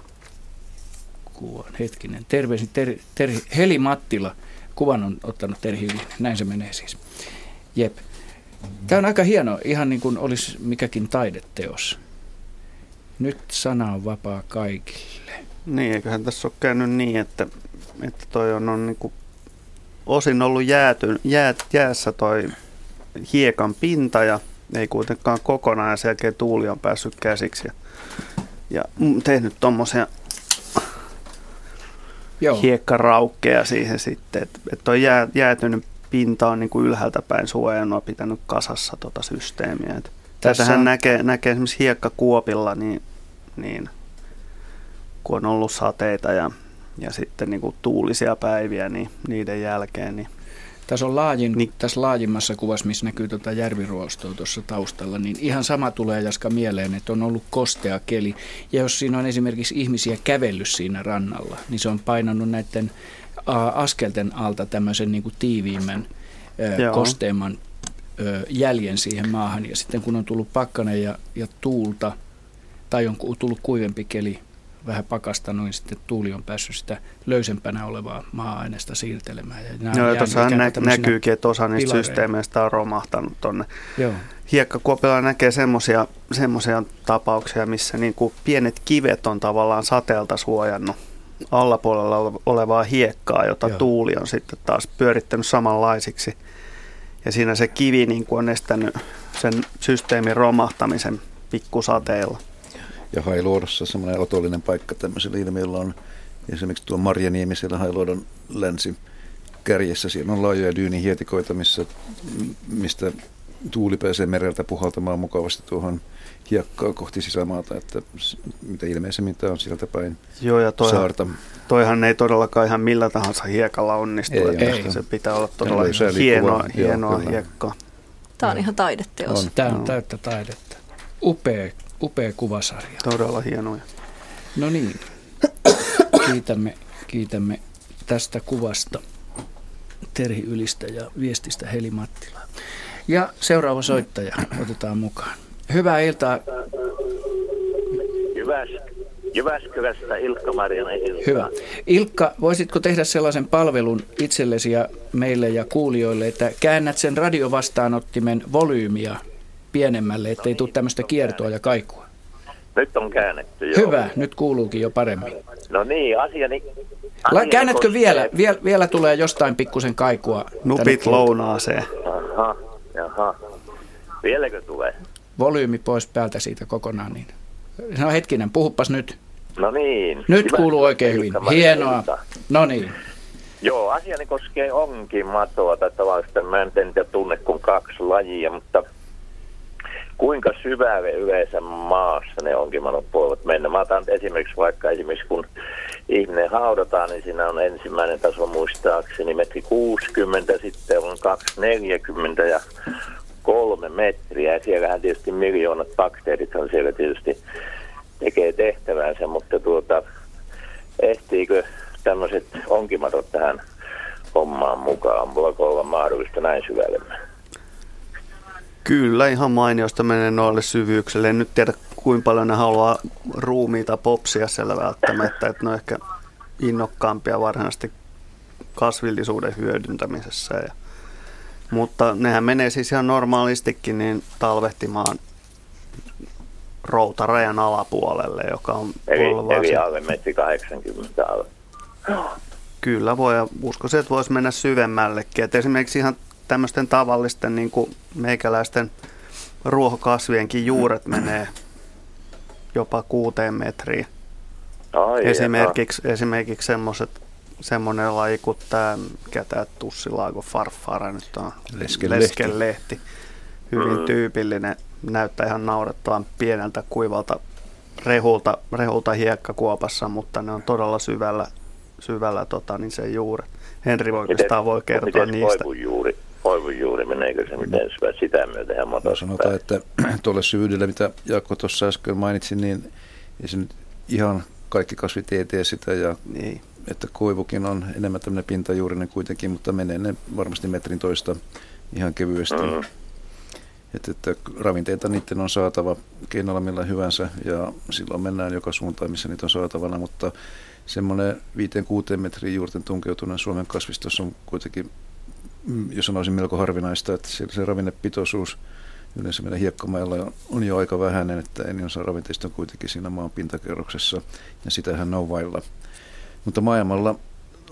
kuvan. Hetkinen, terveisin Terhi, Terhi, Heli Mattila, kuvan on ottanut Terhi Ylinen. Näin se menee siis. Jep. Tämä on aika hieno, ihan niin kuin olisi mikäkin taideteos. Nyt sana on vapaa kaikille. Niin, eiköhän tässä ole käynyt niin, että, että toi on, on niin kuin osin ollut jääty, jää, jäässä toi hiekan pinta ja ei kuitenkaan kokonaan ja sen jälkeen tuuli on päässyt käsiksi ja, ja mm, tehnyt tuommoisia Joo. hiekkaraukkeja siihen sitten, että et toi jää, jäätynyt pinta on niin kuin ylhäältä päin suojannut pitänyt kasassa tota systeemiä. Et Tässä Tätähän on- näkee, näkee esimerkiksi hiekkakuopilla, niin, niin kun on ollut sateita ja, ja sitten niin kuin tuulisia päiviä, niin niiden jälkeen, niin Tässä on laajin, niin. tässä laajimmassa kuvassa, missä näkyy tuota järviruostoa tuossa taustalla, niin ihan sama tulee Jaska mieleen, että on ollut kostea keli. Ja jos siinä on esimerkiksi ihmisiä kävellyt siinä rannalla, niin se on painanut näiden askelten alta tämmöisen niin kuin tiiviimmän, Joo. Jäljen siihen maahan. Ja sitten kun on tullut pakkanen ja, ja tuulta, tai on tullut kuivempi keli, vähän pakastanut, niin sitten tuuli on päässyt sitä löysempänä olevaa maa-aineesta siirtelemään. Ja Joo, tuossahan nä- näkyykin, että osa niistä systeemeistä on romahtanut tuonne. Joo. Hiekkakuopilla näkee semmoisia semmosia tapauksia, missä niin kuin pienet kivet on tavallaan sateelta suojannut allapuolella ole- olevaa hiekkaa, jota Joo. tuuli on sitten taas pyörittänyt samanlaisiksi. Ja siinä se kivi niin kuin on estänyt sen systeemin romahtamisen pikkusateella. Ja Hailuodossa semmoinen otollinen paikka tämmöisellä ilmiöllä on esimerkiksi tuo Marjaniemi siellä Hailuodon länsi kärjessä. Siellä on laajoja dyynihietikoita, missä, mistä tuuli pääsee mereltä puhaltamaan mukavasti tuohon hiekkaa kohti sisämaata, että mitä ilmeisemmin tämä on sieltä päin Joo, ja toihan, saarta. toihan ei todellakaan ihan millä tahansa hiekalla onnistu. Ei että onnistu. se pitää olla todella hienoa, joo, hienoa kyllä. hiekkaa. Tämä on ihan taideteos. On. Tämä on täyttä taidetta. Upea, upea kuvasarja. Todella hienoja. No niin, kiitämme, kiitämme tästä kuvasta Terhi Ylistä ja viestistä Heli Mattilaa. Ja seuraava soittaja otetaan mukaan. Hyvää iltaa. Jyväs, Jyväskylästä Ilkka Marjanen iltaa. Hyvä. Ilkka, voisitko tehdä sellaisen palvelun itsellesi ja meille ja kuulijoille, että käännät sen radiovastaanottimen volyymiä pienemmälle, ettei tule tämmöistä kiertoa ja kaikua. Nyt on käännetty jo. Hyvä, nyt kuuluukin jo paremmin. No niin, asiani... La, asiani käännätkö vielä? Viel, vielä tulee jostain pikkusen kaikua. Nupit lounaaseen. Aha, jaha. Vieläkö tulee? Volyymi pois päältä siitä kokonaan. Niin. No hetkinen, puhuppas nyt. No niin. Nyt Jyväskylästä kuuluu oikein hyvin. Hienoa. No niin. Joo, asiani koskee onkin matoa tai tavallista. Mä en tiedä tunne kuin kaksi lajia, mutta kuinka syvälle yleensä maassa ne onkimanot voivat mennä. Mä otan esimerkiksi vaikka esimerkiksi kun ihminen haudataan, niin siinä on ensimmäinen taso muistaakseni metri 60, sitten on 240 ja kolme metriä. Ja siellähän tietysti miljoonat bakteerit on siellä tietysti tekee tehtävänsä, mutta tuota, ehtiikö tämmöiset onkimatot tähän hommaan mukaan? Voiko olla mahdollista näin syvälle? Kyllä, ihan mainiosta menee noille syvyykselle. En nyt tiedä, kuinka paljon ne haluaa ruumiita popsia siellä välttämättä, että ne on ehkä innokkaampia varsinaisesti kasvillisuuden hyödyntämisessä. Ja, mutta nehän menee siis ihan normaalistikin niin talvehtimaan routarajan alapuolelle, joka on Eli, eli alle metri 80 alle. Kyllä voi, ja uskoisin, että voisi mennä syvemmällekin. Et esimerkiksi ihan tämmöisten tavallisten niin kuin meikäläisten ruohokasvienkin juuret menee jopa kuuteen metriin. Ai esimerkiksi, esimerkiksi semmoiset semmoinen laji kuin tämä, mikä tämä tussilaago farfara nyt on, Leskenlehti. leskenlehti. Hyvin Mm. tyypillinen, näyttää ihan naurettavan pieneltä kuivalta rehulta, rehulta hiekkakuopassa, mutta ne on todella syvällä, syvällä tota, niin se juuret. Henri voi oikeastaan voi kertoa miten niistä. Koivun juuri, koivun juuri, meneekö se miten syvä sitä myöten ihan No, matossa sanotaan, että tuolle syvyydellä, mitä Jaakko tuossa äsken mainitsi, niin ei se nyt ihan kaikki kasvit ei tee sitä. Ja, niin. Että koivukin on enemmän tämmöinen pintajuurinen kuitenkin, mutta menee ne varmasti metrin toista ihan kevyesti. Mm. Että, että ravinteita niiden on saatava keinolla millä hyvänsä ja silloin mennään joka suuntaan, missä niitä on saatavana, mutta semmoinen 5-6 metrin juurten tunkeutuneen Suomen kasvistossa on kuitenkin, mm, jos sanoisin melko harvinaista, että siellä se ravinnepitoisuus yleensä meillä hiekkomailla on- on jo aika vähäinen, että enin osa ravinteista on kuitenkin siinä maan pintakerroksessa ja sitähän on vailla. Mutta maailmalla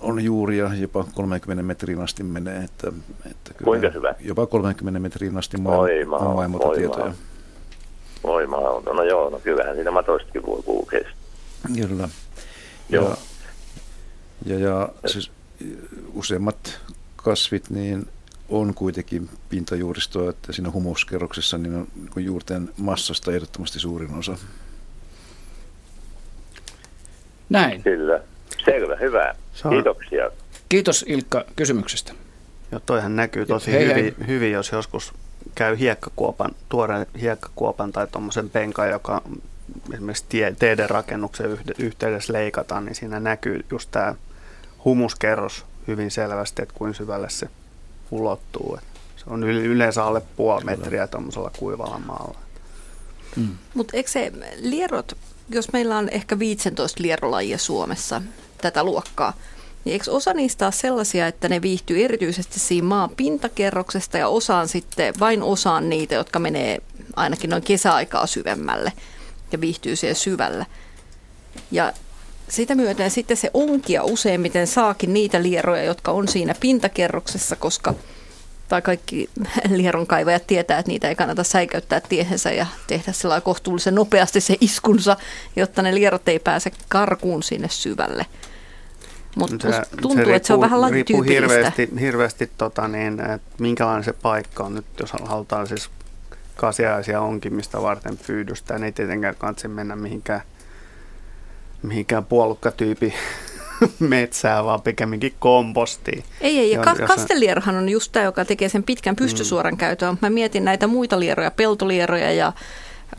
on juuria jopa 30 metrin asti menee. Että, että kyllä Kuinka hyvä? Jopa 30 metrin asti maa, on maailmalta oi tietoja. maa. Voi maa, no joo, no kyllähän siinä matoistakin voi kulkea. Kyllä. Joo. Ja, ja, ja siis useimmat kasvit niin on kuitenkin pintajuuristoa, että siinä humuskerroksessa niin on niin kuin juurten massasta ehdottomasti suurin osa. Näin. Kyllä. Selvä, hyvä. On- Kiitoksia. Kiitos Ilkka kysymyksestä. Joo, toihan näkyy tosi Hei, hyvin, hei. hyvin, jos joskus käy hiekkakuopan, tuoreen hiekkakuopan tai tuommoisen penkan, joka esimerkiksi tie, teiden rakennuksen yhteydessä leikataan, niin siinä näkyy just tämä humuskerros hyvin selvästi, että kuinka syvälle se ulottuu. Et se on yl- yleensä alle puoli metriä tuommoisella kuivalla maalla. Mutta eikö se lierot, jos meillä on ehkä 15 lierolajia Suomessa tätä luokkaa, niin eikö osa niistä ole sellaisia, että ne viihtyy erityisesti siinä maan pintakerroksesta ja osaan sitten, vain osaan niitä, jotka menee ainakin noin kesäaikaa syvemmälle ja viihtyy siellä syvällä. Ja sitä myöten sitten se onkia useimmiten saakin niitä lieroja, jotka on siinä pintakerroksessa, koska tai kaikki lieronkaivajat tietää, että niitä ei kannata säikäyttää tiehensä ja tehdä sillä kohtuullisen nopeasti se iskunsa, jotta ne lierot ei pääse karkuun sinne syvälle. Mutta Se- tuntuu, että se on vähän riippuu lajityypillistä. hirveästi, hirveästi tota niin, että minkälainen se paikka on nyt, jos halutaan siis kasiaisia onkimista varten pyydystää, niin ei tietenkään kansi mennä mihinkään, mihinkään puolukkatyypi metsää, vaan pikemminkin kompostiin. Ei, ei, ja Jos- ka- jos- kastelierhan on just tämä, joka tekee sen pitkän pystysuoran käytön. Mutta Mä mietin näitä muita lieroja, peltolieroja ja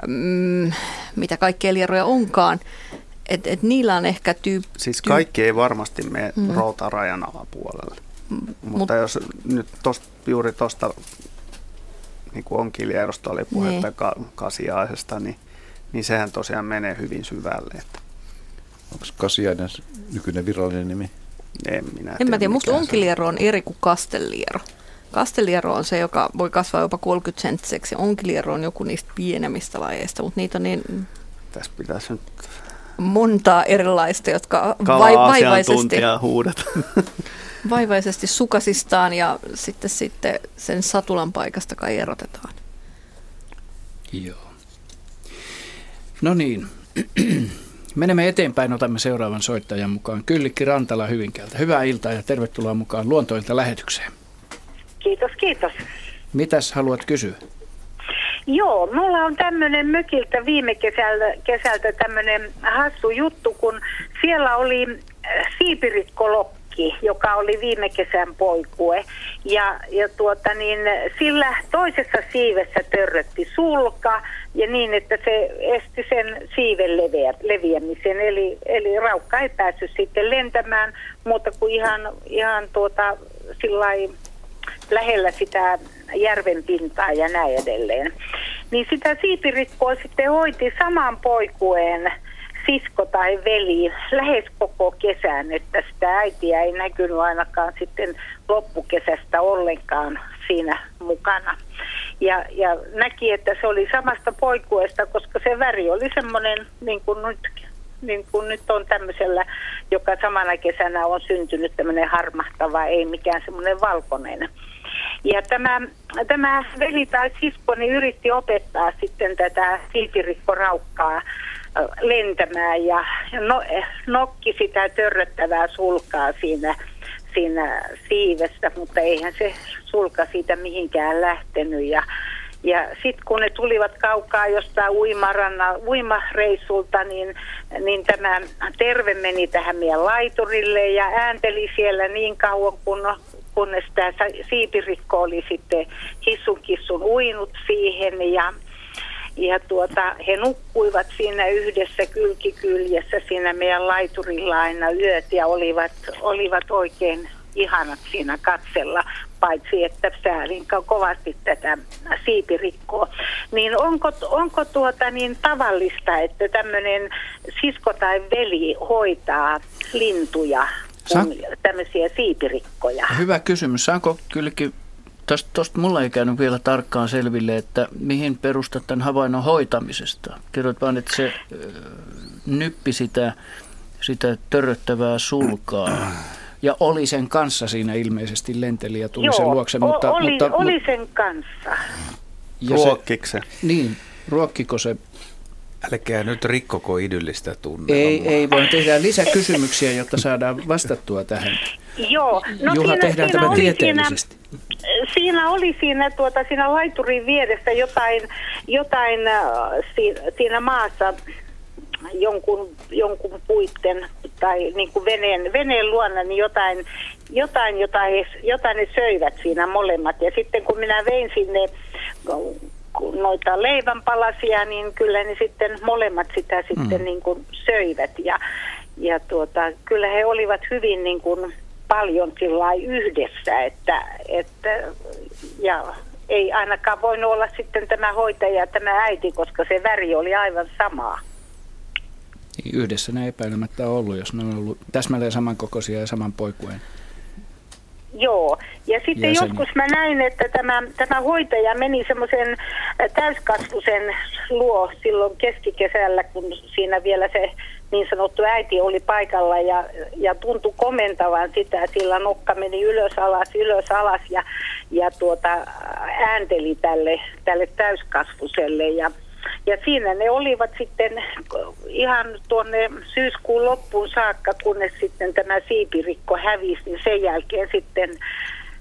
mm, mitä kaikkea lieroja onkaan. Että et niillä on ehkä tyyp... Siis kaikki ei varmasti mene Mm. mm. routarajan alapuolelle. mut- Mutta jos nyt tost, juuri tuosta niin kuin onkilierosta oli puhetta Niin. ka, kasiaisesta, niin, niin sehän tosiaan menee hyvin syvälle. Että Onko kasiainen nykyinen virallinen nimi? en minä En mä tiedä, musta onkiliero on eri kuin kasteliero. Kasteliero on se, joka voi kasvaa jopa 30 senttiseksi. Onkiliero on joku niistä pienemmistä lajeista, mutta niitä on niin Tässä pitäisi nyt montaa erilaista, jotka vai, vaivaisesti, huudet. vaivaisesti sukasistaan ja sitten, sitten sen satulan paikasta kai erotetaan. Joo. No niin. Menemme eteenpäin, otamme seuraavan soittajan mukaan. Kyllikki Rantala Hyvinkäältä. Hyvää iltaa ja tervetuloa mukaan Luontoilta lähetykseen. Kiitos, kiitos. Mitäs haluat kysyä? Joo, mulla on tämmöinen mökiltä viime kesältä, kesältä tämmöinen hassu juttu, kun siellä oli äh, siipirikkolokki, joka oli viime kesän poikue. Ja, ja tuota niin, sillä toisessa siivessä törrötti sulka ja niin, että se esti sen siiven leviä, leviämisen. Eli, eli raukka ei päässyt sitten lentämään, mutta kuin ihan, ihan tuota, sillai, lähellä sitä järven pintaa ja näin edelleen. Niin sitä siipirikkoa sitten hoiti saman poikueen sisko tai veli lähes koko kesän, että sitä äitiä ei näkynyt ainakaan sitten loppukesästä ollenkaan siinä mukana. Ja, ja näki, että se oli samasta poikuesta, koska se väri oli semmoinen, niin kuin nyt, niin kuin nyt on tämmöisellä, joka samana kesänä on syntynyt tämmöinen harmahtava, ei mikään semmoinen valkoinen. Ja tämä, tämä veli tai sisko niin yritti opettaa sitten tätä siipirikkoraukkaa lentämään ja no, nokki sitä törröttävää sulkaa siinä, siinä siivessä, mutta eihän se sulka siitä mihinkään lähtenyt. Ja, ja sitten kun ne tulivat kaukaa jostain uimaranna, uimareissulta, niin, niin tämä terve meni tähän meidän laiturille ja äänteli siellä niin kauan, kun kunnes tämä siipirikko oli sitten hissun kissun uinut siihen ja ja tuota, he nukkuivat siinä yhdessä kylkikyljessä siinä meidän laiturilla aina yöt ja olivat, olivat oikein ihanat siinä katsella, paitsi että säälin kovasti tätä siipirikkoa. Niin onko, onko tuota niin tavallista, että tämmöinen sisko tai veli hoitaa lintuja Sa- tämmöisiä siipirikkoja. Hyvä kysymys. Saanko kylläkin, tuosta mulla ei käynyt vielä tarkkaan selville, että mihin perustat tämän havainnon hoitamisesta. Kerroit vaan, että se nyppi sitä, sitä törröttävää sulkaa. Ja oli sen kanssa siinä ilmeisesti lenteli ja tuli Joo, sen luokse. Mutta, oli, mutta, oli sen kanssa. Ruokkiko se? Niin, ruokkiko se Älkää nyt rikkoko idyllistä tunnelmaa. Ei, ei voi tehdä lisäkysymyksiä, jotta saadaan vastattua tähän. Joo. No Juha, siinä, tehdään siinä tämä oli tieteellisesti. Siinä, siinä oli siinä, tuota, siinä laiturin vieressä jotain, jotain äh, siinä, siinä maassa jonkun, jonkun puitten tai niin kuin veneen, veneen luona niin jotain, jotain, jota he, jotain ne söivät siinä molemmat. Ja sitten kun minä vein sinne noita leivänpalasia, niin kyllä ne sitten molemmat sitä sitten mm. niin kuin söivät. Ja, ja tuota, kyllä he olivat hyvin niin kuin paljon yhdessä, että, että ja ei ainakaan voinut olla sitten tämä hoitaja ja tämä äiti, koska se väri oli aivan samaa. Niin yhdessä ne epäilemättä on ollut, jos ne on ollut täsmälleen samankokoisia ja saman poikueen. Joo, ja sitten Jäseniä. joskus mä näin, että tämä, tämä hoitaja meni semmoisen täyskasvusen luo silloin keskikesällä, kun siinä vielä se niin sanottu äiti oli paikalla ja, ja tuntui komentavan sitä, sillä nokka meni ylös alas, ylös alas ja, ja tuota, äänteli tälle, tälle täyskasvuselle ja ja siinä ne olivat sitten ihan tuonne syyskuun loppuun saakka, kunnes sitten tämä siipirikko hävisi, niin sen jälkeen sitten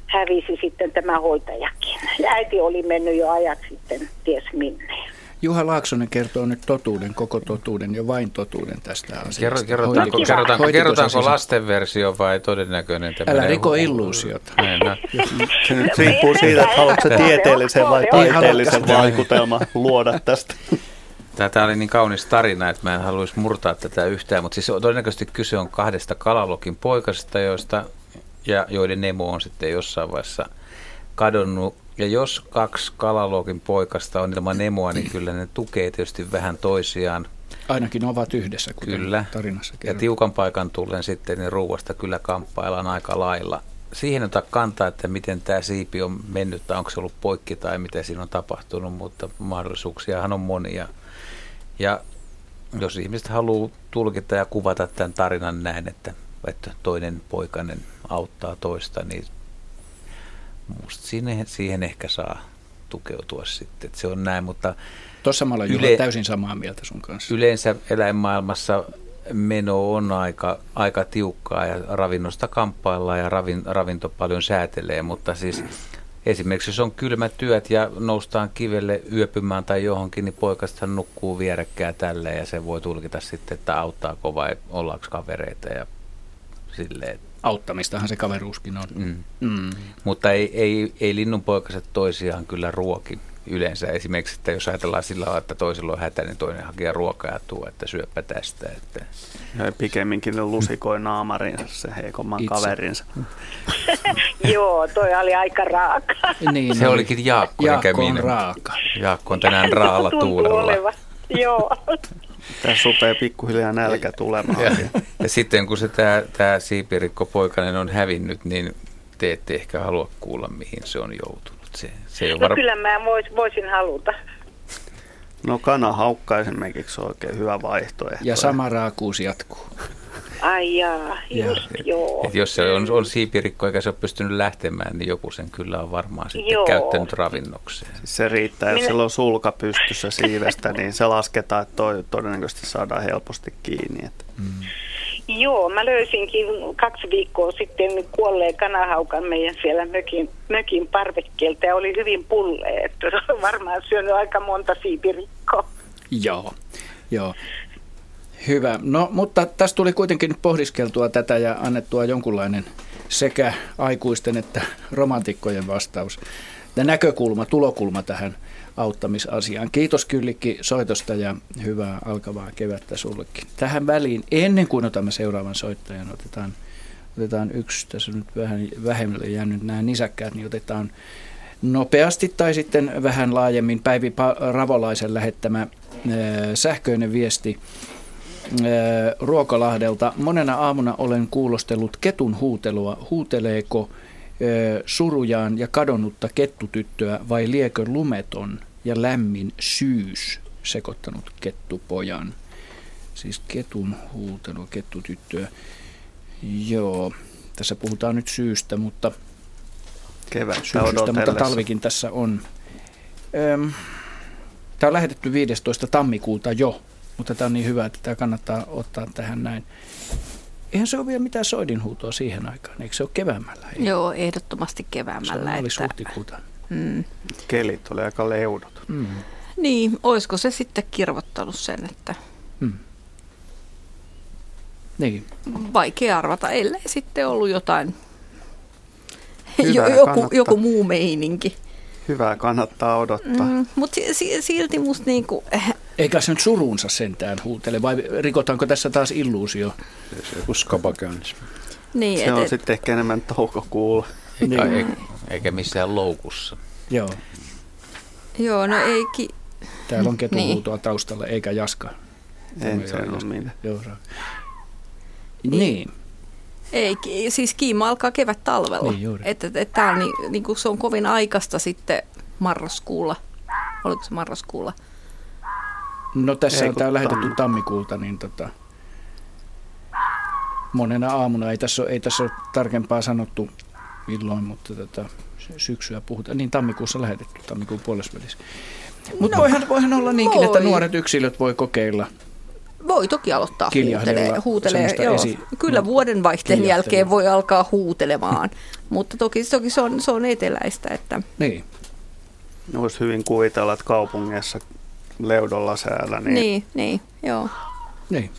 hävisi sitten tämä hoitajakin. Ja äiti oli mennyt jo ajat sitten ties minne. Juha Laaksonen kertoo nyt totuuden, koko totuuden ja vain totuuden tästä asiasta. Kerro, kerrotaanko, kerrotaanko, kerrotaanko se sisä- lasten versio vai todennäköinen? Älä riko hu- illuusiota. Niin, no. Se nyt riippuu siitä, että haluatko tieteellisen vai taiteellisen vaikutelman luoda tästä. Tämä oli niin kaunis tarina, että mä en haluaisi murtaa tätä yhtään, mutta siis todennäköisesti kyse on kahdesta kalalokin poikasesta, joista, ja joiden Nemo on sitten jossain vaiheessa kadonnut. Ja jos kaksi kalalokin poikasta on ilman Nemoa, niin kyllä ne tukee tietysti vähän toisiaan. Ainakin ovat yhdessä, kuten Kyllä. tarinassa Ja kerrotaan. tiukan paikan tullen sitten niin ruuasta kyllä kamppaillaan aika lailla. Siihen ota kantaa, että miten tämä siipi on mennyt tai onko se ollut poikki tai mitä siinä on tapahtunut, mutta mahdollisuuksiahan on monia. Ja jos ihmiset haluaa tulkita ja kuvata tämän tarinan näin, että, että toinen poikainen auttaa toista, niin musta siihen, siihen ehkä saa tukeutua sitten, että se on näin, mutta Tuossa mä olen Juha täysin samaa mieltä sun kanssa. Yleensä eläinmaailmassa meno on aika, aika tiukkaa ja ravinnosta kamppaillaan ja ravin, ravinto paljon säätelee, mutta siis esimerkiksi jos on kylmät työt ja noustaan kivelle yöpymään tai johonkin, niin poikasta nukkuu vierekkää tälle ja se voi tulkita sitten, että auttaako vai ollaanko kavereita ja silleen. Auttamistahan se kaveruuskin on. Mm. Mm. Mutta ei, ei, ei linnunpoikaset toisiaan kyllä ruoki yleensä. Esimerkiksi, että jos ajatellaan sillä tavalla, että toisella on hätä, niin toinen hakee ruokaa ja tuo, että syöpä tästä. Että... Ja pikemminkin ne lusikoi naamarinsa se heikomman Itse. kaverinsa. Joo, toi oli aika raaka. Niin, se olikin Jaakko, Jaakko on raaka. Jaakko on tänään raalla tuulella. Joo. Tässä rupeaa pikkuhiljaa nälkä tulemaan. Ja, ja sitten kun se tämä, tämä siipirikko poikainen on hävinnyt, niin te ette ehkä halua kuulla, mihin se on joutunut. Se, se no var... kyllä mä vois, voisin haluta. No kanahaukka esimerkiksi on oikein hyvä vaihtoehto. Ja sama raakuus jatkuu. Ai jaa, just ja. joo. Et jos se on, on siipirikko eikä se ole pystynyt lähtemään, niin joku sen kyllä on varmaan sitten joo. käyttänyt ravinnokseen. Se riittää, jos Minä... sillä on sulka pystyssä siivestä, niin se lasketaan, että toi todennäköisesti saadaan helposti kiinni. Että. Mm. Joo, mä löysinkin kaksi viikkoa sitten kuolleen kanahaukan meidän siellä mökin, mökin parvekkeelta ja oli hyvin pulle, että se on varmaan syönyt aika monta siipirikkoa. Joo, joo. Hyvä. No, mutta tässä tuli kuitenkin pohdiskeltua tätä ja annettua jonkunlainen sekä aikuisten että romantikkojen vastaus. Ja näkökulma, tulokulma tähän auttamisasiaan. Kiitos Kyllikki soitosta ja hyvää alkavaa kevättä sullekin. Tähän väliin, ennen kuin otamme seuraavan soittajan, otetaan, otetaan yksi, tässä nyt vähän vähemmälle jäänyt nämä nisäkkäät, niin otetaan nopeasti tai sitten vähän laajemmin Päivi Ravolaisen lähettämä sähköinen viesti Ruokalahdelta. Monena aamuna olen kuulostellut ketun huutelua. Huuteleeko surujaan ja kadonnutta kettutyttöä vai liekö lumeton ja lämmin syys sekoittanut kettupojan? Siis ketun huutelu, kettutyttöä. Joo, tässä puhutaan nyt syystä, mutta Kevättä mutta talvikin tässä on. Tämä on lähetetty 15. tammikuuta jo, mutta tämä on niin hyvä, että tämä kannattaa ottaa tähän näin. Eihän se ole vielä mitään soidinhuutoa siihen aikaan, eikö se ole keväämällä? Ei? Joo, ehdottomasti keväämällä. Se oli huhtikuuta. Mm. Kelit oli aika leudot. Mm. Niin, olisiko se sitten kirvottanut sen, että... Mm. Niin. Vaikea arvata, ellei sitten ollut jotain, joku, joku muu meininki. Hyvää kannattaa odottaa. Mm, mutta silti musta niinku... Eikä se nyt surunsa sentään huutele, vai rikotaanko tässä taas illuusio? Se joku skaba käynnissä. Niin, se et, on et, sitten ehkä enemmän toukokuulla. Niin. Eikä missään loukussa. Joo. Joo, no eikin... Täällä on ketuhuutoa niin. taustalla, eikä jaska. En se ole minä. Joo, niin. niin. Ei, siis kiima alkaa kevät talvella. Niin juuri. Että, että, että on, niin, niin se on kovin aikaista sitten marraskuulla. Oliko se marraskuulla? No tässä ei, on tämä lähetetty tammikuulta, niin tota, monena aamuna, ei tässä, ole, ei tässä ole tarkempaa sanottu milloin, mutta tota, syksyä puhutaan. Niin tammikuussa lähetetty, tammikuun puolesvälissä. Mutta no, voihan, voihan olla niinkin, voi. että nuoret yksilöt voi kokeilla voi toki aloittaa huutelee. huutelee joo. Esi- Kyllä vuoden vaihteen jälkeen voi alkaa huutelemaan, mutta toki, toki se, on, se on eteläistä. Että... Niin. Voisi hyvin kuvitella, että kaupungissa leudolla säällä. Niin, niin, niin joo. Niin.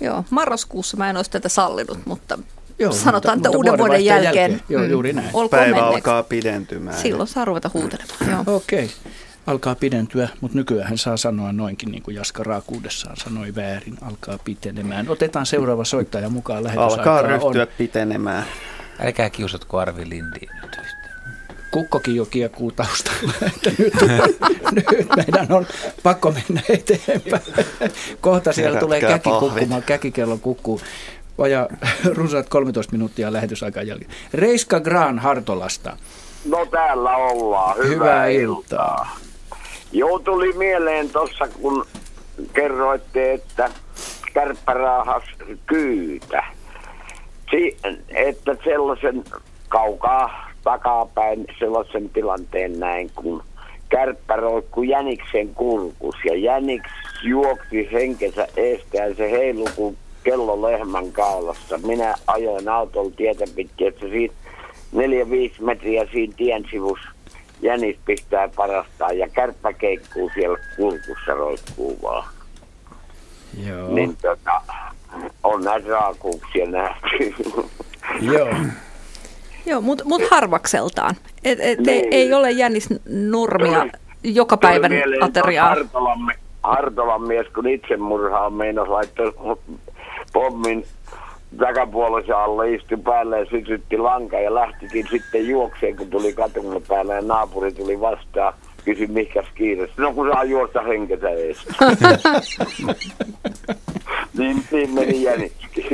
Joo, marraskuussa mä en olisi tätä sallinut, mutta Joo, sanotaan, mutta, että uuden vuoden jälkeen, jälkeen. Joo, juuri näin. Päivä menneeksi. alkaa pidentymään. Silloin saa ruveta huutelemaan. Okei. Okay alkaa pidentyä, mutta nykyään saa sanoa noinkin, niin kuin Jaska raakuudessaan sanoi väärin, alkaa pitenemään. Otetaan seuraava soittaja mukaan Alkaa ryhtyä on. pitenemään. Älkää kiusatko Arvi Lindiin nyt Kukkokin jo kiekkuu taustalla, että nyt, nyt meidän on pakko mennä eteenpäin. Kohta siellä Herätkää tulee käki kukkumaan, käkikello kukkuu. Vaja runsaat 13 minuuttia lähetysaikaa jälkeen. Reiska Graan Hartolasta. No täällä ollaan. Hyvää, Hyvää iltaa. iltaa. Joo, tuli mieleen tuossa, kun kerroitte, että kärppäraahas kyytä. Si- että sellaisen kaukaa takapäin sellaisen tilanteen näin, kun kärppä roikkui jäniksen kurkus ja jäniks juoksi henkensä eestä ja se heilu kuin kello lehmän kaulassa. Minä ajoin autolla tietä pitkin, että siitä 4-5 metriä siinä tien sivussa jänis pistää parastaa ja kärppä keikkuu siellä kulkussa roikkuu vaan. Joo. Niin tota, on näitä raakuuksia nähty. Joo. Joo, mutta mut harvakseltaan. Et, et, Niin. ei, ei ole jännis normia joka Tuli päivän mieleen ateriaa. Hartolan, me- Hartolan mies, kun itsemurhaa meinas laittoi pommin takapuolisen alle, istui päälle ja sytytti lanka ja lähtikin sitten juokseen, kun tuli katungon päälle ja naapuri tuli vastaan. Kysyi, mikäs kiire. No kun saa juosta henkensä ees. niin, niin meni jäniskin.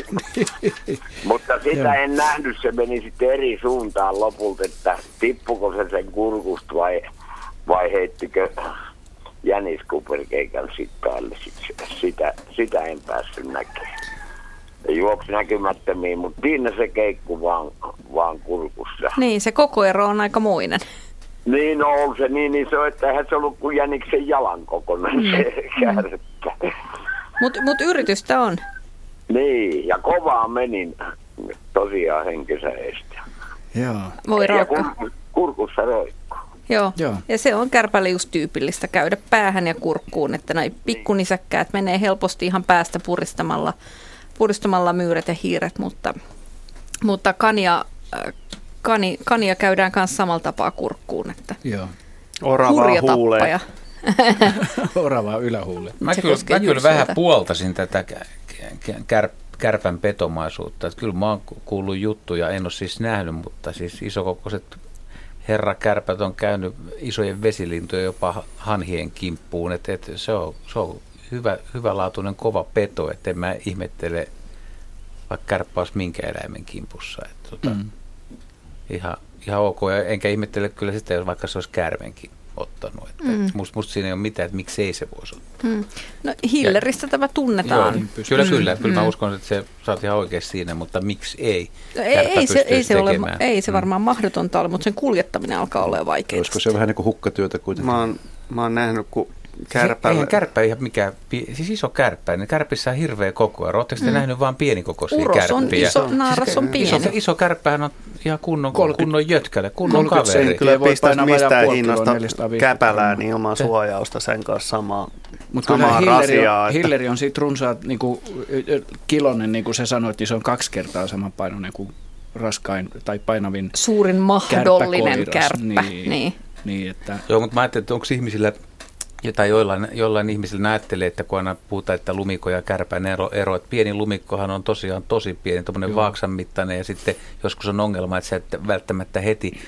Mutta sitä en nähnyt, se meni sitten eri suuntaan lopulta, että tippuko se sen kurkusta vai, vai heittikö jäniskuperkeikan sitten päälle. Sit, sitä, sitä en päässyt näkemään. Juoksi näkymättömiin, mutta siinä se keikku vaan, vaan kurkussa. Niin, se koko ero on aika muinen. Niin no, on se niin iso, että eihän se ollut kuin jäniksen jalan kokoinen Mm. se kärkkä. Mutta mut yritystä on. Niin, ja kovaa menin tosiaan henkensä estä. Joo. Voi ja kur, kurkussa roikkuu. Joo. Joo. Ja se on kärpälle just tyypillistä käydä päähän ja kurkkuun, että näin pikkunisäkkäät menee helposti ihan päästä puristamalla, puristamalla myyrät ja hiiret, mutta, mutta kania, äh, kani, kania käydään myös samalla tapaa kurkkuun, että Joo. hurja tappaja. Oravaa ylähuulle. Mä Se kyllä, mä kyllä vähän puoltasin tätä kä- kä- kär, kärpän petomaisuutta. Että kyllä mä oon ku- kuullut juttuja, en ole siis nähnyt, mutta siis isokokoiset herrakärpät on käynyt isojen vesilintujen jopa ha- hanhien kimppuun. Että et se on, se on hyvä, hyvälaatuinen kova peto, että en mä ihmettele, vaikka kärppä olisi minkä eläimen kimpussa. Että tota, Mm. ihan, ihan ok, ja enkä ihmettele kyllä sitä, jos vaikka se olisi kärvenkin ottanut. Että Mm. musta, musta siinä ei ole mitään, että miksi ei se voisi ottaa. Hmm. No Hilleristä tämä tunnetaan. Joo, kyllä, kyllä. Kyllä mä Mm. uskon, että se saat ihan oikein siinä, mutta miksi ei? No ei, ei, se, ei, se ole, ei se Mm. varmaan mahdotonta ole, mutta sen kuljettaminen alkaa olla vaikeaa. Olisiko se vähän niin kuin hukkatyötä kuitenkin? Mä oon, mä oon nähnyt, kun Kärpällä. kärpällä... Eihän kärppä ihan mikään, siis iso kärppä, niin kärpissä on hirveä koko ero. Oletteko te Mm. nähnyt vain pienikokoisia Uros on kärppiä? iso, naaras on Iso, pieni. iso kärppähän on ihan kunnon, 30 kunnon jötkälle, kunnon 30 kaveri. senttiä. Kyllä pistäisi mistään hinnasta kiloa, 450 käpälää niin ilman Se- suojausta sen kanssa samaa, Mutta kyllä Hilleri rasiaa. on, että- Hilleri on siitä runsaat niin kuin, kilonen, niin kuin se sanoi, että se on kaksi kertaa samanpainoinen kuin raskain tai painavin Suurin mahdollinen kärppä. Niin, Niin. niin että Joo, mutta mä ajattelin, että onko ihmisillä, tai jollain, jollain ihmisillä näettelee, että kun aina puhutaan, että lumikko ja kärpän ero, ero että pieni lumikkohan on tosiaan tosi pieni, tuommoinen vaaksan mittainen, ja sitten joskus on ongelma, että sä et välttämättä heti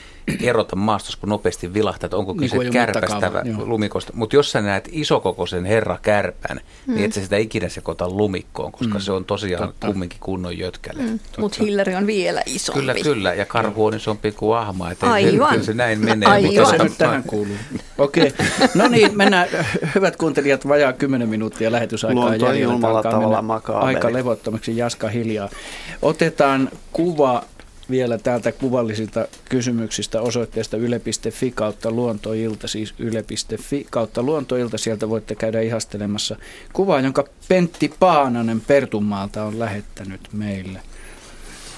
erota maastossa, kun nopeasti vilahtaa, että onko Niin kyse ei ole kärpästä lumikosta. Mutta jos sä näet isokokoisen herra kärpän, Mm. niin et sä sitä ikinä sekoita lumikkoon, koska Mm. se on tosiaan Totta. kumminkin kunnon jötkälle. Mm. Mutta Hilleri on vielä isompi. Kyllä, kyllä, ja karhu on isompi kuin ahma, että Aivan. kyllä se näin menee. Aivan. Tota- nyt tähän kuuluu? Okei. No niin, mennään, hyvät kuuntelijat, vajaa 10 minuuttia lähetysaikaa Luonto julmalla Alkaa tavalla makaabeli. Aika levottomaksi, Jaska hiljaa. Otetaan kuva vielä täältä kuvallisilta kysymyksistä osoitteesta yle.fi kautta luontoilta, siis yle.fi kautta luontoilta. Sieltä voitte käydä ihastelemassa kuvaa, jonka Pentti Paananen Pertunmaalta on lähettänyt meille.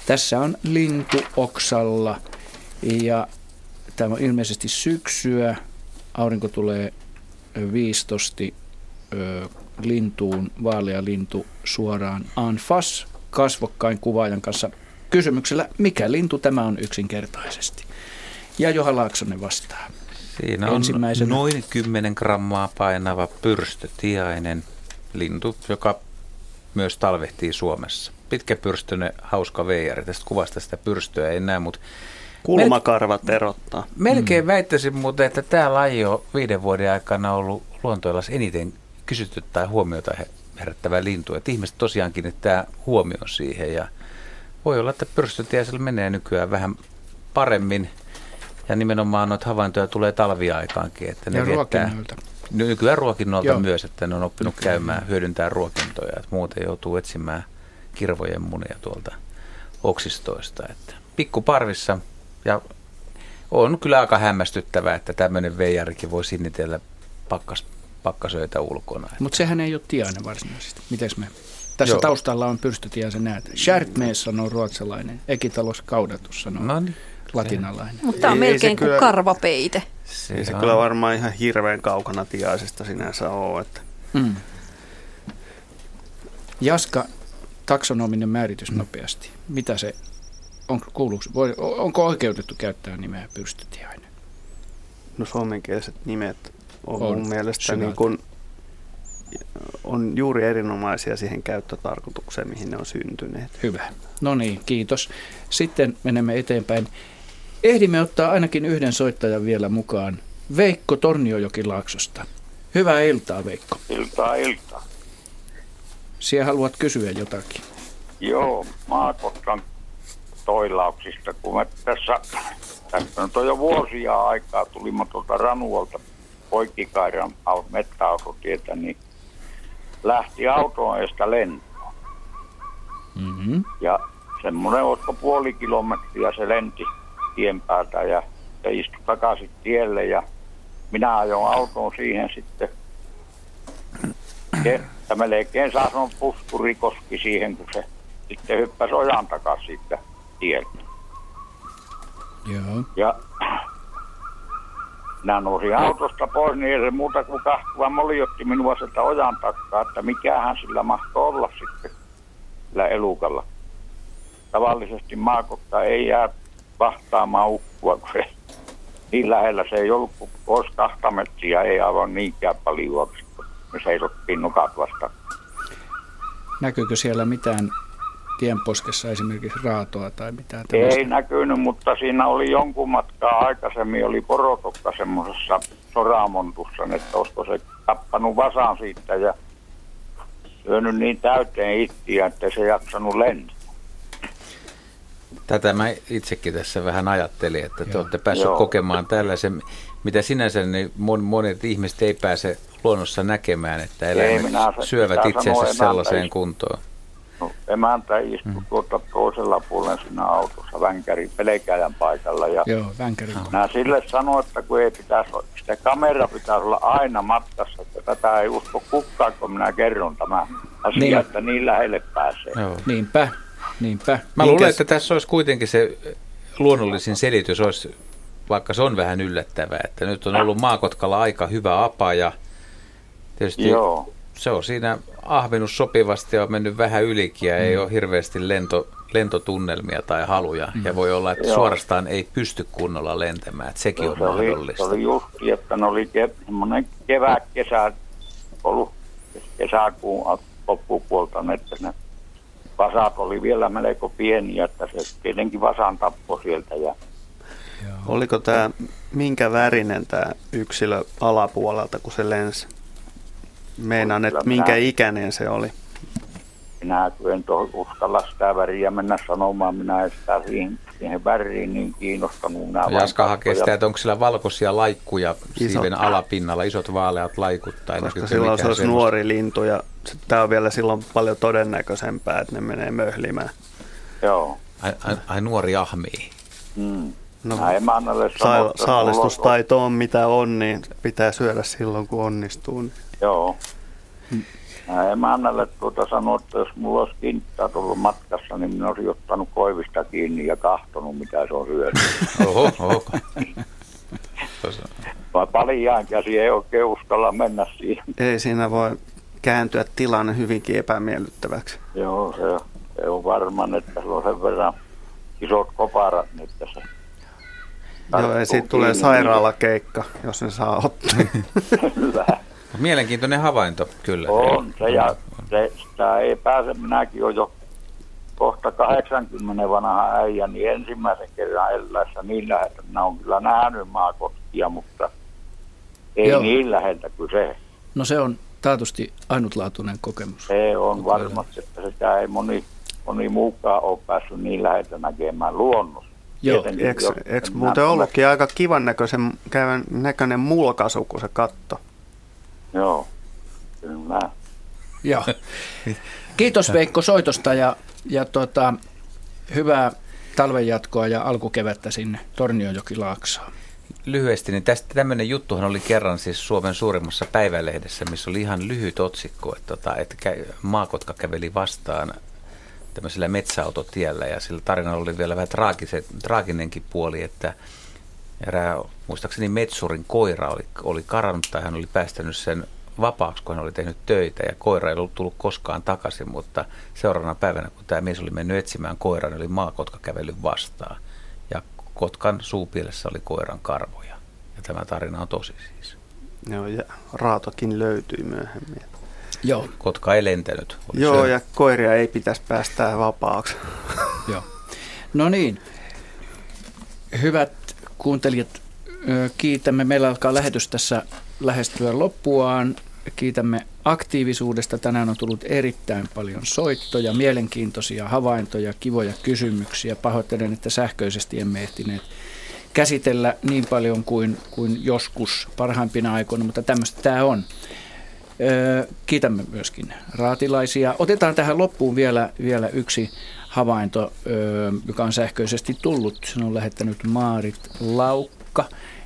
Tässä on lintu oksalla ja tämä on ilmeisesti syksyä. Aurinko tulee viistosti ö, lintuun, vaalea lintu suoraan anfas kasvokkain kuvaajan kanssa kysymyksellä, mikä lintu tämä on yksinkertaisesti. Ja Joha Laaksonen vastaa. Siinä on noin 10 grammaa painava pyrstötiainen lintu, joka myös talvehtii Suomessa. Pitkäpyrstöinen, hauska veijari. Tästä kuvasta sitä pyrstöä ei näe, mutta Kulmakarvat erottaa. melkein väittäisin muuten, että tämä laji on viiden vuoden aikana ollut luontoilassa eniten kysytty tai huomiota he- herättävä lintu. Että ihmiset tosiaan kiinnittää huomioon siihen ja voi olla, että pyrstötiäisellä menee nykyään vähän paremmin ja nimenomaan noita havaintoja tulee talviaikaankin. Että ne Ja viettää, ruokinnoilta. nykyään ruokinnolta Joo. myös, että ne on oppinut käymään, hyödyntää ruokintoja. Että muuten joutuu etsimään kirvojen munia tuolta oksistoista. Että pikkuparvissa ja on kyllä aika hämmästyttävää, että tämmöinen veijarikin voi sinnitellä pakkas, pakkasöitä ulkona. Mutta sehän ei ole tiainen varsinaisesti. Mites me? Tässä Joo. Taustalla on pyrstötiaisen näet. Sharpmes sanoo ruotsalainen. Ekitalos kaudatus sanoo No niin. latinalainen. Mutta tämä on Ei melkein kuin kyllä- karvapeite. Se ei se kyllä varmaan ihan hirveän kaukana tiaisesta sinänsä ole. Että. Mm. Jaska, taksonominen määritys nopeasti. Mitä se, on, kuuluuko, voi, onko oikeutettu käyttää nimeä pyrstötiainen? No suomenkieliset nimet on, On mun mielestä syvältä. niin kuin, on juuri erinomaisia siihen käyttötarkoitukseen, mihin ne on syntyneet. Hyvä. No niin, kiitos. Sitten menemme eteenpäin. Ehdimme ottaa ainakin yhden soittajan vielä mukaan. Veikko Torniojokilaaksosta. Hyvää iltaa, Veikko. Iltaa, iltaa. Siellä haluat kysyä jotakin. Joo, maakotkan toilauksista, kun me tässä, tästä nyt on jo vuosia aikaa, tulimme tuolta Ranuolta poikkikairan au- mettäautotietä, niin lähti autoon edestä lentoon. Mm-hmm. Ja semmoinen, olisiko puoli kilometriä se lenti tien päältä ja se istui takaisin tielle ja minä ajoin autoon siihen sitten. Ja melkein saa sanoa puskuri koski siihen, kun se sitten hyppäsi ojan takaisin siitä tieltä. Joo. Ja minä nousin autosta pois, niin ei se muuta kuin kahtua moliotti minua sieltä ojan takaa, että mikähän sillä mahtoi olla sitten sillä elukalla. Tavallisesti maakotta ei jää vahtaamaan ukkua, kun se niin lähellä se ei ollut, kun olisi kahta metriä, ei aivan niinkään paljon, kun me seisottiin nukat vasta. Näkyykö siellä mitään tienposkessa esimerkiksi raatoa tai mitään Ei tällaista? näkynyt, mutta siinä oli jonkun matkaa aikaisemmin, oli porotokka semmoisessa soramontussa, että olisiko se tappanut vasan siitä ja syönyt niin täyteen ittiä, että se jaksanut lentää. Tätä mä itsekin tässä vähän ajattelin, että te olette päässeet Joo. kokemaan tällaisen, mitä sinänsä niin mon, monet ihmiset ei pääse luonnossa näkemään, että eläimet minä se- syövät itsensä sellaiseen kuntoon. No, emäntä istui mm. tuota toisella puolella siinä autossa vänkäri pelkäjän paikalla ja Joo, vänkärin Minä sille sanoin, että kun ei pitäisi, olla- sitä kamera pitäisi olla aina matkassa, että tätä ei usko kukaan, kun minä kerron tämä asia, Niin. että niin lähelle pääsee. Joo. Niinpä, niinpä. Mä luulen, Minkäs- että tässä olisi kuitenkin se luonnollisin selitys, olisi, vaikka se on vähän yllättävää, että nyt on ollut Maakotkalla aika hyvä apa ja tietysti Joo. Se on siinä ahvenut sopivasti ja on mennyt vähän ylikin ja ei Mm. ole hirveästi lento, lentotunnelmia tai haluja. Ja voi olla, että Joo. suorastaan ei pysty kunnolla lentämään, että sekin on se, oli, se mahdollista. oli just, että ne oli ke, semmoinen kevät, kesä, ollut kesäkuun loppupuolta, niin että ne vasat oli vielä melko pieniä, että se tietenkin vasan tappoi sieltä ja Oliko tämä, minkä värinen tämä yksilö alapuolelta, kun se lensi? Meinaan, että minkä minä- ikäinen se oli. minä en uskalla sitä väriä mennä sanomaan, minä en sitä siihen, siihen väriin niin kiinnostanut. Minä Jaska hakee sitä, että onko sillä valkoisia laikkuja Isot. siiven alapinnalla, isot vaaleat laikut tai Koska silloin se olisi semmoista? nuori lintu ja tämä on vielä silloin paljon todennäköisempää, että ne menee möhlimään. Joo. Ai, ai, ai nuori ahmii. Mm. No, Mä Sa- saalistustaito on mitä on, niin pitää syödä silloin kun onnistuu. Niin. Joo. Mä emännälle tuota sanoin, että jos mulla olisi kinttää tullut matkassa, niin minä olisin ottanut koivista kiinni ja kahtonut, mitä se on syönyt. Oho, oho. Vai paljaan käsi ei oikein uskalla mennä siihen. Ei siinä voi kääntyä tilanne hyvinkin epämiellyttäväksi. Joo, se, se on varmaan, että se on sen verran isot koparat, niin että se Joo, ja siitä tulee sairaalakeikka, jos ne saa ottaa. Kyllä. Mielenkiintoinen havainto, kyllä. On se ja se, sitä ei pääse, minäkin olen jo kohta 80 vanha äijä, niin ensimmäisen kerran eläessä niin läheltä. Minä olen kyllä nähnyt maakotkia, mutta ei Joo. niin läheltä kuin se. No se on taatusti ainutlaatuinen kokemus. Se on varmasti, että sitä ei moni, moni muukaan ole päässyt niin läheltä näkemään luonnossa. Tietenkin, Eikö, muuten minä- ollutkin aika kivan näköisen, käyvän näköinen mulkasu, kun se katto? Joo, kyllä. Joo. Kiitos Veikko soitosta ja, ja tota, hyvää talven jatkoa ja alkukevättä sinne Tornionjokilaaksoon. Lyhyesti, niin tästä tämmöinen juttuhan oli kerran siis Suomen suurimmassa päivälehdessä, missä oli ihan lyhyt otsikko, että, tota, että maakotka käveli vastaan tämmöisellä metsäautotiellä ja sillä tarinalla oli vielä vähän traagise, traaginenkin puoli, että erää, muistaakseni Metsurin koira oli, oli karannut tai hän oli päästänyt sen vapaaksi, kun hän oli tehnyt töitä ja koira ei ollut tullut koskaan takaisin, mutta seuraavana päivänä, kun tämä mies oli mennyt etsimään koiran, oli maakotka kävellyt vastaan ja kotkan suupielessä oli koiran karvoja. Ja tämä tarina on tosi siis. Joo, ja raatokin löytyi myöhemmin. Joo. Kotka ei lentänyt. Joo, se... ja koiria ei pitäisi päästää vapaaksi. Joo. No niin, hyvät kuuntelijat, kiitämme. Meillä alkaa lähetys tässä lähestyä loppuaan. Kiitämme aktiivisuudesta. Tänään on tullut erittäin paljon soittoja, mielenkiintoisia havaintoja, kivoja kysymyksiä. Pahoittelen, että sähköisesti emme ehtineet käsitellä niin paljon kuin, kuin joskus parhaimpina aikoina, mutta tämmöistä tämä on. Kiitämme myöskin raatilaisia. Otetaan tähän loppuun vielä, vielä yksi havainto, joka on sähköisesti tullut. Sen on lähettänyt Maarit Laukka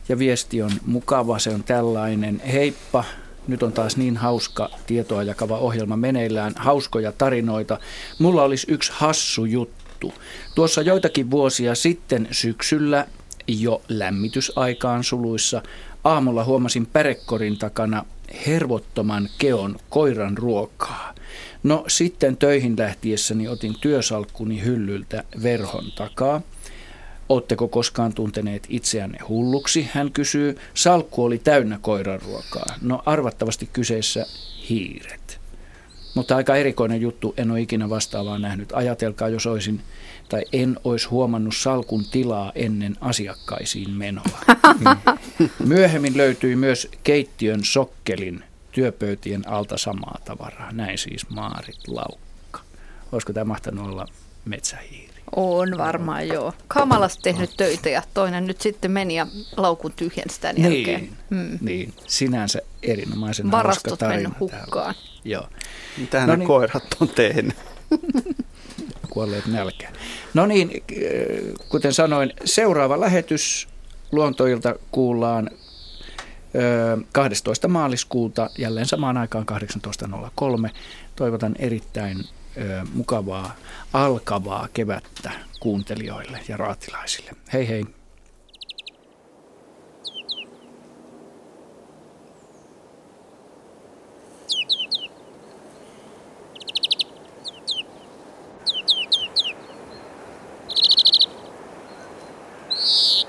ja viesti on mukava. Se on tällainen. Heippa, nyt on taas niin hauska tietoa jakava ohjelma meneillään. Hauskoja tarinoita. Mulla olisi yksi hassu juttu. Tuossa joitakin vuosia sitten syksyllä jo lämmitysaikaan suluissa aamulla huomasin pärekkorin takana hervottoman keon koiran ruokaa. No sitten töihin lähtiessäni otin työsalkkuni hyllyltä verhon takaa. Oletteko koskaan tunteneet itseänne hulluksi? Hän kysyy. Salkku oli täynnä koiran ruokaa. No arvattavasti kyseessä hiiret. Mutta aika erikoinen juttu, en ole ikinä vastaavaa nähnyt. Ajatelkaa, jos olisin tai en olisi huomannut salkun tilaa ennen asiakkaisiin menoa. Myöhemmin löytyi myös keittiön sokkelin työpöytien alta samaa tavaraa. Näin siis Maarit Laukka. Olisiko tämä mahtanut olla metsähiiri? On varmaan joo. Kamalasti tehnyt töitä ja toinen nyt sitten meni ja laukun tyhjensi tämän niin, jälkeen. Mm. Niin, sinänsä erinomaisen Varastot mennyt hukkaan. Täällä. Joo. Mitä no niin. koirat on tehnyt? kuolleet nälkään. No niin, kuten sanoin, seuraava lähetys luontoilta kuullaan 12. maaliskuuta jälleen samaan aikaan 18.03. Toivotan erittäin mukavaa alkavaa kevättä kuuntelijoille ja raatilaisille. Hei hei! you